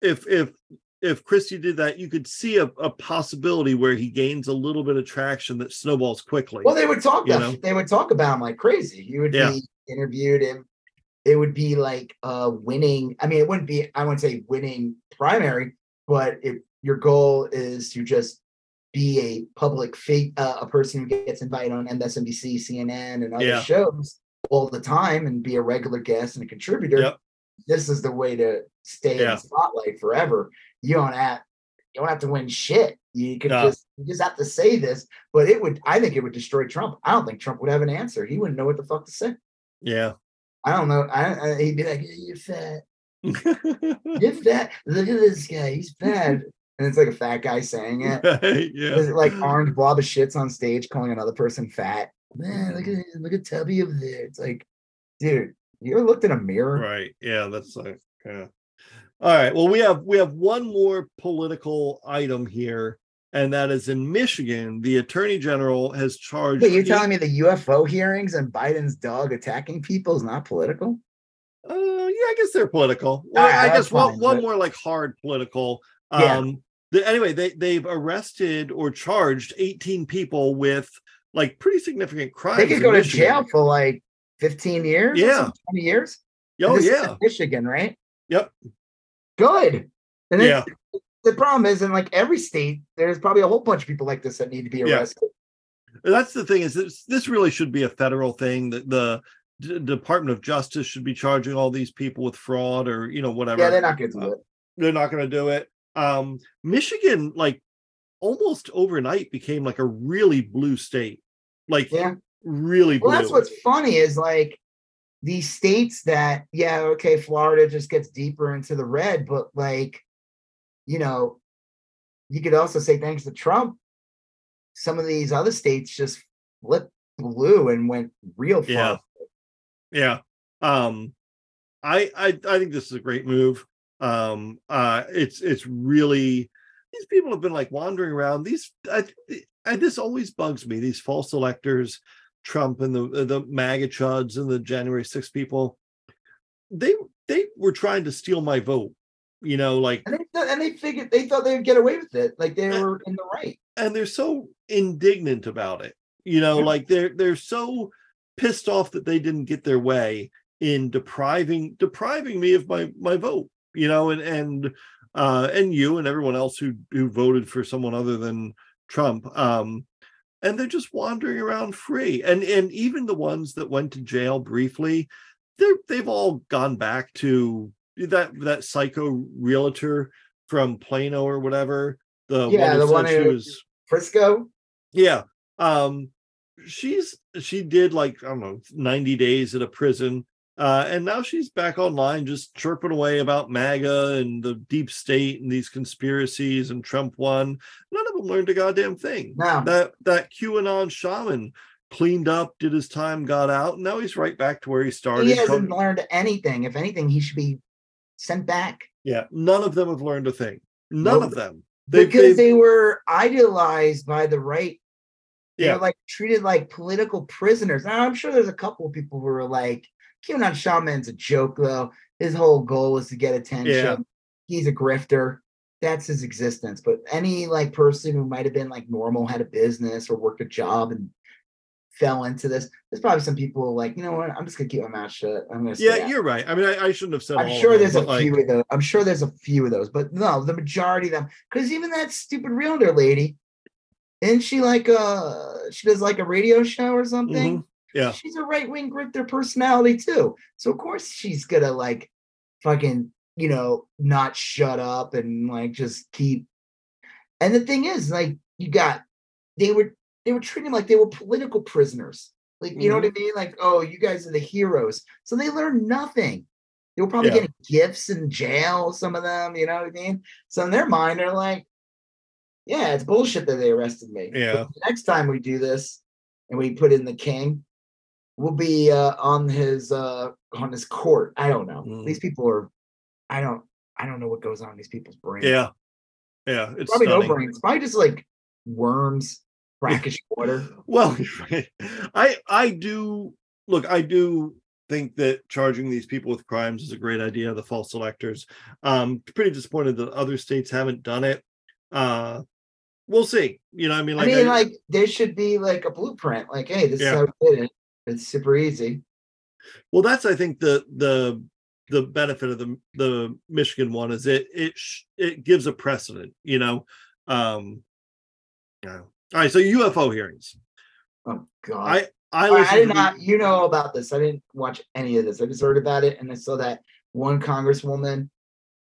if if if Christie did that, you could see a, a possibility where he gains a little bit of traction that snowballs quickly. Well, they would talk. You know? They would talk about him like crazy. He would Yeah. be interviewed, and it would be like uh winning. I mean, it wouldn't be. I wouldn't say winning primary, but if your goal is to just be a public fate, uh, a person who gets invited on MSNBC, CNN, and other Yeah. shows all the time, and be a regular guest and a contributor. Yep. This is the way to stay in the spotlight forever. You don't have. You don't have to win shit. You could No. just you just have to say this, but it would. I think it would destroy Trump. I don't think Trump would have an answer. He wouldn't know what the fuck to say. yeah. I don't know. I, I he'd be like, "You're fat. You're fat. Look at this guy. He's fat." And it's like a fat guy saying it. yeah. Like orange blob of shits on stage calling another person fat? Man, look at mm. look at Tubby over there. It's like, dude, you ever looked in a mirror? Right. Yeah, that's like kind of all right. Well, we have we have one more political item here, and that is in Michigan. The attorney general has charged. Wait, you're telling me the UFO hearings and Biden's dog attacking people is not political? Uh, yeah, I guess they're political. Well, right, I guess one fine, one but- more like hard political. Yeah. Um, the, anyway, they they've arrested or charged 18 people with like pretty significant crimes. They could go to Michigan. jail for like 15 years? Yeah. 20 years? Oh yeah. Michigan, right? Yep. Good. And then Yeah. the problem is in like every state, there's probably a whole bunch of people like this that need to be arrested. Yeah. That's the thing is this this really should be a federal thing that the D- Department of Justice should be charging all these people with fraud or you know whatever. Yeah, they're not going to Uh, do it. they're not going to do it. Um, Michigan, like almost overnight, became like a really blue state, like Yeah. really blue. Well, that's what's funny is like these states that, yeah, okay, Florida just gets deeper into the red, but like, you know, you could also say thanks to Trump, some of these other states just flipped blue and went real far. Yeah. yeah. Um, I I I think this is a great move. Um, uh, it's it's really these people have been like wandering around. These I, I this always bugs me. These false electors, Trump and the the MAGA chuds and the January 6 people. They they were trying to steal my vote. You know, like And they th- and they figured they thought they would get away with it, like they Yeah. were in the right. and they're so indignant about it you know Yeah. like they're they're so pissed off that they didn't get their way in depriving depriving me of my my vote you know and and uh and you and everyone else who who voted for someone other than trump um and they're just wandering around free and and even the ones that went to jail briefly they're they've all gone back to that that psycho realtor from plano or whatever the Yeah, one the one who- was Frisco, yeah. Um she's she did like I don't know 90 days at a prison. Uh and now she's back online just chirping away about MAGA and the deep state and these conspiracies and Trump won. None them learned a goddamn thing. No. That that QAnon shaman cleaned up, did his time, got out, and now he's right back to where he started. he hasn't Come- learned anything. If anything, he should be sent back. yeah, none of them have learned a thing. None of them. They've- because they've- they were idealized by the right. They Yeah. were like treated like political prisoners. Now I'm sure there's a couple of people who are like, QAnon Shaman's a joke though. His whole goal is to get attention. Yeah. He's a grifter. That's his existence. But any like person who might have been like normal, had a business or worked a job and fell into this, there's probably some people like, you know what? I'm just gonna keep my mouth shut. I'm gonna yeah, out." you're right. I mean, I, I shouldn't have said. all I'm sure them, there's a but, like, few of those. I'm sure there's a few of those, but no, the majority of them. Because even that stupid realtor lady, isn't she like uh she does like a radio show or something? Mhm. Yeah. She's a right wing grifter personality too. So of course she's gonna like fucking, you know, not shut up and like just keep. And the thing is, like, you got they were they were treating like they were political prisoners. Like, you know what I Mm-hmm. mean? Like, oh, you guys are the heroes. So they learned nothing. They were probably Yeah. getting gifts in jail, some of them, you know what I mean? So in their mind, they're like, yeah, it's bullshit that they arrested me. Yeah. next time we do this and we put in the king, we'll be uh, on his uh on his court. I don't know. Mm. These people are I don't I don't know what goes on in these people's brains. Yeah. Yeah. It's Probably stunning. no brains. Probably just like worms, brackish water. Well. I I do look, I do think that charging these people with crimes is a great idea, the false electors. Um pretty disappointed that other states haven't done it. Uh we'll see. You know, I mean I like, mean, I- like there should be like a blueprint. Like, hey, this Yeah. is how we did it. It's super easy. well that's I think the the the benefit of the the Michigan one is it it sh- it gives a precedent, you know. Um yeah. All right, so UFO hearings. Oh God. I I I did not. You know about this. I didn't watch any of this. I just heard about it, and I saw that one congresswoman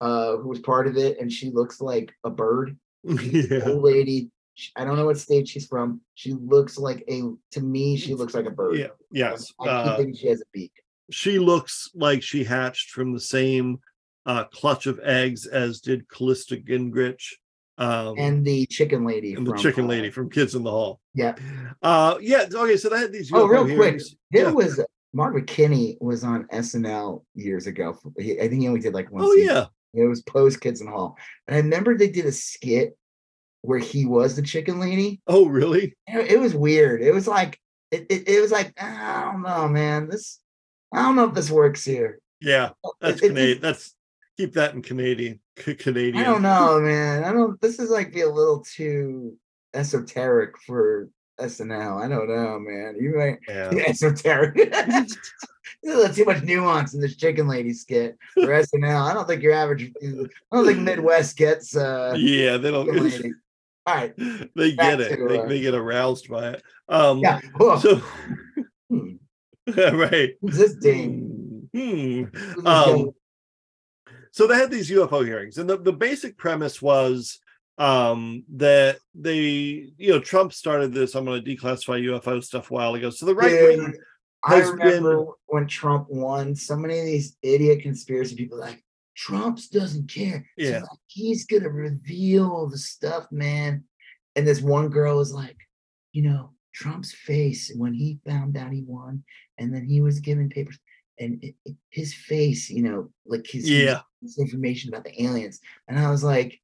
uh, who was part of it, and she looks like a bird. yeah. Old lady. She- I don't know what state she's from. She looks like a. To me, she looks like a bird. Yeah, yes. I keep Uh, thinking she has a beak. She looks like she hatched from the same uh, clutch of eggs as did Callista Gingrich um, and, And the chicken lady. the from, chicken uh, lady from Kids in the Hall. Yeah. Uh, yeah. Okay. So they had these. Oh, real quick. There Yeah. was Mark McKinney was on SNL years ago. He- I think he only did like one. Oh season. yeah. It was post Kids in the Hall. And I remember they did a skit where he was the chicken lady. Oh really? It, it was weird. It was like it, it, it was like I don't know, man. This I don't know if this works here. Yeah. That's It- it Canadian. just- That's keep that in Canadian. Canadian. I don't know, man. I don't. This is like be a little too esoteric for SNL. I don't know, man. You might Yeah. esoteric. There's a little too much nuance in this chicken lady skit for SNL. I don't think your average. I don't think Midwest gets. uh Yeah, they chicken don't lady. All right. they get it. to, They, uh, they get aroused by it. Um Yeah. Whoa, so hmm, right. who's this dame? Hmm. Who's Um, so they had these UFO hearings, and the, the basic premise was um that they you know Trump started this I'm going to declassify UFO stuff a while ago. So the right wing I has remember been- when Trump won, so many of these idiot conspiracy people like Trump's doesn't care. So, Yeah. like, he's gonna reveal the stuff, man. And this one girl was like, you know, Trump's face when he found out he won, and then he was given papers, and it, it- his face, you know, like his Yeah. this information about the aliens, and I was like,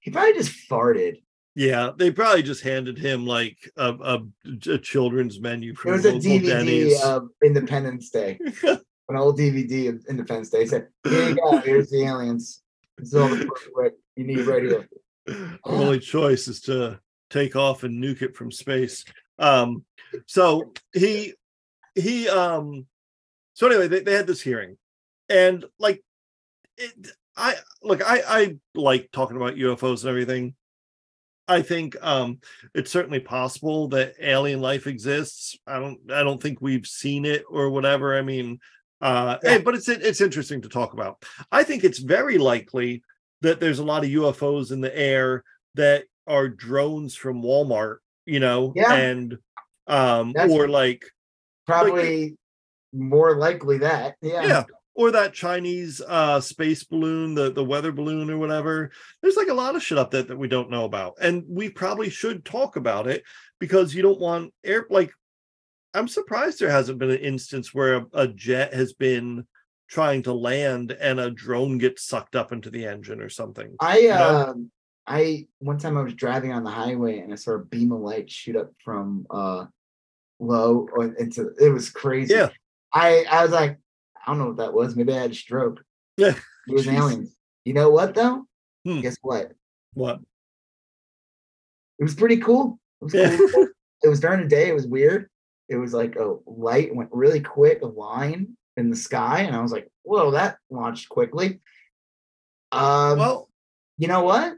he probably just farted. Yeah, they probably just handed him like a, a, a children's menu It from was a DVD Denny's. of Independence Day. an old DVD of Independence Day. Said, "Here you go. Here's the aliens. This is all the what you need right here." Our only choice is to take off and nuke it from space. Um, so he he um so anyway, they, they had this hearing, and like it, I look, I I like talking about UFOs and everything. I think um it's certainly possible that alien life exists. I don't I don't think we've seen it or whatever. I mean, uh Yeah. hey, but it's it's interesting to talk about. I think it's very likely that there's a lot of UFOs in the air that are drones from Walmart, you know, Yeah. and um That's- or like Probably more likely that. Yeah. yeah or that chinese uh space balloon the the weather balloon or whatever there's like a lot of shit up there that we don't know about and we probably should talk about it because you don't want air like i'm surprised there hasn't been an instance where a, a jet has been trying to land and a drone gets sucked up into the engine or something I know? um I one time I was driving on the highway and I saw a beam of light shoot up from uh low or into it was crazy. Yeah. I I was like, I don't know what that was. Maybe I had a stroke. Yeah. It was Jeez. aliens. You know what though? Hmm. Guess what? what It was pretty cool. It was, Yeah. cool. it was during the day. It was weird. It was like a light went really quick, a line in the sky, and I was like, "Whoa, that launched quickly." Um, well you know what?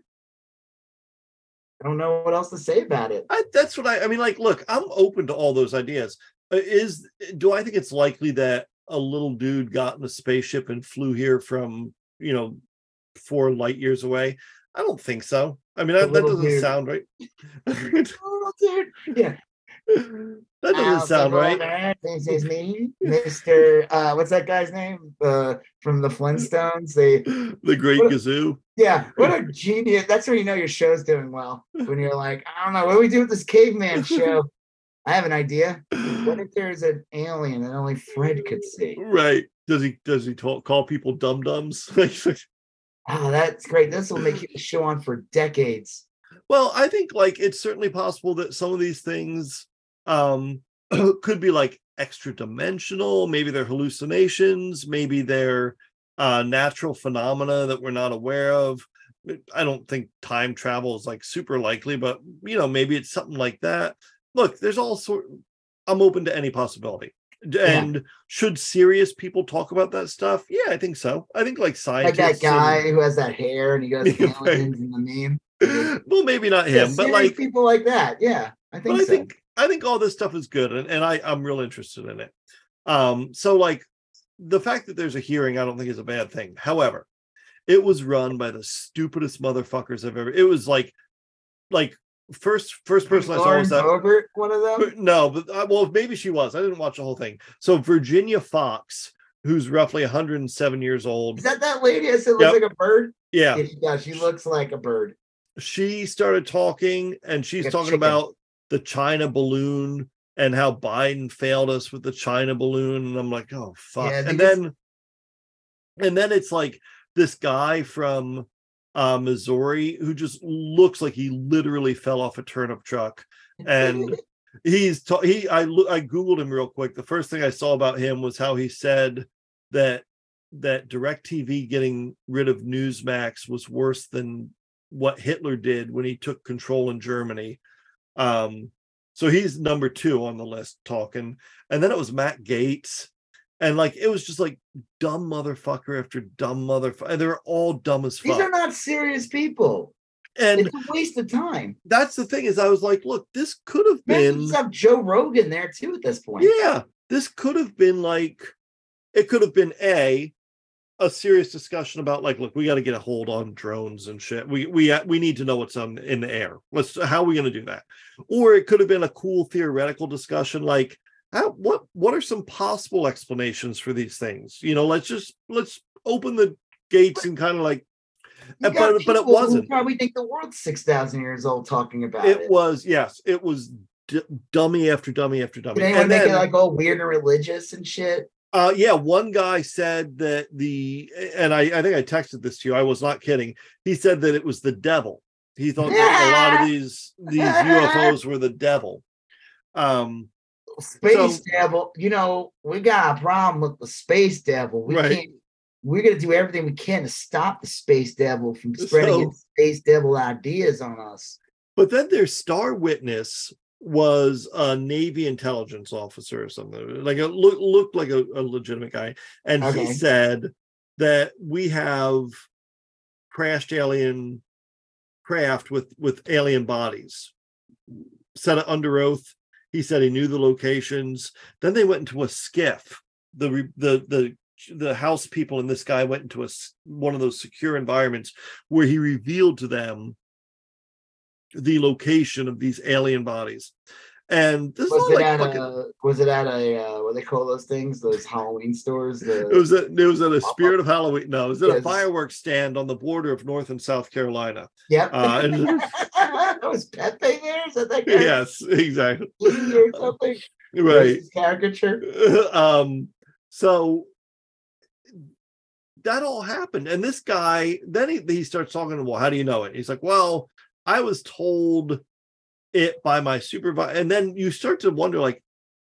I don't know what else to say about it. I, that's what I, I mean. Like, look, I'm open to all those ideas. Uh, Is do I think it's likely that a little dude got in a spaceship and flew here from you know four light years away? I don't think so. I mean, A that, doesn't dude. sound right. Oh, dude. Yeah. Doesn't How's sound right. going? This is me, Mister. Uh, what's that guy's name? Uh, from the Flintstones. They, The Great What- Gazoo. yeah. What a genius! That's when you know your show's doing well. When you're like, I don't know, what do we do with this caveman show? I have an idea. What if there's an alien that only Fred could see? Right? Does he does he talk, call people dum dums? Oh, that's great. This will make you a show on for decades. Well, I think like it's certainly possible that some of these things um could be like extra dimensional, maybe they're hallucinations, maybe they're uh natural phenomena that we're not aware of. I don't think time travel is like super likely, but you know, maybe it's something like that. Look, there's all sort I'm open to any possibility. D- Yeah. And should serious people talk about that stuff? Yeah, I think so. I think like scientists, Like that guy and- who has that hair and he goes Yeah, right. aliens in the meme. well, maybe not Yeah, him, but like people like that. Yeah, I think but I think I think all this stuff is good, and, and I I'm real interested in it. Um, so like the fact that there's a hearing, I don't think is a bad thing. However, it was run by the stupidest motherfuckers I've ever. It was like like first first person I saw was that. One of them. No, but uh, well, maybe she was. I didn't watch the whole thing. So Virginia Foxx, who's roughly 107 years old, Is that that lady that said looks Yep. like a bird? yeah, Yeah, she, yeah, she looks like a bird. she started talking and she's Like talking chicken. about the China balloon and how Biden failed us with the China balloon. And I'm like, oh fuck. Yeah, and then and then it's like this guy from uh Missouri who just looks like he literally fell off a turnip truck. And he's ta- he I I googled him real quick. The first thing I saw about him was how he said that that DirecTV getting rid of Newsmax was worse than what Hitler did when he took control in Germany. Um, so he's number two on the list talking, and then it was Matt Gaetz. and like it was just like dumb motherfucker after dumb motherfucker. They're all dumb as fuck. These are not serious people. and it's a waste of time. that's the thing is, I was like, look, this could have been. have Joe Rogan there too at this point. Yeah, this could have been like it could have been a a serious discussion about like look we got to get a hold on drones and shit we we we need to know what's on in the air let's how are we going to do that or it could have been a cool theoretical discussion like how, what what are some possible explanations for these things you know let's just let's open the gates and kind of like Uh, but- but it wasn't. Probably think the world's six thousand years old talking about it it. was yes it was d- dummy after dummy after dummy Did anyone and make it like all weird and religious and shit? Uh, yeah, one guy said that the, and I, I think I texted this to you. I was not kidding. He said that it was the devil. He thought that a lot of these these UFOs were the devil. Um, Space So- devil. You know, we got a problem with the space devil. We Right. can't. We're gonna do everything we can to stop the space devil from spreading So- its space devil ideas on us. but then there's star witness was a Navy intelligence officer or something. Like it look, looked like a, a legitimate guy, and Okay. he said that we have crashed alien craft with with alien bodies. Said it under oath. He said he knew the locations. Then they went into a SCIF. The the the the house people and this guy went into a one of those secure environments where he revealed to them the location of these alien bodies. And this Was is it like at fucking, a? Was it at a? Uh, what they call those things? Those Halloween stores. The, it was a, it was at a spirit of Halloween. No, it was at a fireworks stand on the border of North and South Carolina. Yep. Uh, and- was Pepe there? Is that that guy? yes, exactly. Or something? Right. Caricature. um so that all happened and this guy then he, he starts talking well how do you know it he's like well i was told it by my supervisor and then you start to wonder like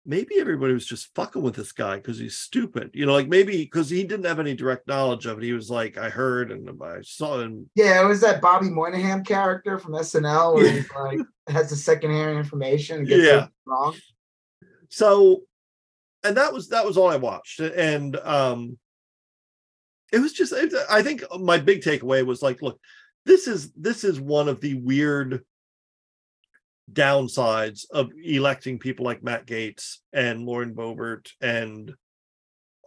maybe everybody was just fucking with this guy because he's stupid you know like maybe because he didn't have any direct knowledge of it he was like i heard and i saw him. Yeah, it was that Bobby Moynihan character from SNL where he's like has the secondhand information and gets Yeah. wrong. so and that was that was all i watched and um it was just i think my big takeaway was like look this is this is one of the weird downsides of electing people like matt gaetz and lauren boebert and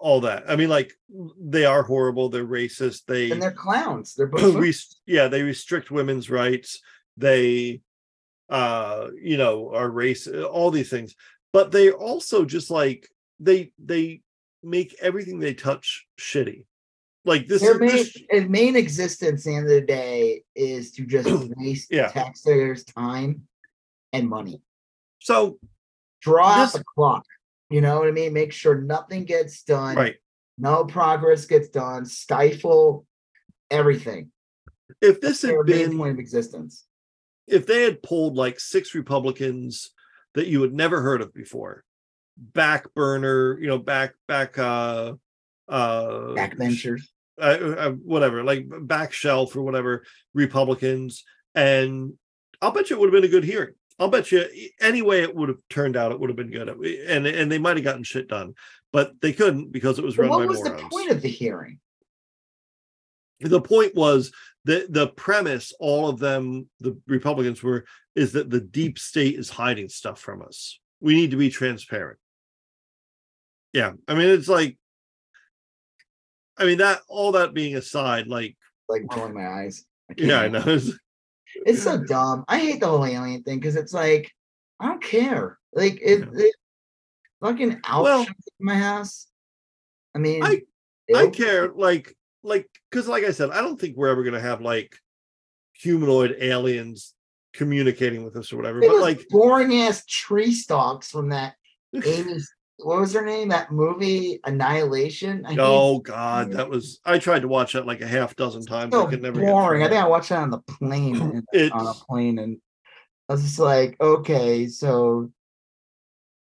all that. I mean like they are horrible they're racist they And they're clowns. They're both Rest- yeah they restrict women's rights they uh you know are race all these things. But they also just like they they make everything they touch shitty like this their is main, this, main existence at the end of the day is to just waste Yeah. taxpayers' time and money. so Draw out This- the clock. You know what I mean? Make sure nothing gets done. right No progress gets done. Stifle everything. if this had been point of existence. if they had pulled like six republicans that you had never heard of before back burner you know back back uh uh Backbenchers. uh, uh, whatever, like back shelf or whatever, Republicans, and I'll bet you it would have been a good hearing. I'll bet you any way it would have turned out, it would have been good, and and they might have gotten shit done, but they couldn't because it was run what by was the point of the hearing? the point was that the premise, all of them, the Republicans were, is that the deep state is hiding stuff from us. We need to be transparent. Yeah, I mean, it's like, I mean that all that being aside, like, Like rolling my eyes. yeah, I know. It's- so dumb. I hate the whole alien thing because it's like I don't care. Like it, Yeah. it fucking out Well- my house. I mean, I- I care like like because like I said, I don't think we're ever gonna have like humanoid aliens communicating with us or whatever. It But like boring ass tree stalks from that Amy's. What was her name? That movie Annihilation. I oh god, that was I tried to watch that like a half dozen times. so I could never get boring. I think. I watched that on the plane. It's on a plane, and I was just like, okay, so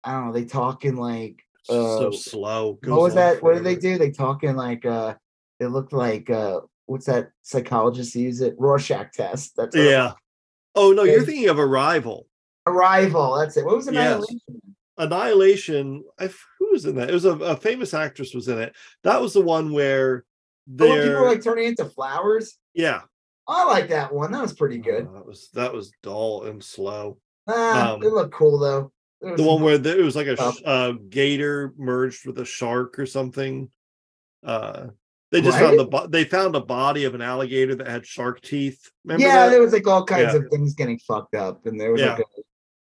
I don't know. They talking like so uh, slow. what was that? What did they do? They talking like uh, it looked like uh, what's that psychologist use it? Rorschach test. That's Yeah. Oh no, you're thinking of Arrival. Arrival. That's it. What was Yes. Annihilation? I, who was in that? It was a, a famous actress was in it. That was the one where Oh, people were like turning into flowers. yeah. I like that one. That was pretty good. Uh, that was that was dull and slow. Ah, um, it looked cool though. The one where the, it was like a Oh. uh, gator merged with a shark or something. Uh, they just Right? found the they found a body of an alligator that had shark teeth. Remember yeah, that? there was like all kinds Yeah. of things getting fucked up, and there was Yeah. like a,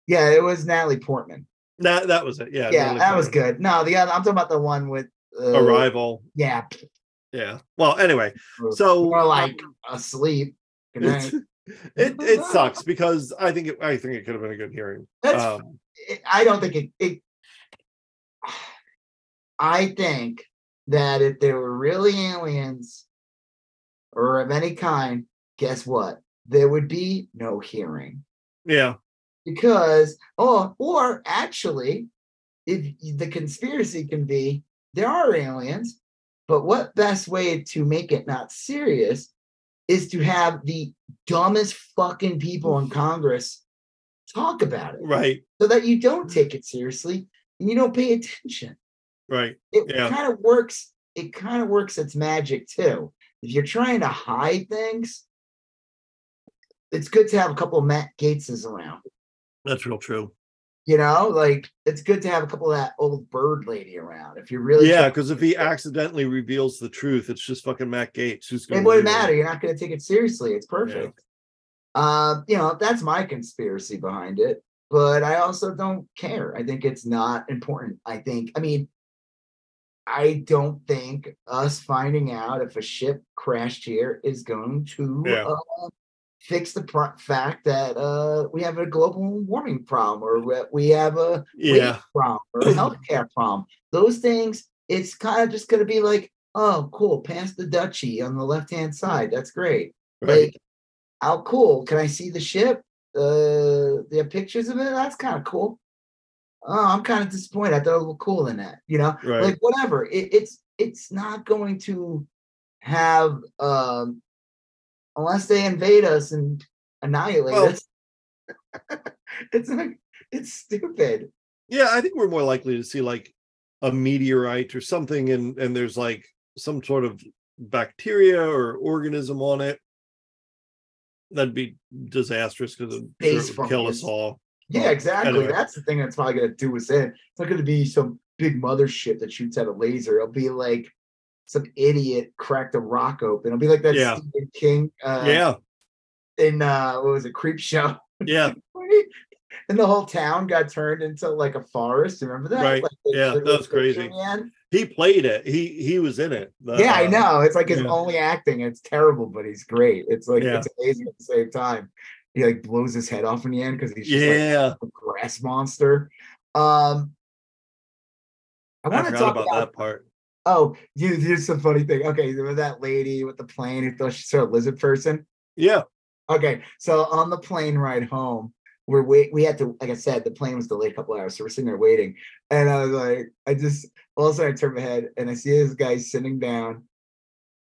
yeah, it was Natalie Portman. That that was it. Yeah, Yeah, that was good. No, the other I'm talking about the one with uh, Arrival. Yeah, Yeah. Well, anyway, so more like asleep. Good night. it it sucks because I think it, I think it could have been a good hearing. That's Um, I don't think it, it. I think that if there were really aliens or of any kind, guess what? There would be no hearing yeah. Because, oh, or actually, if the conspiracy can be there are aliens, but what best way to make it not serious is to have the dumbest fucking people in Congress talk about it Right. so that you don't mm-hmm. take it seriously and you don't pay attention. Right. It Yeah. kind of works. It kind of works its magic too. If you're trying to hide things, it's good to have a couple of Matt Gaetzes around. That's real true. You know, like it's good to have a couple of that old bird lady around. If you're really Yeah, because if he accidentally reveals the truth, it's just fucking Matt Gaetz who's going it wouldn't matter. You're not going to take it seriously. It's perfect. Um, you know, that's my conspiracy behind it. But I also don't care. I think it's not important. I think, I mean, I don't think us finding out if a ship crashed here is going to Yeah. uh, fix the pro- fact that uh, we have a global warming problem or we- have a Yeah. problem or a healthcare problem. Those things, it's kind of just going to be like, oh, cool, pass the duchy on the left hand side. That's great. Right. Like, how cool? Can I see the ship? Uh, have pictures of it. That's kind of cool. Oh, I'm kind of disappointed. I thought it was cool in that. You know, Right. like whatever. It, it's it's not going to have um unless they invade us and annihilate Well- us. it's like it's stupid. Yeah, I think we're more likely to see like a meteorite or something, and and there's like some sort of bacteria or organism on it. That'd be disastrous because it would kill us all. Yeah, exactly. anyway. That's the thing that's probably gonna do us in. It's not gonna be some big mothership that shoots out a laser. It'll be like some idiot cracked a rock open. It'll be like that Yeah. Stephen King uh yeah, in uh what was it, Creepshow. yeah, and the whole town got turned into like a forest. Remember that? Right. Like, Yeah, that was crazy. he played it. He he was in it. The, yeah, I uh, know. It's like his yeah. only acting. It's terrible, but he's great. It's like Yeah. it's amazing at the same time. He like blows his head off in the end because he's just like Yeah, a grass monster. Um, I I, want to talk about, about. that part. Oh, dude, here's some funny thing. Okay, there was that lady with the plane who thought she saw a lizard person. Yeah, Okay, so on the plane ride home, we're wait. We had to, like I said, the plane was delayed a couple hours, so we're sitting there waiting. And I was like, I just all of a sudden I turn my head and I see this guy sitting down,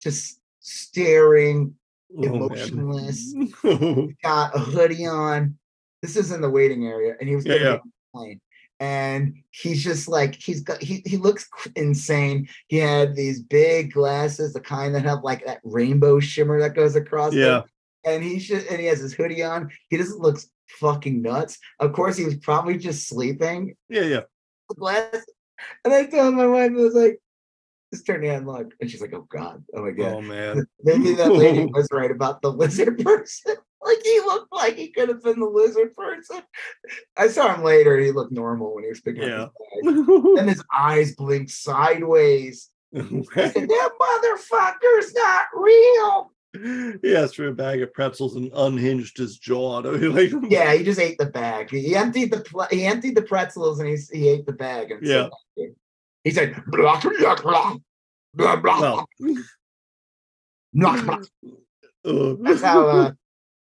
just staring, Oh, emotionless. got a hoodie on. This is in the waiting area, and he was Yeah, yeah. on the plane. And he's just like he's got he he looks insane. He had these big glasses, the kind that have like that rainbow shimmer that goes across. them. Yeah. And he should and he has his hoodie on. He just looks fucking nuts. Of course, he was probably just sleeping. yeah, yeah. The glasses. And I told my wife, I was like, just turn and look. And she's like, Oh God, oh my God. Oh man. Maybe that lady was right about the lizard person. Like he looked like he could have been the lizard person. I saw him later. He looked normal when he was picking Yeah. up his bag. Then his eyes blinked sideways. Said, that motherfucker's not real. he asked for a bag of pretzels and unhinged his jaw. like, Yeah, he just ate the bag. He emptied the pl- he emptied the pretzels and he, he ate the bag. And Yeah. he said, blah, blah, blah, blah, blah, Well, blah, blah. uh, That's how uh,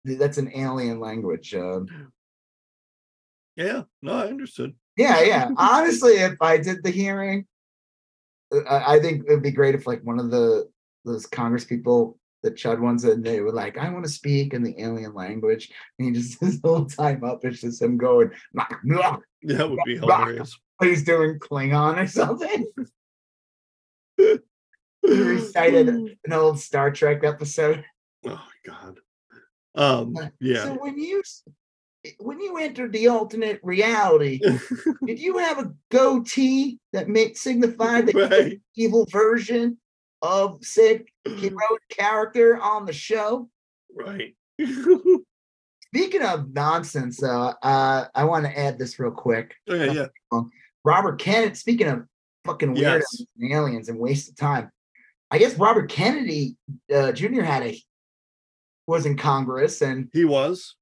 that's an alien language. Um, yeah, no, I understood. Yeah, yeah. Honestly, if I did the hearing, uh, I, I think it'd be great if like one of the those Congress people the Chud ones, and they were like, "I want to speak in the alien language," and he just his whole time up it's just him going, "Blah, blah." That would be hilarious. he's doing Klingon or something. he recited an old Star Trek episode. Oh my god. Um yeah. So when you when you entered the alternate reality, did you have a goatee that meant signified the right. evil version of said heroic character on the show? Right. Speaking of nonsense, though, uh, I want to add this real quick. Yeah. Robert Kennedy, speaking of fucking weirdos Yes. and aliens and waste of time, I guess Robert Kennedy uh, Jr. had a was in Congress, and He was.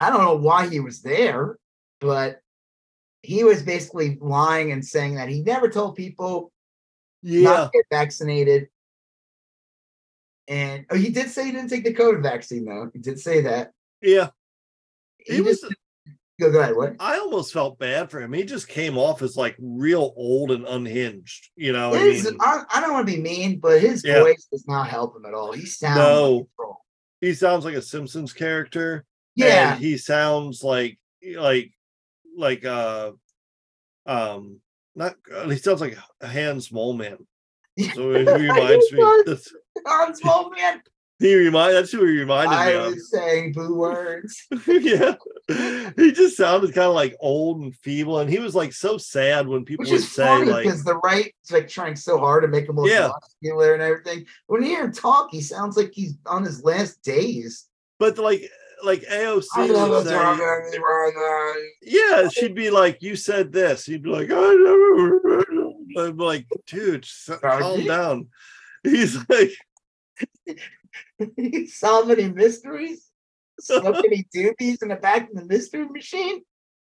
I don't know why he was there, but he was basically lying and saying that he never told people Yeah. not to get vaccinated. And oh, he did say he didn't take the COVID vaccine, though. He did say that. Yeah. He, He was just go, go ahead. What? I almost felt bad for him. He just came off as like real old and unhinged. You know, I mean, I, I don't want to be mean, but his Yeah. voice does not help him at all. He sounds No. like. He sounds like a Simpsons character. Yeah, and he sounds like like like uh um not uh, he sounds like a Hans Moleman. So he reminds me. Hans Moleman. He remind that's who he reminded I me of. was saying boo words. yeah, he just sounded kind of like old and feeble, and he was like so sad when people Which would is say funny like, because the right is like trying so hard to make him look Yeah. muscular and everything. When you hear him talk, he sounds like he's on his last days. but like like AOC would say, yeah, she'd be like, "You said this." He'd be like, "I never." I'm like, dude, calm down. He's like, He solve any mysteries? Smoke any doobies in the back of the mystery machine?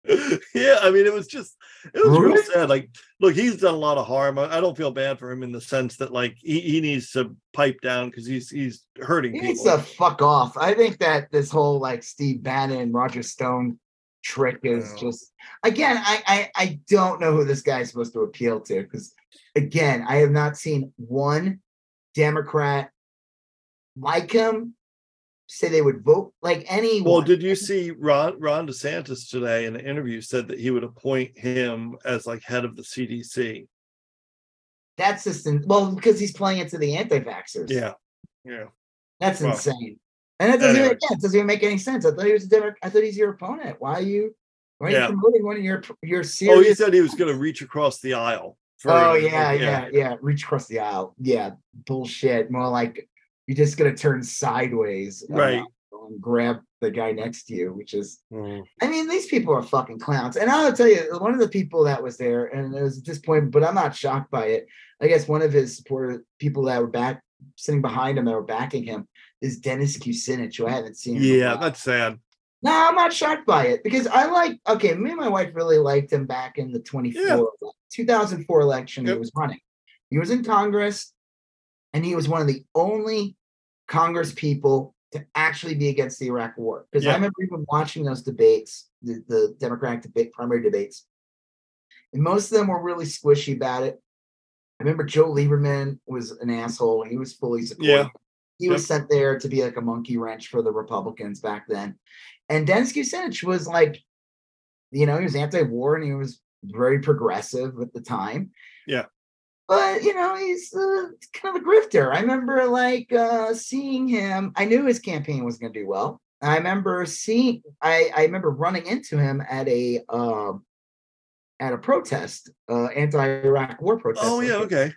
yeah, I mean, it was just, it was real sad. Like, look, he's done a lot of harm. I, I don't feel bad for him in the sense that, like, he, he needs to pipe down because he's he's hurting He needs people. to fuck off. I think that this whole like Steve Bannon, Roger Stone trick is just again, I, I I don't know who this guy is supposed to appeal to because again, I have not seen one Democrat like him say they would vote like anyone. Well, did you see Ron Ron DeSantis today in an interview said that he would appoint him as like head of the CDC? That's just in, well because he's playing into the anti-vaxxers. Yeah, yeah. That's Well, insane. And it doesn't, anyway. even, yeah, it doesn't even make any sense. I thought he was a Democrat. I thought he's your opponent. Why are you why are Yeah. you promoting one of your your Oh, he said he was going to reach across the aisle. for- Oh yeah, yeah, yeah. Reach across the aisle. Yeah, bullshit. More like you're just gonna turn sideways, uh, Right. and grab the guy next to you, which is. Mm. I mean, these people are fucking clowns. And I'll tell you, one of the people that was there, and it was disappointing, but I'm not shocked by it. I guess one of his supporter people that were back sitting behind him that were backing him is Dennis Kucinich, who I haven't seen. Yeah, that's sad. No, I'm not shocked by it because I like okay, me and my wife really liked him back in the 24 Yeah. 2004 election Yep. he was running. He was in Congress and he was one of the only Congress people to actually be against the Iraq war. Because I remember even watching those debates, the, the Democratic debate primary debates. And most of them were really squishy about it. I remember Joe Lieberman was an asshole. He was fully supportive. Yeah. He was sent there to be like a monkey wrench for the Republicans back then. And Dennis Kucinich was like, you know, he was anti-war and he was very progressive at the time. Yeah. But you know, he's uh, kind of a grifter. I remember like uh seeing him. I knew his campaign was going to do well. I remember seeing. I I remember running into him at a um at a protest, uh anti-Iraq war protest. Oh yeah, okay.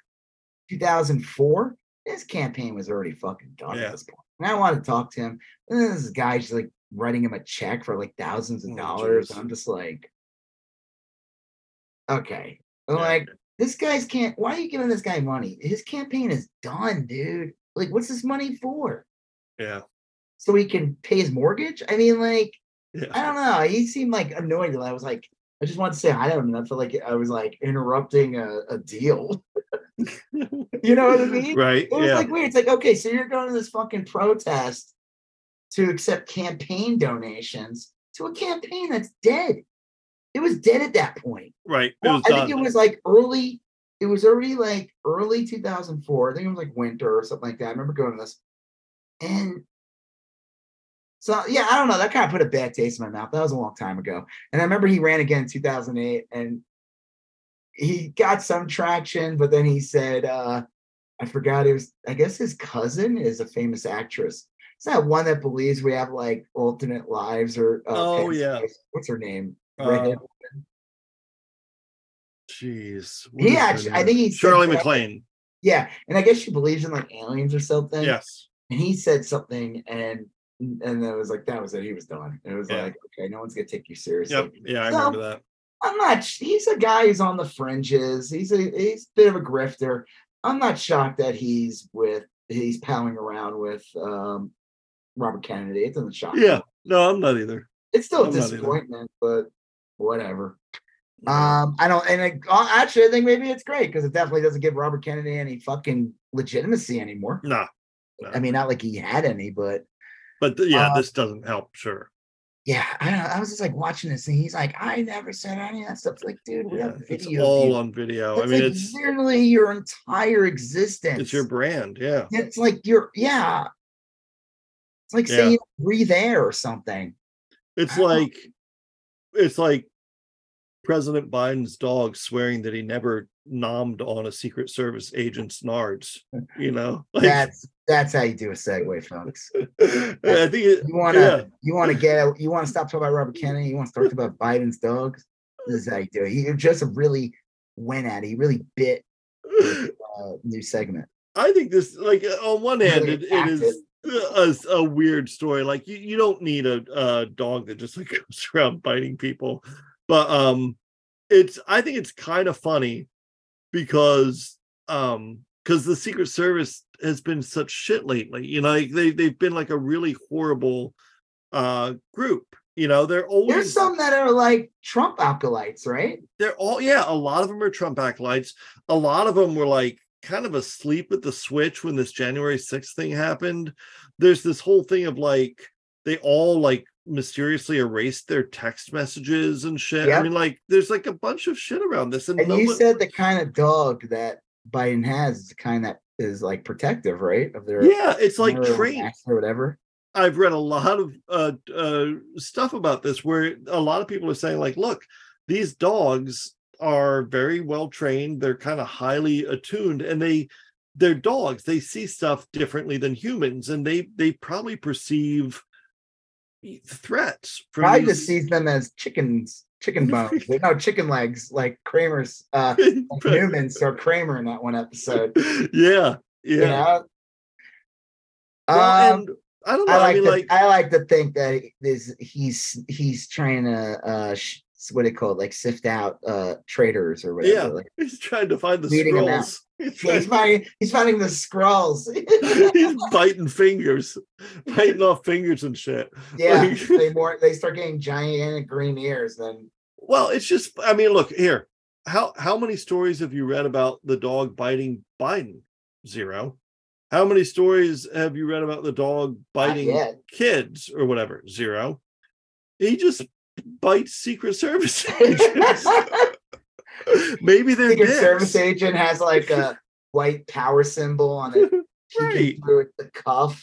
2004. His campaign was already fucking done Yeah. at this point. And I wanted to talk to him. And this guy's like writing him a check for like thousands of Oh, dollars. And I'm just like, okay. I'm Yeah. like, this guy's can't. Why are you giving this guy money? His campaign is done, dude. Like, what's this money for? Yeah, So he can pay his mortgage? I mean, like, I don't know. He seemed like annoyed. and I was like, I just wanted to say hi to him. And I felt like I was like interrupting a, a deal. you know what I mean? right. It was Yeah. like weird. It's like, okay, so you're going to this fucking protest to accept campaign donations to a campaign that's dead. It was dead at that point. right. It Well, was I think it was like early, it was already like early 2004. I think it was like winter or something like that. I remember going to this. And so yeah, I don't know. That kind of put a bad taste in my mouth. That was a long time ago. And I remember he ran again in 2008 and he got some traction, but then he said, uh, I forgot it was, I guess his cousin is a famous actress. It's that one that believes we have like alternate lives or uh, Oh, yeah. What's her name? Uh, Redhead. Jeez. He actually- I think he said Shirley that- MacLaine. yeah, and I guess she believes in like aliens or something. Yes. and he said something and and it was like that was it he was done And it was Yeah. like okay no one's gonna take you seriously Yep. Yeah, I So- remember that. i'm not. He's a guy who's on the fringes he's a he's a bit of a grifter i'm not shocked that he's with he's palling around with um robert kennedy it doesn't shock me. Yeah. No, I'm not either. it's still a I'm not either. disappointment but whatever um i don't and I, uh, actually i think maybe it's great because it definitely doesn't give robert kennedy any fucking legitimacy anymore No, i mean not like he had any but But th- yeah, Uh, this doesn't help, sure. Yeah, I don't know. I was just like watching this and he's like, I never said any of that stuff. It's like, dude, we Yeah, have video. of all you. on video. That's I mean, like it's literally your entire existence. it's your brand. Yeah. It's like you're, yeah. It's like Yeah. saying breathe air or something. It's I don't- like it's like President Biden's dog swearing that he never nommed on a Secret Service agent's nards. You know, like That's that's how you do a segue, folks. I think it, You wanna yeah, you wanna get you wanna stop talking about Robert Kennedy, you want to talk about Biden's dogs. This is how you do it. He just really went at it. He really bit uh new segment. I think this like on one hand Really it, it is a, a weird story. Like you, you don't need a, a dog that just like goes around biting people, but um, it's I think it's kind of funny because um because the Secret Service has been such shit lately. You know, like they they've been like a really horrible uh group. You know, they're always There's some that are like Trump acolytes, right? they're all yeah a lot of them are trump acolytes a lot of them were like kind of asleep at the switch when this january 6th thing happened there's this whole thing of like they all like mysteriously erased their text messages and shit i mean like there's like a bunch of shit around this and, And no you one- said the kind of dog that Biden has is the kind that is like protective, right? Of their yeah it's like trained or whatever. I've read a lot of uh, uh, stuff about this where a lot of people are saying, like, look, these dogs are very well trained. They're kind of highly attuned, and they they're dogs. They see stuff differently than humans, and they they probably perceive threats from Probably these- just sees them as chickens, chicken bones. no, chicken legs, like Kramer's uh Newman saw Kramer in that one episode. yeah, yeah. You know? Well, um, and I don't know. I I, like mean, to like, I like to think that this he's he's trying to uh sh- what do you call it like sift out uh traitors or whatever. Yeah. Like, he's trying to find the Weeding 'em out. Skrulls. He's yeah, he's finding he's finding the Skrulls. he's biting fingers, biting off fingers and shit. yeah, Like- they more they start getting gigantic green ears. Then Well, it's just I mean, look here. How how many stories have you read about the dog biting Biden? Zero. How many stories have you read about the dog biting kids or whatever? Zero. He just bites Secret Service agents. Maybe they're Secret. Service agent has like a white power symbol on it, Right. through the cuff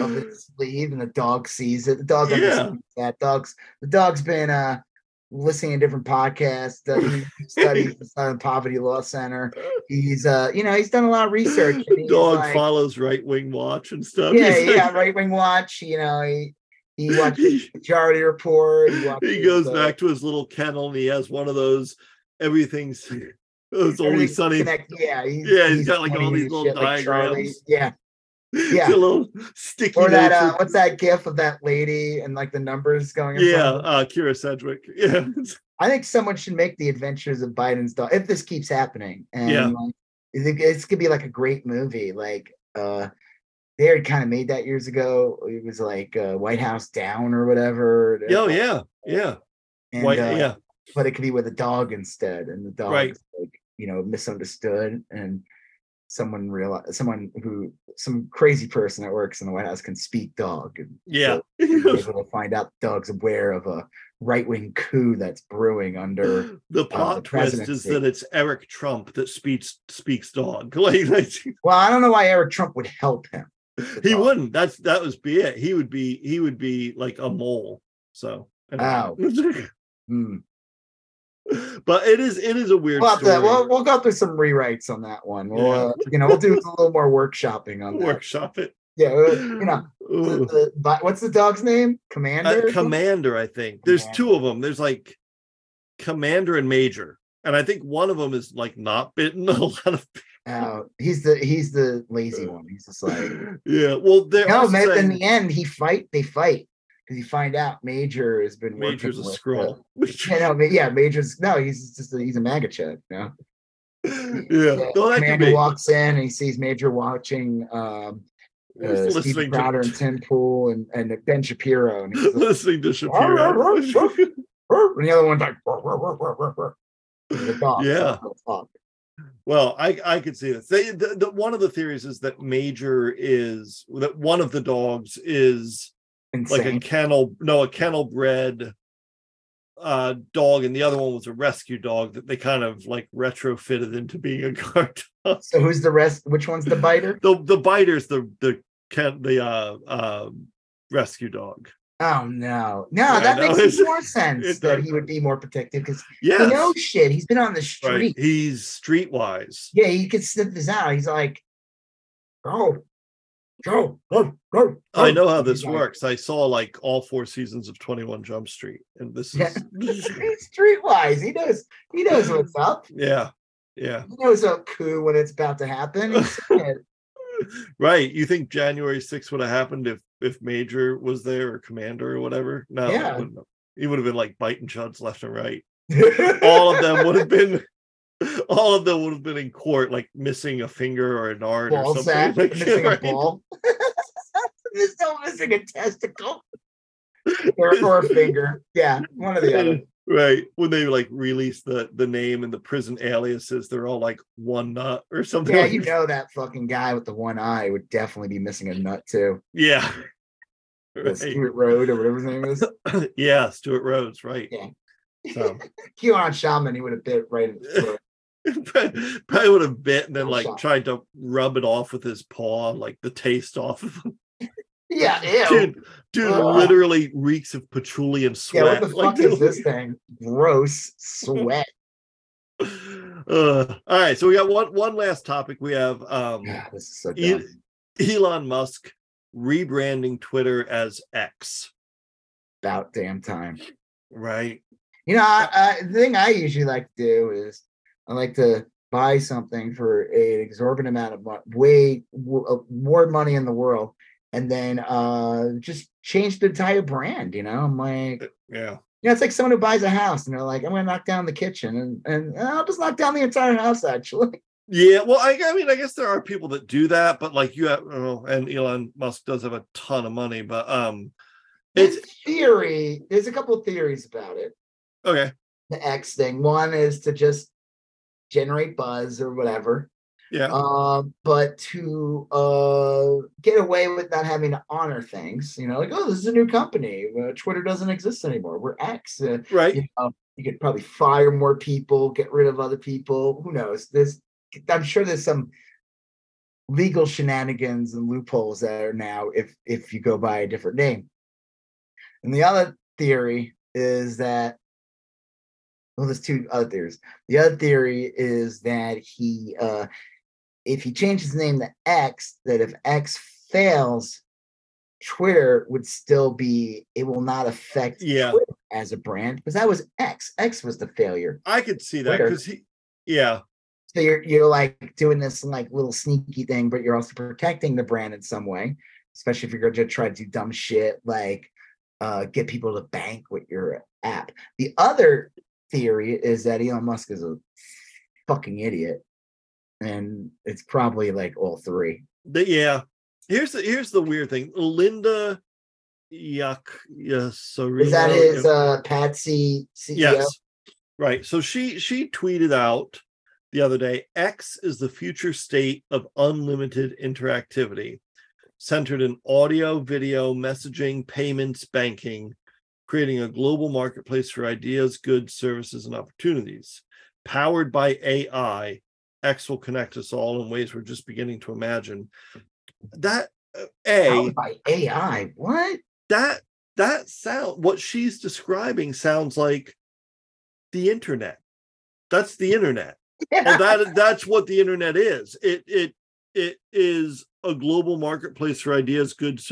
of his sleeve, and the dog sees it. The dog Yeah. understands that. Dog's the dog's been uh listening to different podcasts, done studies the Southern Poverty Law Center. He's uh, you know, he's done a lot of research. Dog like- follows right wing watch and stuff. yeah, yeah, right wing watch. You know, he he watches he, Majority Report. He, goes uh, back to his little kennel and he has one of those everything's it's only sunny connect- Yeah, he's, Yeah, he's got, like, all these little shit like Charlie. Yeah, It's Yeah. a little sticky or that uh, what's that gif of that lady and like the numbers going? yeah front of it? uh kyra sedgwick yeah I think someone should make the Adventures of Biden's dog if this keeps happening. And Yeah. like, I think it's gonna be like a great movie. Like uh they had kind of made that years ago. It was like uh, White House Down or whatever. oh yeah yeah And, White, uh, yeah but it could be with a dog instead, and the dog Right. like you know misunderstood, and someone realized someone who some crazy person that works in the White House can speak dog, and yeah so able to find out the dog's aware of a right wing coup that's brewing under. the plot twist is that it's eric trump that speaks speaks dog like Well, I don't know why Eric Trump would help him. He wouldn't. That's that was be it. He would be he would be like a mole. So Ow. Hmm. but it is it is a weird We'll, to, we'll, we'll go through some rewrites on that one. We'll, Yeah. uh, you know, we'll do a little more workshopping on that. workshop it. Yeah, uh, you know, the, the, what's the dog's name? Uh, Commander. something? commander, I think. There's two of them. There's like commander and major. And I think one of them is like not bitten a lot of Oh, he's the he's the lazy one. He's just like yeah. Well, they're no. Man, in the end, he fight. They fight because you find out Major has been major's a uh, Skrull. yeah, no, yeah, Major's no. He's just a, he's a MAGA. No, yeah. Well, that Commander walks in and he sees Major watching um, uh, Steve listening Crowder to, and Tim Pool and, and Ben Shapiro, and, he's like, listening to Shapiro. and the other one's like, the dog. Yeah. so it's fuck. Well, I I could see this. They, the, the, one of the theories is that Major is that one of the dogs is like a kennel, no, a kennel bred uh dog, and the other one was a rescue dog that they kind of like retrofitted into being a guard dog. so who's the rest? Which one's the biter? The the biter's the the can the uh um rescue dog. Oh no, no, Yeah, that know. makes more sense that he would be more protective because Yeah, he knows shit. He's been on the right. street. He's streetwise. Yeah, he could sniff this out. He's like, go, go, go, go. I know how He's this like, works. I saw like all four seasons of 21 Jump Street, and this Yeah. is He's streetwise. He knows. He knows what's up. yeah, yeah. He knows a coup when it's about to happen. He's seen it. Right. You think January 6th would have happened if if Major was there or Commander or whatever? No, Yeah. have. he would have been like biting chuds left and right. All of them would have been all of them would have been in court, like missing a finger or an ball or something. sack, Like, missing right? a ball. There's no missing a testicle or, or a finger. Yeah, one of the other. Right. When they like release the the name and the prison aliases, they're all like one nut or something. Yeah, like you know that fucking guy with the one eye would definitely be missing a nut too. Yeah. Right. Stewart Road or whatever his name is. yeah, Stuart Rhodes, right. Yeah. So QAnon Shaman, he would have bit right in the throat. probably would have bit and then like shot. tried to rub it off with his paw, like the taste off of him. Yeah, ew. Dude, dude Ugh. literally reeks of patchouli and yeah, sweat. what the like, fuck is this thing? Gross sweat. Uh, all right, so we got one one last topic. We have um God, this is so E- Elon Musk rebranding Twitter as X, About damn time. right? You know, I, I, the thing I usually like to do is I like to buy something for an exorbitant amount of money, way w- uh, more money in the world, and then uh just change the entire brand. You know, I'm like, Yeah. you know, it's like someone who buys a house and they're like, I'm gonna knock down the kitchen, and and uh, I'll just knock down the entire house. Actually, Yeah, well, I, I mean, I guess there are people that do that, but like you have, oh, and Elon Musk does have a ton of money, but um, it's theory, there's a couple of theories about it. okay. The X thing. One is to just generate buzz or whatever. Yeah, um, but to uh, get away with not having to honor things, you know, like oh, this is a new company. Uh, Twitter doesn't exist anymore. We're X. Uh, right. you know, you could probably fire more people, get rid of other people. Who knows? There's, I'm sure there's some legal shenanigans and loopholes that are now if if you go by a different name. And the other theory is that well, there's two other theories. The other theory is that he uh if he changed his name to X, that if X fails, Twitter would still be it will not affect Yeah. Twitter as a brand because that was X. X was the failure. I could see that because he, yeah, So you're you're like doing this like little sneaky thing, but you're also protecting the brand in some way, especially if you're going to try to do dumb shit like uh, get people to bank with your app. The other theory is that Elon Musk is a fucking idiot, and it's probably like all three. the, yeah. Here's the here's the weird thing. Linda Yuck, yes, So Is that his uh, Patsy CEO? Yes. Right. So she she tweeted out the other day X is the future state of unlimited interactivity centered in audio, video, messaging, payments, banking, creating a global marketplace for ideas, goods, services and opportunities. Powered by AI, X will connect us all in ways we're just beginning to imagine. That uh, a by AI. What? that that sound what she's describing sounds like the internet. That's the internet. Well, that that's what the internet is. It it it is a global marketplace for ideas, goods.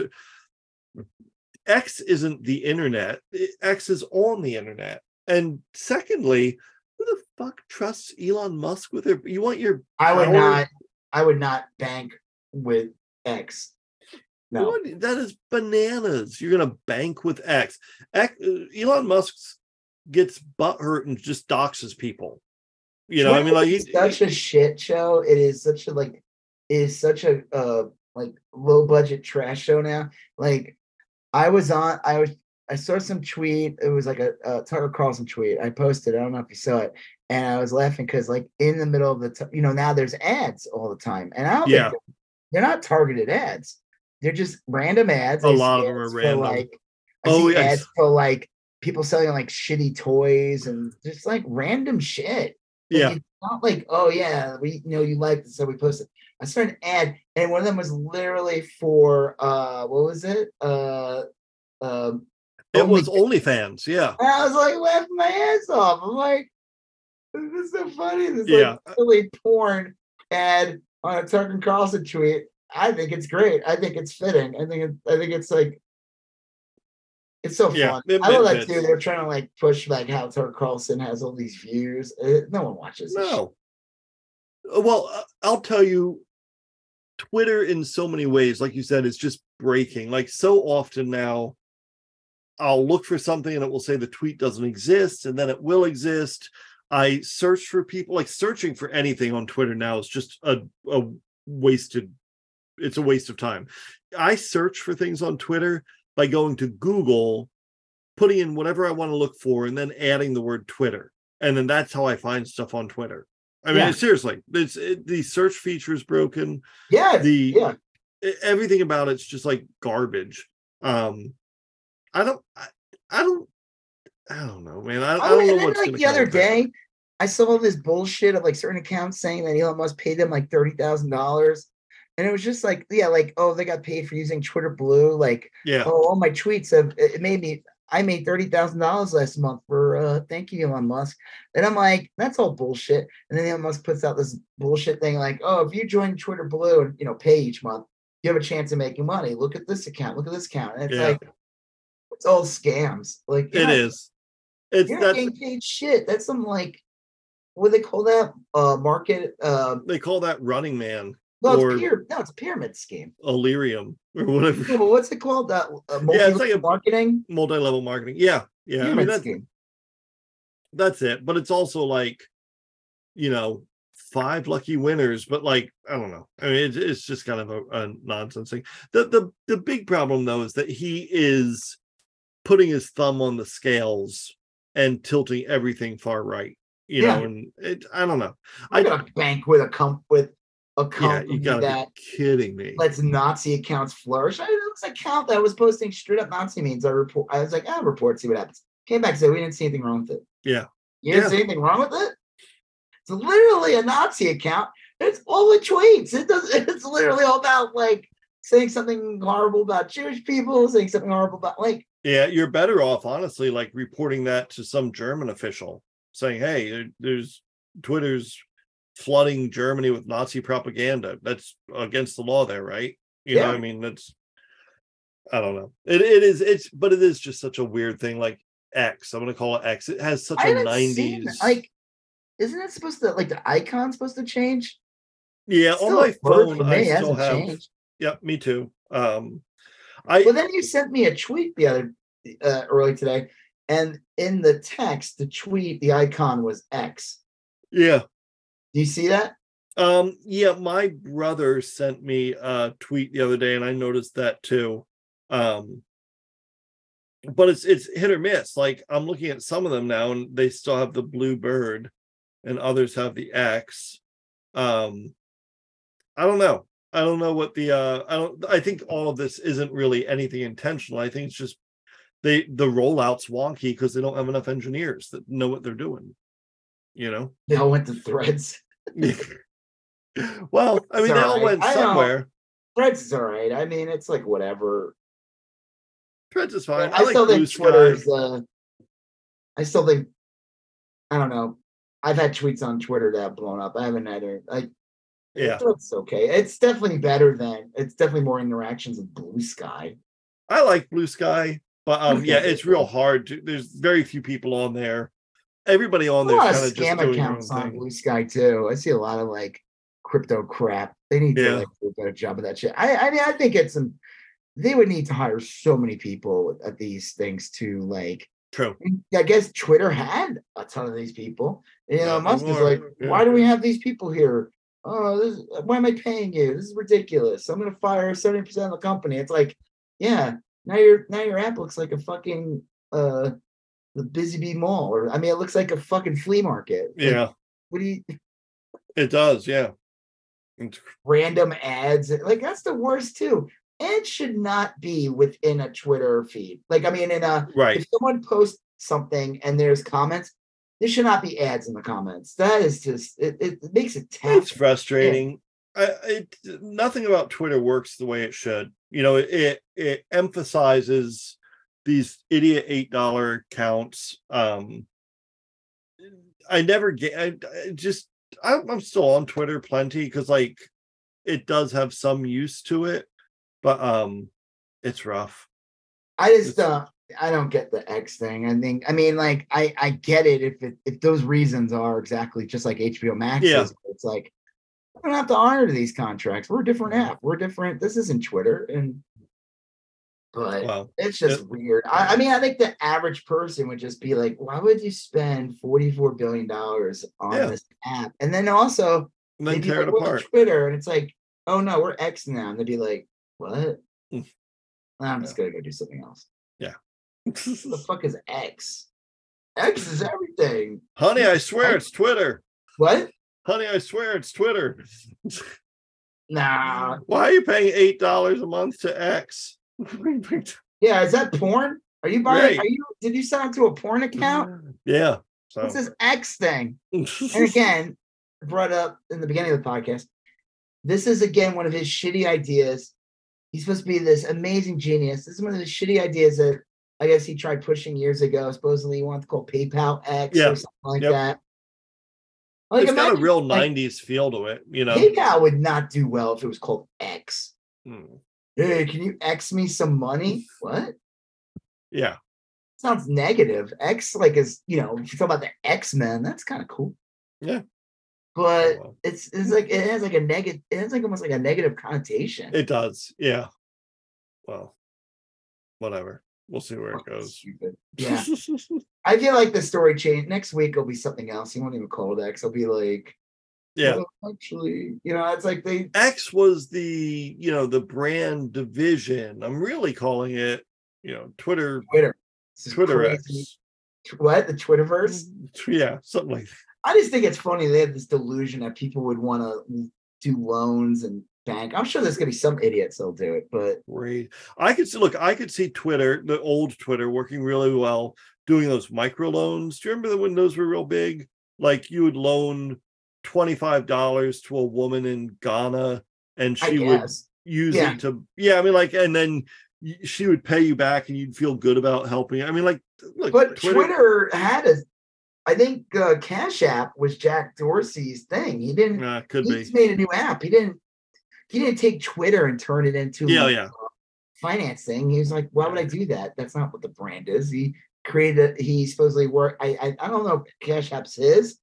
X isn't the internet. X is on the internet. And secondly, who the fuck trusts Elon Musk with it? You want your I would power- not. I would not bank with X. No. What? That is bananas. You're gonna bank with X. X uh, Elon Musk gets butt hurt and just doxes people. You know, I mean, like it's he, such a shit show. It is such a like, is such a uh like low budget trash show now. Like, I was on. I was. I saw some tweet. It was like a, a Tucker Carlson tweet. I posted. I don't know if you saw it, and I was laughing because like in the middle of the, t- you know, now there's ads all the time, and I don't Yeah. think they're not targeted ads. They're just random ads. A I lot of them are random. Like, I Oh, see yeah. ads for like people selling like shitty toys and just like random shit. Like, yeah, It's not like, oh yeah, we know you liked it, so we posted. I saw an ad, and one of them was literally for uh what was it? Uh um it Only- was OnlyFans. Yeah, and I was like laughing my ass off. I'm like, this is so funny. This Yeah. like really porn ad on a Tucker Carlson tweet. I think it's great. I think it's fitting. I think it, I think it's like it's so Yeah, fun. it I love that too. They're trying to like push like how Tucker Carlson has all these views. Uh, no one watches. no. Uh, Well, uh, I'll tell you, Twitter in so many ways, like you said, is just breaking. Like so often now, I'll look for something and it will say the tweet doesn't exist, and then it will exist. I search for people like searching for anything on Twitter now is just a, a wasted it's a waste of time. I search for things on Twitter by going to Google, putting in whatever I want to look for, and then adding the word Twitter. And then that's how I find stuff on Twitter. I mean, Yeah. seriously, it's it, the search feature is broken. Yeah, The yeah. everything about it's just like garbage. Um, I don't, I, I don't, I don't know, man. I, I Oh, don't know what's like the other day, I saw all this bullshit of like certain accounts saying that Elon Musk paid them like thirty thousand dollars, and it was just like, yeah, like oh, they got paid for using Twitter Blue. Like, Yeah, oh, all my tweets have it it made me. I made thirty thousand dollars last month for uh thank you, Elon Musk. And I'm like, that's all bullshit. And then Elon Musk puts out this bullshit thing like, oh, if you join Twitter Blue and you know pay each month, you have a chance of making money. Look at this account. Look at this account. And it's Yeah. like, it's all scams. Like it not is. It's you're not getting paid shit. That's some like what do they call that? Uh market um they call that Running Man, no, it's pyramid no, it's a pyramid scheme. Illyrium, or whatever. What's it called? That uh, Yeah, it's like a- marketing Multi-level marketing. Yeah, yeah. I mean, pyramid that's, scheme. that's it. But it's also like, you know, five lucky winners. But like, I don't know. I mean, it's, it's just kind of a, a nonsense thing. The the the big problem though is that he is putting his thumb on the scales and tilting everything far right. You Yeah. know, and it, I don't know. I got a bank with a comp with a Yeah, you gotta that be kidding me. Let's Nazi accounts flourish. I it was an account that was posting straight up Nazi memes. I report I was like, I'll report, see what happens. Came back and said we didn't see anything wrong with it. Yeah. You didn't Yeah. see anything wrong with it? It's literally a Nazi account. It's all the tweets. It does it's literally all about like saying something horrible about Jewish people, saying something horrible about like Yeah, you're better off, honestly, like reporting that to some German official, saying, "Hey, there's Twitter's flooding Germany with Nazi propaganda. That's against the law, there, right? You know, Yeah. I mean, that's I don't know. It it is it's, but it is just such a weird thing. Like X, I'm gonna call it X. It has such I a haven't '90s. like isn't it supposed to like the icon supposed to change? yeah, on my phone, I still have. changed. Yep, me too. Um, I Well, then you sent me a tweet the other uh, early today, and in the text, the tweet, the icon was X. yeah. Do you see that? Um, yeah, my brother sent me a tweet the other day, and I noticed that too. Um, but it's it's hit or miss. Like I'm looking at some of them now, and they still have the blue bird, and others have the X. Um, I don't know. I don't know what the uh I don't I think all of this isn't really anything intentional. I think it's just they the rollout's wonky because they don't have enough engineers that know what they're doing. You know? They all went to threads. well, I mean, they all went somewhere. Threads is all right. I mean, it's like whatever. Threads is fine. I, I, like still think Sky. Twitter's. Uh, I still think. I don't know. I've had tweets on Twitter that have blown up. I haven't it. Like, Yeah, it's okay. It's definitely better than. It's definitely more interactions with Blue Sky. I like Blue Sky, but um, yeah, it's real hard. To, there's very few people on there. Everybody on there kind of just scam doing accounts on. Blue Sky too. I see a lot of like crypto crap. They need to Yeah. like do a better job of that shit. I, I mean, I think it's some. They would need to hire so many people at these things to like. True. I guess Twitter had a ton of these people. You know, Musk is like, yeah. why do we have these people here? Oh, this, why am I paying you? This is ridiculous. I'm gonna fire 70% of the company. It's like, yeah, now your now your app looks like a fucking uh the Busy Bee Mall, or I mean, it looks like a fucking flea market. Like, Yeah, what do you it does. Yeah. It's- random ads? Like that's the worst too. Ads should not be within a Twitter feed. Like, I mean, in a Right. if someone posts something and there's comments, there should not be ads in the comments. That is just it, it makes it It's tough. frustrating. I, it nothing about Twitter works the way it should. You know, it it emphasizes these idiot eight dollar accounts. Um, I never get. I, I just I'm, I'm still on Twitter plenty because like it does have some use to it, but um, it's rough. I just uh I don't get the X thing. I think I mean like I I get it if it if those reasons are exactly just like HBO Max Yeah. It's like I don't have to honor these contracts. We're a different app. We're different. This isn't Twitter and but Well, it's just it- weird. I, I mean, I think the average person would just be like, why would you spend $44 billion on Yeah. this app? And then also and then tear like, it "We're apart. Twitter, and it's like, oh no, we're X now. And they'd be like, what? Mm. I'm just gonna go do something else. Yeah. what the fuck is X? X is everything. Honey, I swear it's Twitter. What? Honey, I swear it's Twitter. Nah. Why are you paying eight dollars a month to X? Yeah, is that porn? Are you buying? Right. Are you? Did you sign up to a porn account? yeah. So What's this X thing? And again, brought up in the beginning of the podcast. This is again one of his shitty ideas. He's supposed to be this amazing genius. This is one of the shitty ideas that I guess he tried pushing years ago. Supposedly he wanted to call PayPal X Yeah. or something like Yep. that. Like, it's got a imagine, real like, '90s feel to it, you know. PayPal would not do well if it was called X. Mm, Hey, can you X me some money? What? Yeah, Sounds negative. X like is you know, if you talk about the X Men, that's kind of cool. Yeah. But well, it's it's like it has like a negative it has like almost like a negative connotation. it does. Yeah. Well, whatever. We'll see where it goes. Yeah. I feel like the story change next week will be something else. He won't even call it X. It'll be like, yeah. "Oh, actually, you know, it's like they X was the you know the brand division. I'm really calling it you know Twitter Twitter. Twitter crazy. X. What the Twitterverse? Mm-hmm. Yeah, something like that. I just think it's funny they had this delusion that people would want to do loans and bank. I'm sure there's gonna be some idiots that'll do it, but Great. I could see look, I could see Twitter, the old Twitter, working really well doing those micro loans. Do you remember when those were real big? Like you would loan $25 to a woman in Ghana and she would use Yeah. it to yeah, I mean like and then she would pay you back and you'd feel good about helping. I mean like look, but Twitter, had a I think uh, Cash App was Jack Dorsey's thing. He didn't uh, could he be. made a new app. He didn't he didn't take Twitter and turn it into Yeah, uh, yeah. financing. He was like, why would I do that? That's not what the brand is. He created he supposedly worked. I I, I don't know if Cash App's his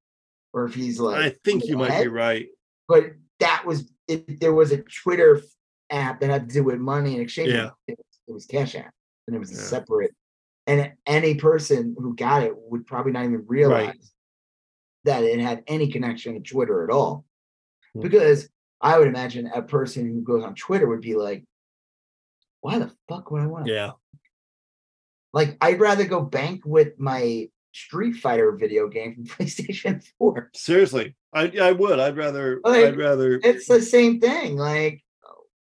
or if he's like I think you might be right. but that was it, there was a Twitter app that had to do with money and exchange. Yeah. It, was- it was Cash App, and it was a separate. And any person who got it would probably not even realize that it had any connection to Twitter at all, Hmm. because I would imagine a person who goes on Twitter would be like, "Why the fuck would I want?" to Yeah. Like, I'd rather go bank with my Street Fighter video game from PlayStation Four. Seriously. I I would. I'd rather Like, I'd rather it's the same thing. Like,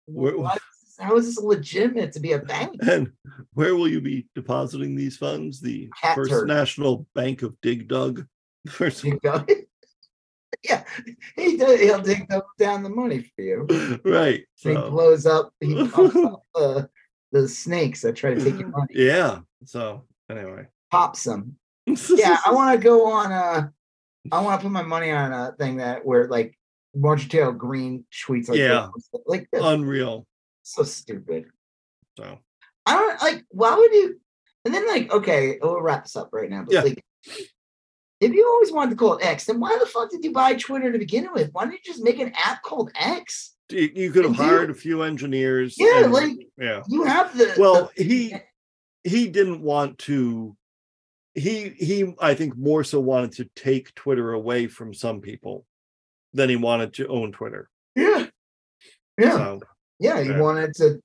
Where- why- how is this legitimate to be a bank? And where will you be depositing these funds? The Cat First turd. National Bank of Dig Dug. First, You go, yeah, he does. He'll dig the- down the money for you. right. he blows up. He pumps up the, the snakes that try to take your money. yeah. So anyway. Pops them. Yeah, I want to go on. Uh, I want to put my money on a thing that where like Marjorie Taylor Greene tweets like Yeah. this. like this. unreal. so stupid. So I don't like. Why would you? And then like, okay, we'll wrap this up right now. But Yeah. like, if you always wanted to call it X, then why the fuck did you buy Twitter to begin with? Why didn't you just make an app called X? you, could have hired a few engineers. Yeah, and- like yeah. you have the Well, the- he he didn't want to he he i think more so wanted to take twitter away from some people than he wanted to own twitter yeah, yeah, so yeah. He yeah. wanted to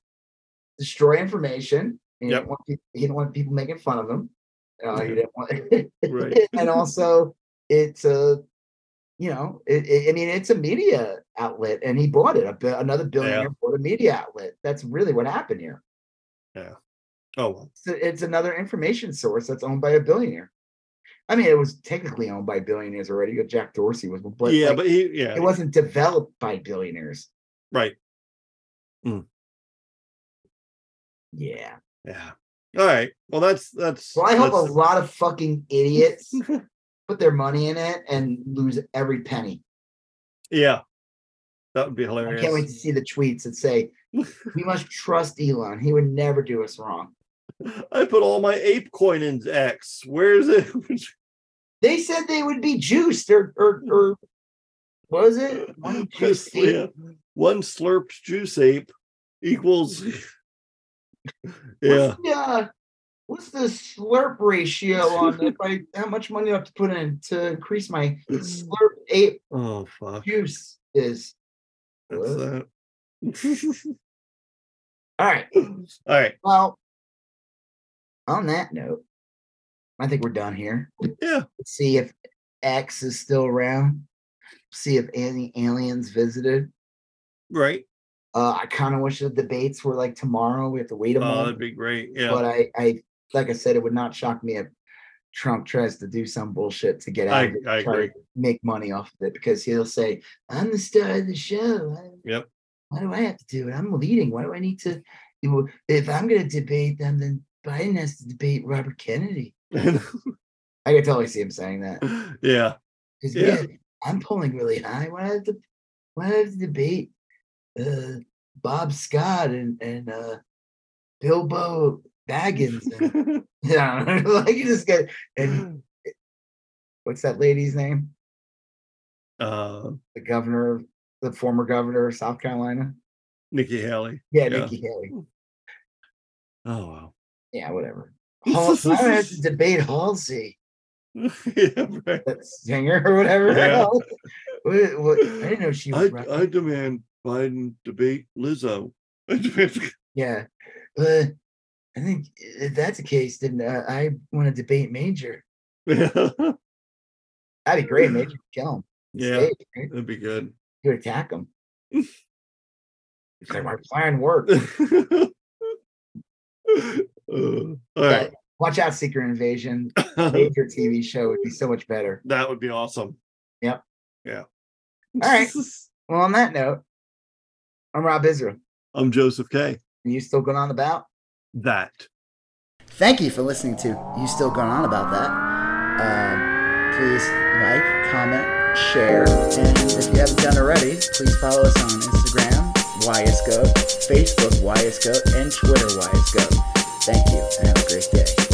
destroy information. He Yep. didn't want people, he didn't want people making fun of him. Uh, he Mhm. didn't want, Right. and also it's a, you know, it, it- I mean, it's a media outlet, and he bought it. A, another billionaire bought a media outlet. That's really what happened here. Yeah. Oh well It's, it's another information source that's owned by a billionaire. I mean, it was technically owned by billionaires already. Jack Dorsey was, but yeah like, but he yeah it wasn't developed by billionaires. right Yeah. yeah all right well that's that's Well, I hope a lot of fucking idiots put their money in it and lose every penny. yeah that would be hilarious. I can't wait to see the tweets that say, "We must trust Elon. He would never do us wrong." i put all my ape coin in x where is it They said they would be juiced or or, or what was it? One juice yeah, one slurped juice ape equals yeah What's the, uh, what's the slurp ratio on if I how much money I have to put in to increase my slurp ape oh fuck juice is That's that. all right. All right. Well, on that note, I think we're done here. Yeah. Let's see if X is still around. See if any aliens visited. Right. Uh, I kind of wish the debates were like tomorrow. We have to wait a Oh, month. that'd be great. Yeah. But I, I, like I said, it would not shock me if Trump tries to do some bullshit to get out I- of it, I try agree. to make money off of it because he'll say, "I'm the star of the show. Yep. Why do I have to do it? I'm leading. Why do I need to? you know, If I'm going to debate them, then Biden has to debate Robert Kennedy." I can totally see him saying that yeah. because Yeah. I'm polling really high. Why do I have to? Why do I have to debate uh, Bob Scott and and uh, Bilbo Baggins? And, yeah, like you just get and what's that lady's name? uh, The governor, the former governor of South Carolina. Nikki Haley. Yeah, Yeah. Nikki Haley. Oh wow. Yeah, whatever. Hal- I don't have to debate Halsey, yeah. Right. that singer or whatever. Yeah. What- what- I didn't know she was. running. I demand Biden debate Lizzo. Yeah, I think if that's the case, then uh, I want to debate Major. yeah. That'd be great. Major kill him. Yeah. Stage, right? That'd be good. You attack him. Like my plan worked. Uh, all right. Watch out, Secret Invasion. Major TV show would be so much better. that would be awesome. Yep. Yeah. All right. Well, on that note, I'm Rob Israel. I'm Joseph K. And you still going on about? That. Thank you for listening to You Still Going On About That. Um, please like, comment, share, and if you haven't done already, please follow us on Instagram, YSGoat, Facebook, YSGoat, and Twitter, YSGoat. Thank you, and have a great day.